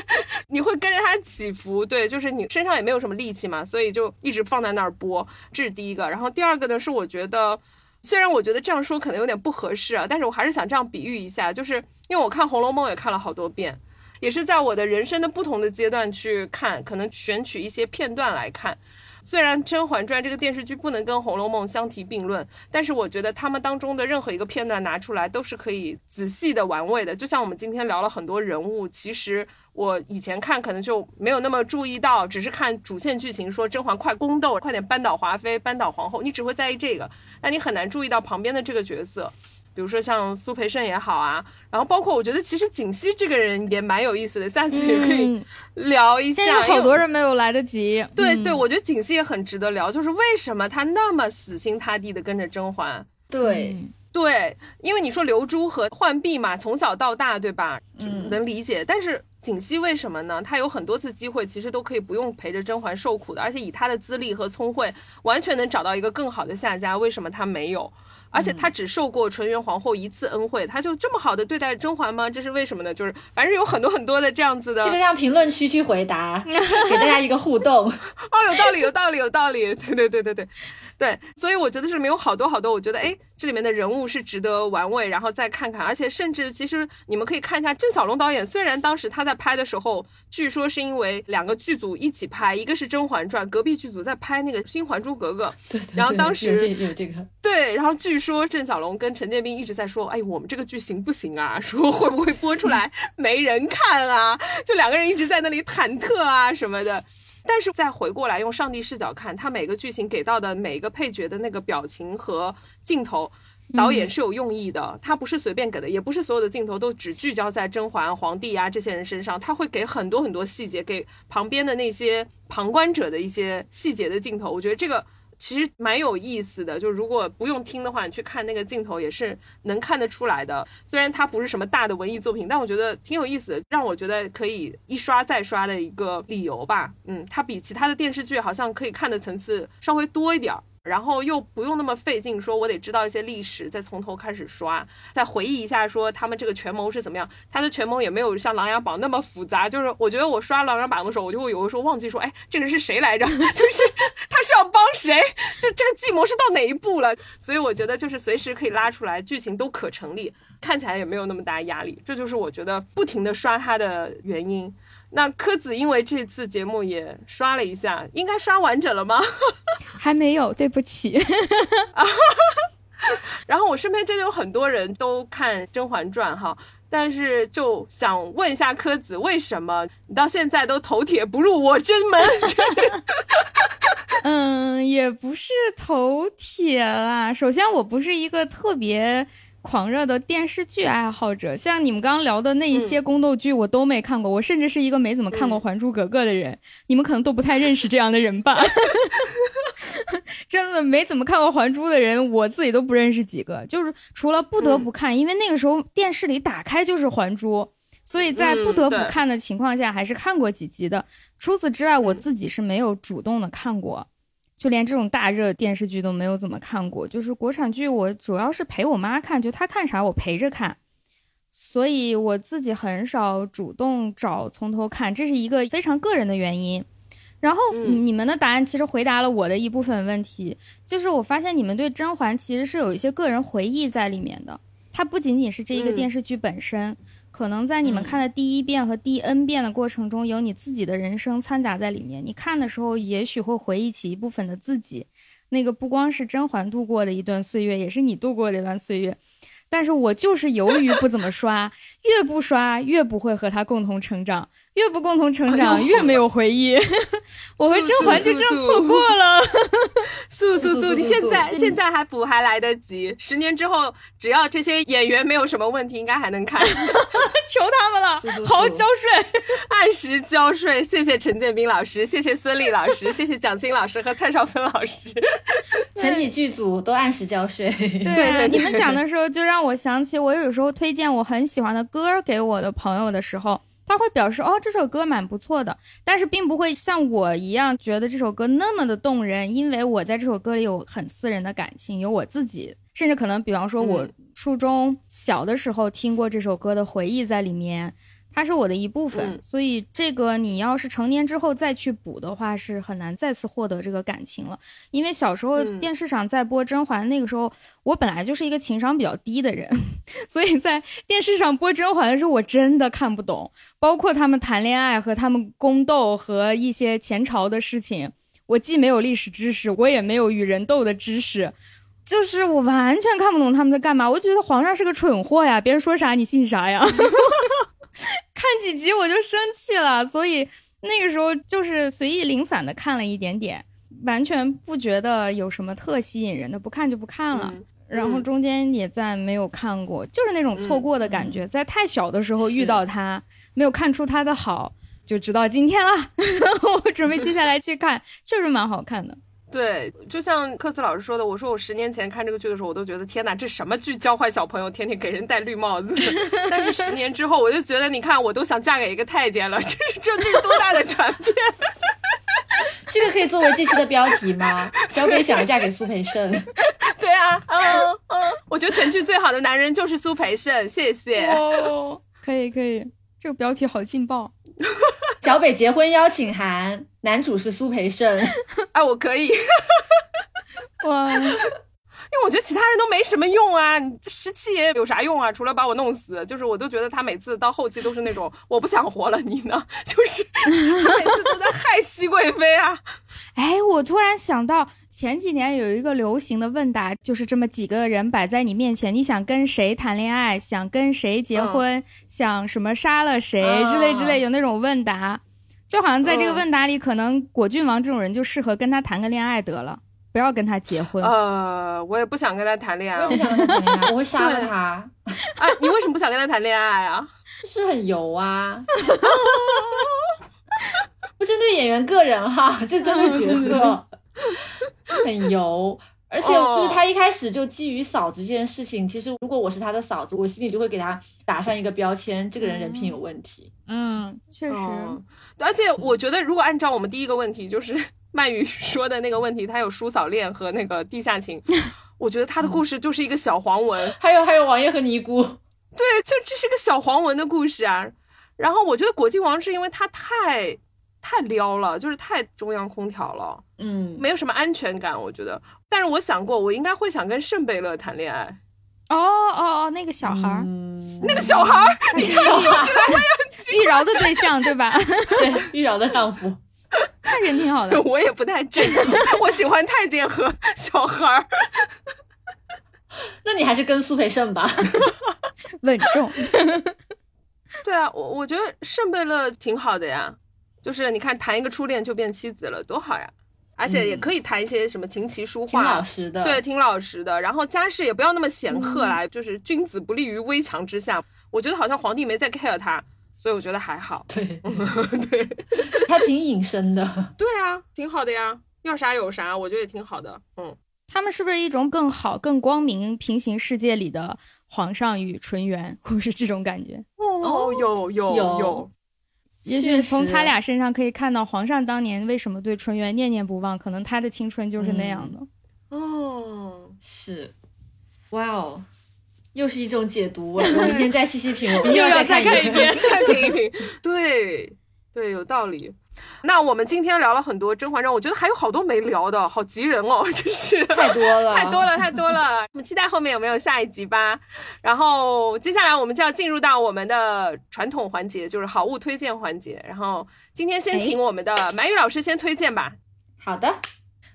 你会跟着它起伏，对，就是你身上也没有什么力气嘛，所以就一直放在那儿播，这是第一个。然后第二个呢，是我觉得，虽然我觉得这样说可能有点不合适啊，但是我还是想这样比喻一下，就是因为我看《红楼梦》也看了好多遍，也是在我的人生的不同的阶段去看，可能选取一些片段来看。虽然《甄嬛传》这个电视剧不能跟《红楼梦》相提并论，但是我觉得他们当中的任何一个片段拿出来都是可以仔细的玩味的。就像我们今天聊了很多人物，其实。我以前看可能就没有那么注意到，只是看主线剧情，说甄嬛快宫斗，快点扳倒华妃，扳倒皇后，你只会在意这个，那你很难注意到旁边的这个角色，比如说像苏培盛也好啊，然后包括我觉得其实锦汐这个人也蛮有意思的，下次也可以 *laughs* 聊一下。现在好多人没有来得及。对对，我觉得锦汐也很值得聊，就是为什么他那么死心塌地的跟着甄嬛？对。对，因为你说流珠和浣碧嘛，从小到大，对吧？嗯，能理解。但是锦汐为什么呢？她有很多次机会，其实都可以不用陪着甄嬛受苦的，而且以她的资历和聪慧，完全能找到一个更好的下家。为什么她没有？而且她只受过纯元皇后一次恩惠，她就这么好的对待甄嬛吗？这是为什么呢？就是反正有很多很多的这样子的。这个让评论区去回答，*laughs* 给大家一个互动。哦，有道理，有道理，有道理。对对对对对。对，所以我觉得这里面有好多好多，我觉得哎，这里面的人物是值得玩味，然后再看看。而且甚至其实你们可以看一下郑晓龙导演，虽然当时他在拍的时候，据说是因为两个剧组一起拍，一个是《甄嬛传》，隔壁剧组在拍那个《新还珠格格》。*laughs* 对，然后当时有这个。对，然后据说郑晓龙跟陈建斌一直在说，哎，我们这个剧行不行啊？*laughs* 说会不会播出来没人看啊？就两个人一直在那里忐忑啊什么的。但是再回过来用上帝视角看，他每个剧情给到的每一个配角的那个表情和镜头，导演是有用意的，他不是随便给的，也不是所有的镜头都只聚焦在甄嬛、皇帝呀这些人身上，他会给很多很多细节，给旁边的那些旁观者的一些细节的镜头。我觉得这个其实蛮有意思的。就如果不用听的话，你去看那个镜头也是能看得出来的。虽然它不是什么大的文艺作品，但我觉得挺有意思的，让我觉得可以一刷再刷的一个理由吧。嗯，它比其他的电视剧好像可以看的层次稍微多一点儿。然后又不用那么费劲，说我得知道一些历史，再从头开始刷，再回忆一下说他们这个权谋是怎么样。他的权谋也没有像《琅琊榜》那么复杂，就是我觉得我刷《琅琊榜》的时候，我就会有的时候忘记说，哎，这个人是谁来着？*laughs* 就是他是要帮谁？就这个计谋是到哪一步了？所以我觉得就是随时可以拉出来，剧情都可成立，看起来也没有那么大压力。这就是我觉得不停的刷它的原因。那柯子因为这次节目也刷了一下，应该刷完整了吗？*laughs* 还没有，对不起。*laughs* 然后我身边真的有很多人都看《甄嬛传》哈，但是就想问一下柯子，为什么你到现在都头铁不入我真门？*laughs* 嗯，也不是头铁啦。首先，我不是一个特别。狂热的电视剧爱好者，像你们刚刚聊的那一些宫斗剧，我都没看过。我甚至是一个没怎么看过《还珠格格》的人，你们可能都不太认识这样的人吧？*laughs* 真的没怎么看过《还珠》的人，我自己都不认识几个。就是除了不得不看，因为那个时候电视里打开就是《还珠》，所以在不得不看的情况下，还是看过几集的。除此之外，我自己是没有主动的看过。就连这种大热电视剧都没有怎么看过，就是国产剧，我主要是陪我妈看，就她看啥我陪着看，所以我自己很少主动找从头看，这是一个非常个人的原因。然后你们的答案其实回答了我的一部分问题，就是我发现你们对甄嬛其实是有一些个人回忆在里面的，它不仅仅是这一个电视剧本身。可能在你们看的第一遍和第 N 遍的过程中，有你自己的人生掺杂在里面。你看的时候，也许会回忆起一部分的自己，那个不光是甄嬛度过的一段岁月，也是你度过的一段岁月。但是我就是由于不怎么刷，越不刷越不会和他共同成长。越不共同成长，越没有回忆。*laughs* 我和甄嬛就这样错过了。*laughs* 速速速！你现在现在还补还来得及。十年之后，只要这些演员没有什么问题，应该还能看。*laughs* 求他们了，好好交税，按时交税。谢谢陈建斌老师，谢谢孙俪老师，谢谢蒋欣老师和蔡少芬老师。全体剧组都按时交税。对对，你们讲的时候就让我想起，我有时候推荐我很喜欢的歌给我的朋友的时候。他会表示哦，这首歌蛮不错的，但是并不会像我一样觉得这首歌那么的动人，因为我在这首歌里有很私人的感情，有我自己，甚至可能比方说我初中小的时候听过这首歌的回忆在里面。它是我的一部分，所以这个你要是成年之后再去补的话，是很难再次获得这个感情了。因为小时候电视上在播甄嬛，那个时候我本来就是一个情商比较低的人，*laughs* 所以在电视上播甄嬛的时候，我真的看不懂，包括他们谈恋爱和他们宫斗和一些前朝的事情，我既没有历史知识，我也没有与人斗的知识，就是我完全看不懂他们在干嘛。我就觉得皇上是个蠢货呀，别人说啥你信啥呀。*laughs* *laughs* 看几集我就生气了，所以那个时候就是随意零散的看了一点点，完全不觉得有什么特吸引人的，不看就不看了。然后中间也再没有看过，就是那种错过的感觉，在太小的时候遇到他，没有看出他的好，就直到今天了。*laughs* 我准备接下来去看，确实蛮好看的。对，就像克斯老师说的，我说我十年前看这个剧的时候，我都觉得天哪，这什么剧教坏小朋友，天天给人戴绿帽子。*laughs* 但是十年之后，我就觉得，你看，我都想嫁给一个太监了，这是这这是多大的转变？*laughs* 这个可以作为这期的标题吗？小北想嫁给苏培盛。对啊，嗯嗯，我觉得全剧最好的男人就是苏培盛，谢谢。哦，可以可以，这个标题好劲爆。*laughs* 小北结婚邀请函，男主是苏培盛。哎，*laughs* 我可以。*laughs* 哇，因为我觉得其他人都没什么用啊，十七爷有啥用啊？除了把我弄死，就是我都觉得他每次到后期都是那种我不想活了，你呢？*laughs* 就是他每次都在害熹贵妃啊。*laughs* 哎，我突然想到前几年有一个流行的问答，就是这么几个人摆在你面前，你想跟谁谈恋爱，想跟谁结婚，想什么杀了谁之类之类，有那种问答，就好像在这个问答里，可能果郡王这种人就适合跟他谈个恋爱得了，不要跟他结婚。呃，我也不想跟他谈恋爱，我不想跟他谈恋爱，*laughs* 我会杀了他。啊，你为什么不想跟他谈恋爱啊？*laughs* 是很油啊。不针对演员个人哈，*laughs* 就针对角色。很油。而且就是他一开始就基于嫂子这件事情，其实如果我是他的嫂子，我心里就会给他打上一个标签，这个人人品有问题。嗯，确实。而且我觉得，如果按照我们第一个问题，就是曼宇 *laughs* 说的那个问题，他有叔嫂恋和那个地下情，*laughs* 我觉得他的故事就是一个小黄文。还有还有王爷和尼姑，对，就这是个小黄文的故事啊。然后我觉得果郡王是因为他太。太撩了，就是太中央空调了，嗯，没有什么安全感，我觉得。但是我想过，我应该会想跟圣贝勒谈恋爱。哦哦哦，那个小孩儿，那个小孩儿，你这说起来还有玉娆的对象对吧？*laughs* 对，玉娆的丈夫，*laughs* 他人挺好的。*laughs* 我也不太正，*laughs* 我喜欢太监和小孩儿。那你还是跟苏培盛吧，稳重。对啊，我我觉得圣贝勒挺好的呀。就是你看，谈一个初恋就变妻子了，多好呀！而且也可以谈一些什么琴棋书画，挺老实的。对，挺老实的。然后家世也不要那么显赫啦，就是君子不立于危墙之下。我觉得好像皇帝没在 care 他，所以我觉得还好。*laughs* 对，*laughs* 对，*laughs* 他挺隐身的。对啊，挺好的呀，要啥有啥，我觉得也挺好的。嗯，他们是不是一种更好、更光明平行世界里的皇上与纯元，或是这种感觉？哦，有有有。也许从他俩身上可以看到皇上当年为什么对纯元念念不忘，可能他的青春就是那样的。哦，是，哇哦，又是一种解读。*laughs* 我明天再细细品，我 *laughs* 又要再看一遍，再品一品。对，对，有道理。那我们今天聊了很多《甄嬛传》，我觉得还有好多没聊的，好急人哦，真是太多了，*laughs* 太多了，太多了。我们期待后面有没有下一集吧。然后接下来我们就要进入到我们的传统环节，就是好物推荐环节。然后今天先请我们的满语老师先推荐吧。好的，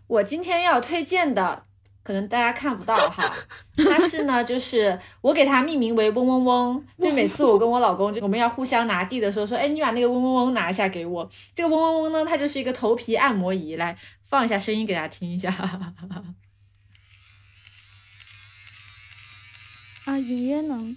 我今天要推荐的。可能大家看不到哈，它是呢，就是我给它命名为嗡嗡嗡，就每次我跟我老公就我们要互相拿地的时候，说，哎，你把那个嗡嗡嗡拿一下给我。这个嗡嗡嗡呢，它就是一个头皮按摩仪，来放一下声音给大家听一下。啊，隐约能。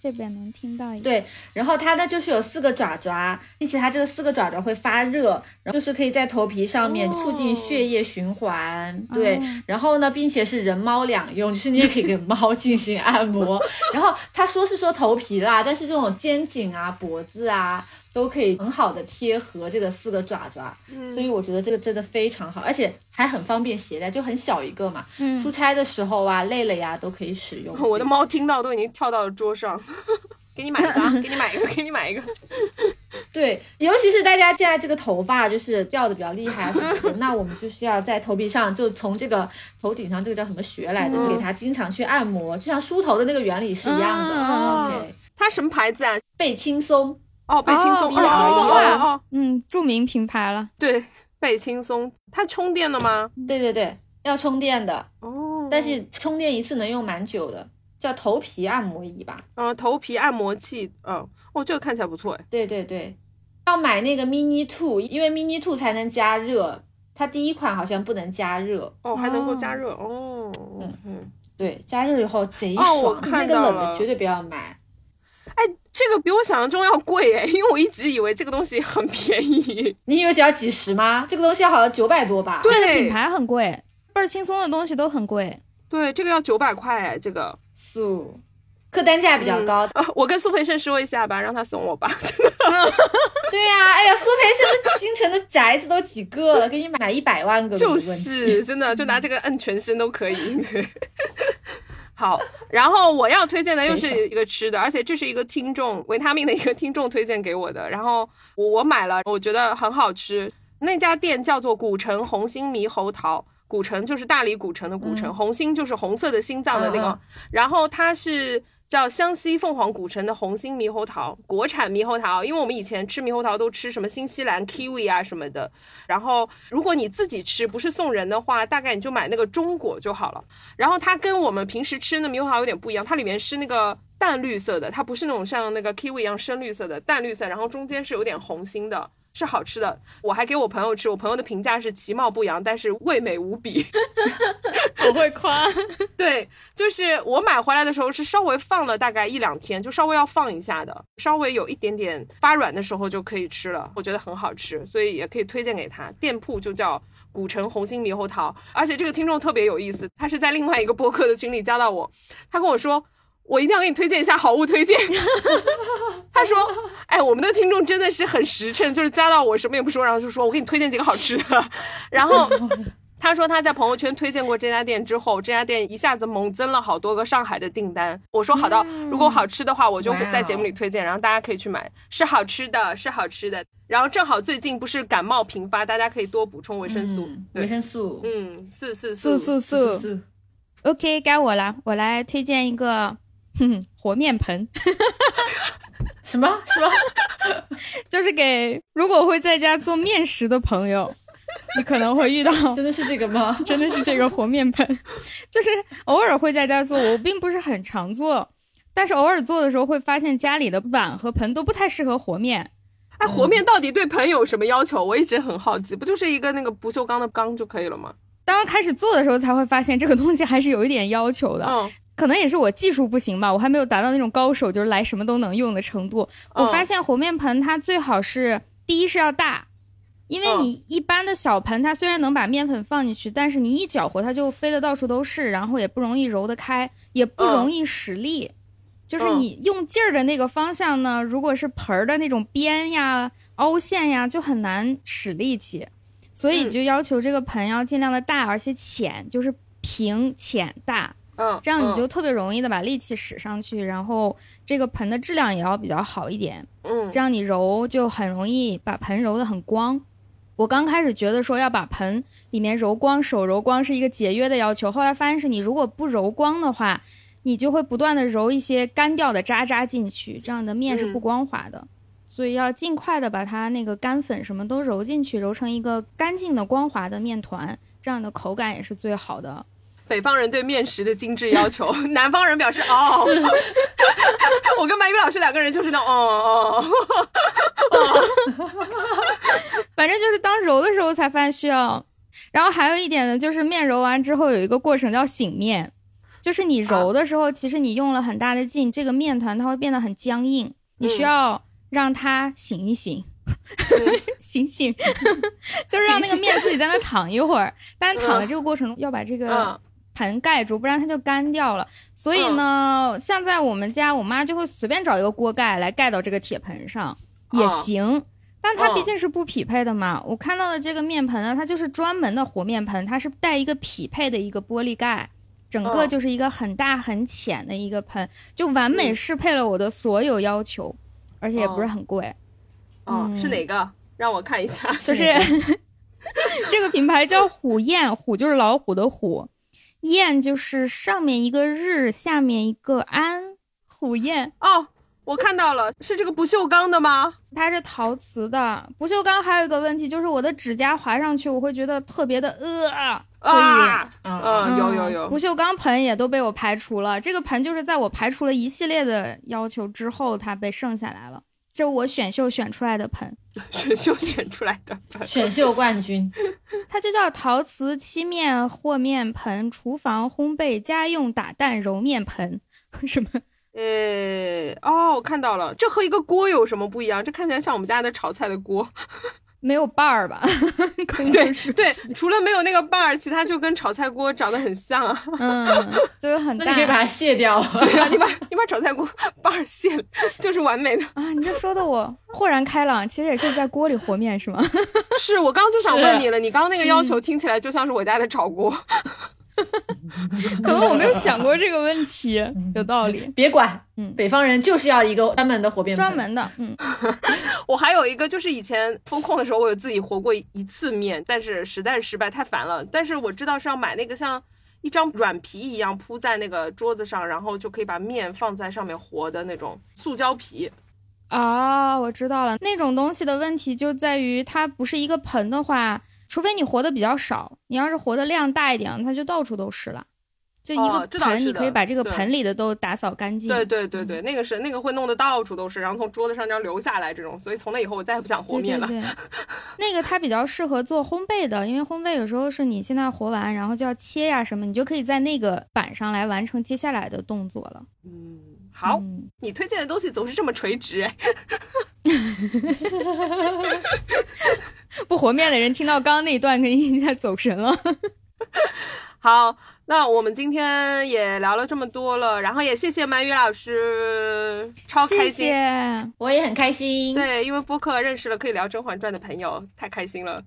这边能听到一对，然后它呢就是有四个爪爪，并且它这个四个爪爪会发热，然后就是可以在头皮上面促进血液循环，对，然后呢，并且是人猫两用，就是你也可以给猫 *laughs* 进行按摩。然后他说是说头皮啦，但是这种肩颈啊、脖子啊。都可以很好的贴合这个四个爪爪，所以我觉得这个真的非常好，而且还很方便携带，就很小一个嘛。嗯，出差的时候啊，累了呀，都可以使用。*laughs* 我的猫听到都已经跳到了桌上，*laughs* 给你买一个，*laughs* 给你买一个，给你买一个。对，尤其是大家现在这个头发就是掉的比较厉害啊什么的，那我们就是要在头皮上，就从这个头顶上这个叫什么穴来的，就给它经常去按摩，就像梳头的那个原理是一样的。OK，它什么牌子啊？贝轻松。哦，贝轻松，贝轻松啊，嗯，著名品牌了。对，贝轻松，它充电的吗？对对对，要充电的。哦，但是充电一次能用蛮久的，叫头皮按摩仪吧？嗯，头皮按摩器。嗯，哦，这个看起来不错哎。对对对，要买那个 mini two，因为 mini two 才能加热，它第一款好像不能加热。哦，还能够加热哦。嗯嗯，对，加热以后贼爽，那个冷的绝对不要买。哎，这个比我想象中要贵哎，因为我一直以为这个东西很便宜。*laughs* 你以为只要几十吗？这个东西好像九百多吧？这个品牌很贵，倍儿轻松的东西都很贵。对，这个要九百块哎，这个素，客单价比较高。我跟苏培盛说一下吧，让他送我吧。*laughs* 对呀，哎呀，苏培盛的京城的宅子都几个了，给你买一百万个就是真的，就拿这个摁全身都可以。*laughs* 好，然后我要推荐的又是一个吃的，而且这是一个听众维他命的一个听众推荐给我的，然后我我买了，我觉得很好吃。那家店叫做古城红心猕猴桃，古城就是大理古城的古城，红心就是红色的心脏的那个，然后它是。叫湘西凤凰古城的红心猕猴桃，国产猕猴桃。因为我们以前吃猕猴桃都吃什么新西兰 kiwi 啊什么的。然后如果你自己吃，不是送人的话，大概你就买那个中果就好了。然后它跟我们平时吃的猕猴桃有点不一样，它里面是那个淡绿色的，它不是那种像那个 kiwi 一样深绿色的，淡绿色，然后中间是有点红心的。是好吃的，我还给我朋友吃，我朋友的评价是其貌不扬，但是味美无比。*laughs* *laughs* 我会夸，*laughs* 对，就是我买回来的时候是稍微放了大概一两天，就稍微要放一下的，稍微有一点点发软的时候就可以吃了，我觉得很好吃，所以也可以推荐给他。店铺就叫古城红心猕猴桃。而且这个听众特别有意思，他是在另外一个播客的群里加到我，他跟我说。我一定要给你推荐一下好物推荐。*laughs* 他说：“哎，我们的听众真的是很实诚，就是加到我什么也不说，然后就说我给你推荐几个好吃的。*laughs* 然后他说他在朋友圈推荐过这家店之后，这家店一下子猛增了好多个上海的订单。我说好的，如果好吃的话，我就在节目里推荐，然后大家可以去买，是好吃的，是好吃的。然后正好最近不是感冒频发，大家可以多补充维生素，维生素，嗯，四四素素素。OK，该我了，我来推荐一个。”哼，*laughs* 和面盆，什 *laughs* 么什么？*laughs* 就是给如果会在家做面食的朋友，你可能会遇到。真的是这个吗？真的是这个和面盆，就是偶尔会在家做，我并不是很常做，但是偶尔做的时候会发现家里的碗和盆都不太适合和面。哎，和面到底对盆有什么要求？我一直很好奇，不就是一个那个不锈钢的缸就可以了吗？刚刚开始做的时候才会发现这个东西还是有一点要求的。嗯。可能也是我技术不行吧，我还没有达到那种高手，就是来什么都能用的程度。我发现和面盆它最好是第一是要大，因为你一般的小盆它虽然能把面粉放进去，但是你一搅和它就飞的到处都是，然后也不容易揉得开，也不容易使力。就是你用劲儿的那个方向呢，如果是盆儿的那种边呀、凹陷呀，就很难使力气。所以就要求这个盆要尽量的大，而且浅，就是平浅大。嗯，这样你就特别容易的把力气使上去，然后这个盆的质量也要比较好一点。嗯，这样你揉就很容易把盆揉得很光。我刚开始觉得说要把盆里面揉光，手揉光是一个节约的要求，后来发现是你如果不揉光的话，你就会不断的揉一些干掉的渣渣进去，这样的面是不光滑的。所以要尽快的把它那个干粉什么都揉进去，揉成一个干净的光滑的面团，这样的口感也是最好的。北方人对面食的精致要求，*laughs* 南方人表示哦。*laughs* 我跟白宇老师两个人就是那哦哦，*laughs* 反正就是当揉的时候才发现需要。然后还有一点呢，就是面揉完之后有一个过程叫醒面，就是你揉的时候，其实你用了很大的劲，这个面团它会变得很僵硬，你需要让它醒一醒，醒醒，就是让那个面自己在那躺一会儿。但躺的这个过程中要把这个。盆盖住，不然它就干掉了。所以呢，像在我们家，我妈就会随便找一个锅盖来盖到这个铁盆上也行。但它毕竟是不匹配的嘛。我看到的这个面盆呢，它就是专门的和面盆，它是带一个匹配的一个玻璃盖，整个就是一个很大很浅的一个盆，就完美适配了我的所有要求，而且也不是很贵。哦，是哪个？让我看一下。就是 *laughs* 这个品牌叫虎燕，虎就是老虎的虎。燕就是上面一个日，下面一个安，虎燕哦，我看到了，是这个不锈钢的吗？它是陶瓷的，不锈钢还有一个问题就是我的指甲划上去，我会觉得特别的呃，所以嗯，有有有，不锈钢盆也都被我排除了，这个盆就是在我排除了一系列的要求之后，它被剩下来了。这我选秀选出来的盆，*laughs* 选秀选出来的盆，选秀冠军，*laughs* 它就叫陶瓷漆面和面盆，厨房烘焙家用打蛋揉面盆，*laughs* 什么？呃，哦，我看到了，这和一个锅有什么不一样？这看起来像我们家的炒菜的锅。没有伴儿吧？*laughs* 对对，除了没有那个伴儿，其他就跟炒菜锅长得很像啊。嗯，就是很 *laughs* 大。你可以把它卸掉。对啊，你把 *laughs* 你把炒菜锅把儿卸了，就是完美的啊！你这说的我豁然开朗，其实也可以在锅里和面，是吗？是我刚刚就想问你了，你刚刚那个要求听起来就像是我家的炒锅。*laughs* 可能我没有想过这个问题，*laughs* 有道理。别管，嗯，北方人就是要一个专门的和面专门的，嗯。*laughs* 我还有一个，就是以前风控的时候，我有自己和过一次面，但是实在是失败，太烦了。但是我知道是要买那个像一张软皮一样铺在那个桌子上，然后就可以把面放在上面和的那种塑胶皮。啊，我知道了，那种东西的问题就在于它不是一个盆的话。除非你活的比较少，你要是活的量大一点，它就到处都是了。就一个盆，你可以把这个盆里的都打扫干净。对对对对，那个是那个会弄得到处都是，然后从桌子上这样流下来这种。所以从那以后我再也不想和面了。对对对，*laughs* 那个它比较适合做烘焙的，因为烘焙有时候是你现在和完，然后就要切呀什么，你就可以在那个板上来完成接下来的动作了。嗯，好，你推荐的东西总是这么垂直哎。*laughs* 不和面的人听到刚刚那一段，肯定已经在走神了。*laughs* 好。那我们今天也聊了这么多了，然后也谢谢鳗鱼老师，超开心，我也很开心。对，因为播客认识了可以聊《甄嬛传》的朋友，太开心了。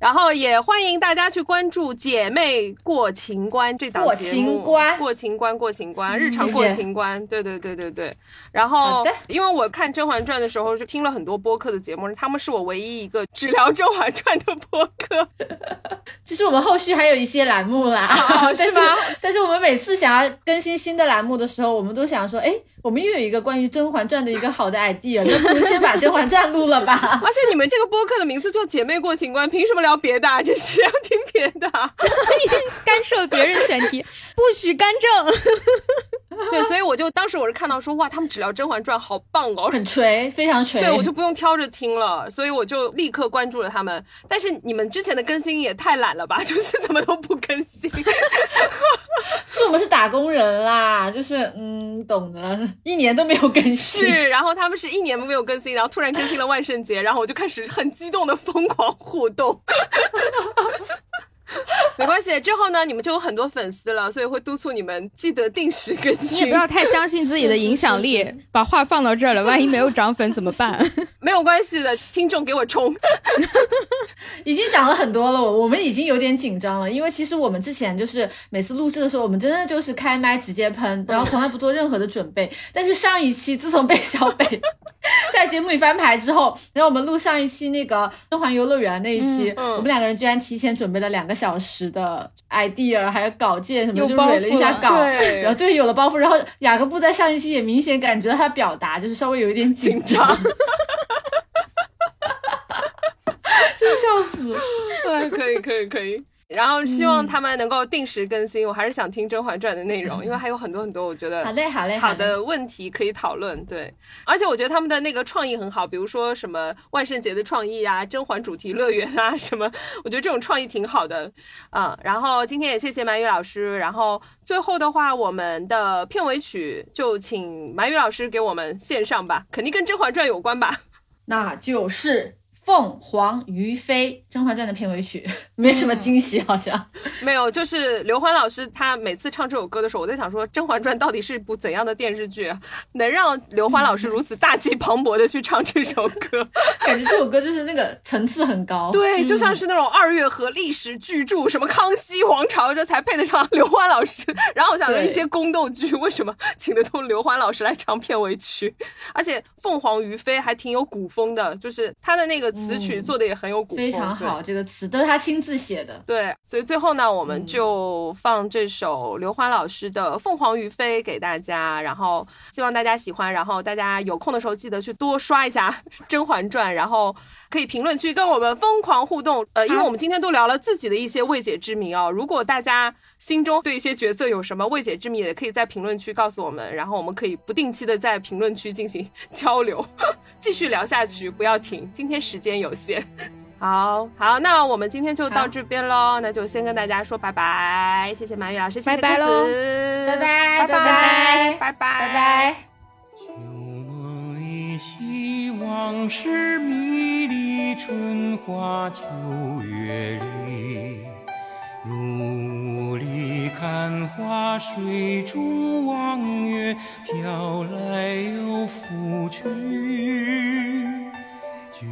然后也欢迎大家去关注《姐妹过情关》这档节目，过情关，过情关，过情关日常过情关。对对对对对。然后，因为我看《甄嬛传》的时候，就听了很多播客的节目，他们是我唯一一个只聊《甄嬛传》的播客。*laughs* 其实我们后续还有一些栏目啦，是吗？*laughs* 但是我们每次想要更新新的栏目的时候，我们都想说，哎。我们又有一个关于《甄嬛传》的一个好的 idea，那不如先把《甄嬛传》录了吧。*laughs* 而且你们这个播客的名字叫“姐妹过情关”，凭什么聊别的？就是要听别的？*laughs* 干涉别人选题，不许干政。对，所以我就当时我是看到说，哇，他们只聊《甄嬛传》，好棒哦，很锤，非常锤。对，我就不用挑着听了，所以我就立刻关注了他们。但是你们之前的更新也太懒了吧，*laughs* 就是怎么都不更新。*laughs* 是我们是打工人啦，就是嗯，懂的，一年都没有更新。是，然后他们是一年没有更新，然后突然更新了万圣节，然后我就开始很激动的疯狂互动。*laughs* 没关系，之后呢，你们就有很多粉丝了，所以会督促你们记得定时更新。你也不要太相信自己的影响力，*laughs* 把话放到这儿了，万一没有涨粉怎么办？*laughs* 没有关系的，听众给我冲。已经涨了很多了，我我们已经有点紧张了，因为其实我们之前就是每次录制的时候，我们真的就是开麦直接喷，然后从来不做任何的准备。但是上一期自从被小北在节目里翻牌之后，然后我们录上一期那个甄嬛游乐园那一期，我们两个人居然提前准备了两个小时的 idea，还有稿件什么，就捋了一下稿，然后对有了包袱，然后雅各布在上一期也明显感觉到他表达就是稍微有一点紧张。*laughs* 真笑死！哎，*laughs* *laughs* 可以，可以，可以。然后希望他们能够定时更新。我还是想听《甄嬛传》的内容，因为还有很多很多我觉得好嘞，好嘞，好的问题可以讨论。对，而且我觉得他们的那个创意很好，比如说什么万圣节的创意啊，甄嬛主题乐园啊，*laughs* 什么，我觉得这种创意挺好的。嗯，然后今天也谢谢满宇老师。然后最后的话，我们的片尾曲就请满宇老师给我们献上吧，肯定跟《甄嬛传》有关吧？那就是。凤凰于飞，《甄嬛传》的片尾曲，没什么惊喜，好像 *laughs* 没有。就是刘欢老师，他每次唱这首歌的时候，我在想说，《甄嬛传》到底是部怎样的电视剧，能让刘欢老师如此大气磅礴的去唱这首歌？*laughs* 感觉这首歌就是那个层次很高，对，就像是那种二月河历史巨著，什么康熙皇朝，这才配得上 *laughs* 刘欢老师。然后我想说，一些宫斗剧为什么请得动刘欢老师来唱片尾曲？而且《凤凰于飞》还挺有古风的，就是他的那个。词曲做的也很有古风，非常好。这个词都是他亲自写的。对，所以最后呢，我们就放这首刘欢老师的《凤凰于飞》给大家，然后希望大家喜欢。然后大家有空的时候记得去多刷一下《甄嬛传》，然后可以评论区跟我们疯狂互动。呃，因为我们今天都聊了自己的一些未解之谜啊，如果大家。心中对一些角色有什么未解之谜，也可以在评论区告诉我们，然后我们可以不定期的在评论区进行交流，*laughs* 继续聊下去，不要停。今天时间有限，*laughs* 好好，那我们今天就到这边喽，那就先跟大家说拜拜，谢谢马宇老师，拜拜喽，拜拜，拜拜，拜拜，拜拜。旧梦依稀，往事迷离，春花秋月里。雾里看花，水中望月，飘来又浮去。觉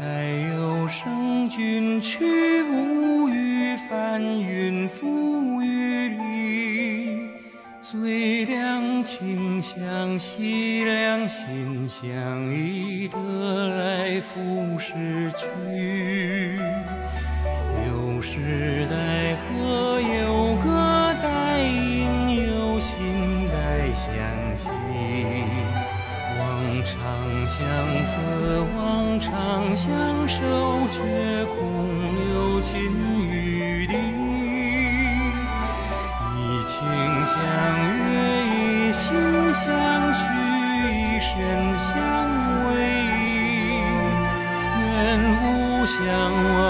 来有声君去，无语翻云覆雨里。最两情相惜，两心相依，得来复失去。有时代河有歌待应，有心待相惜。望长相思，望长相守，却空留金玉笛。以情相悦，以心相许，以身相偎。愿无相忘，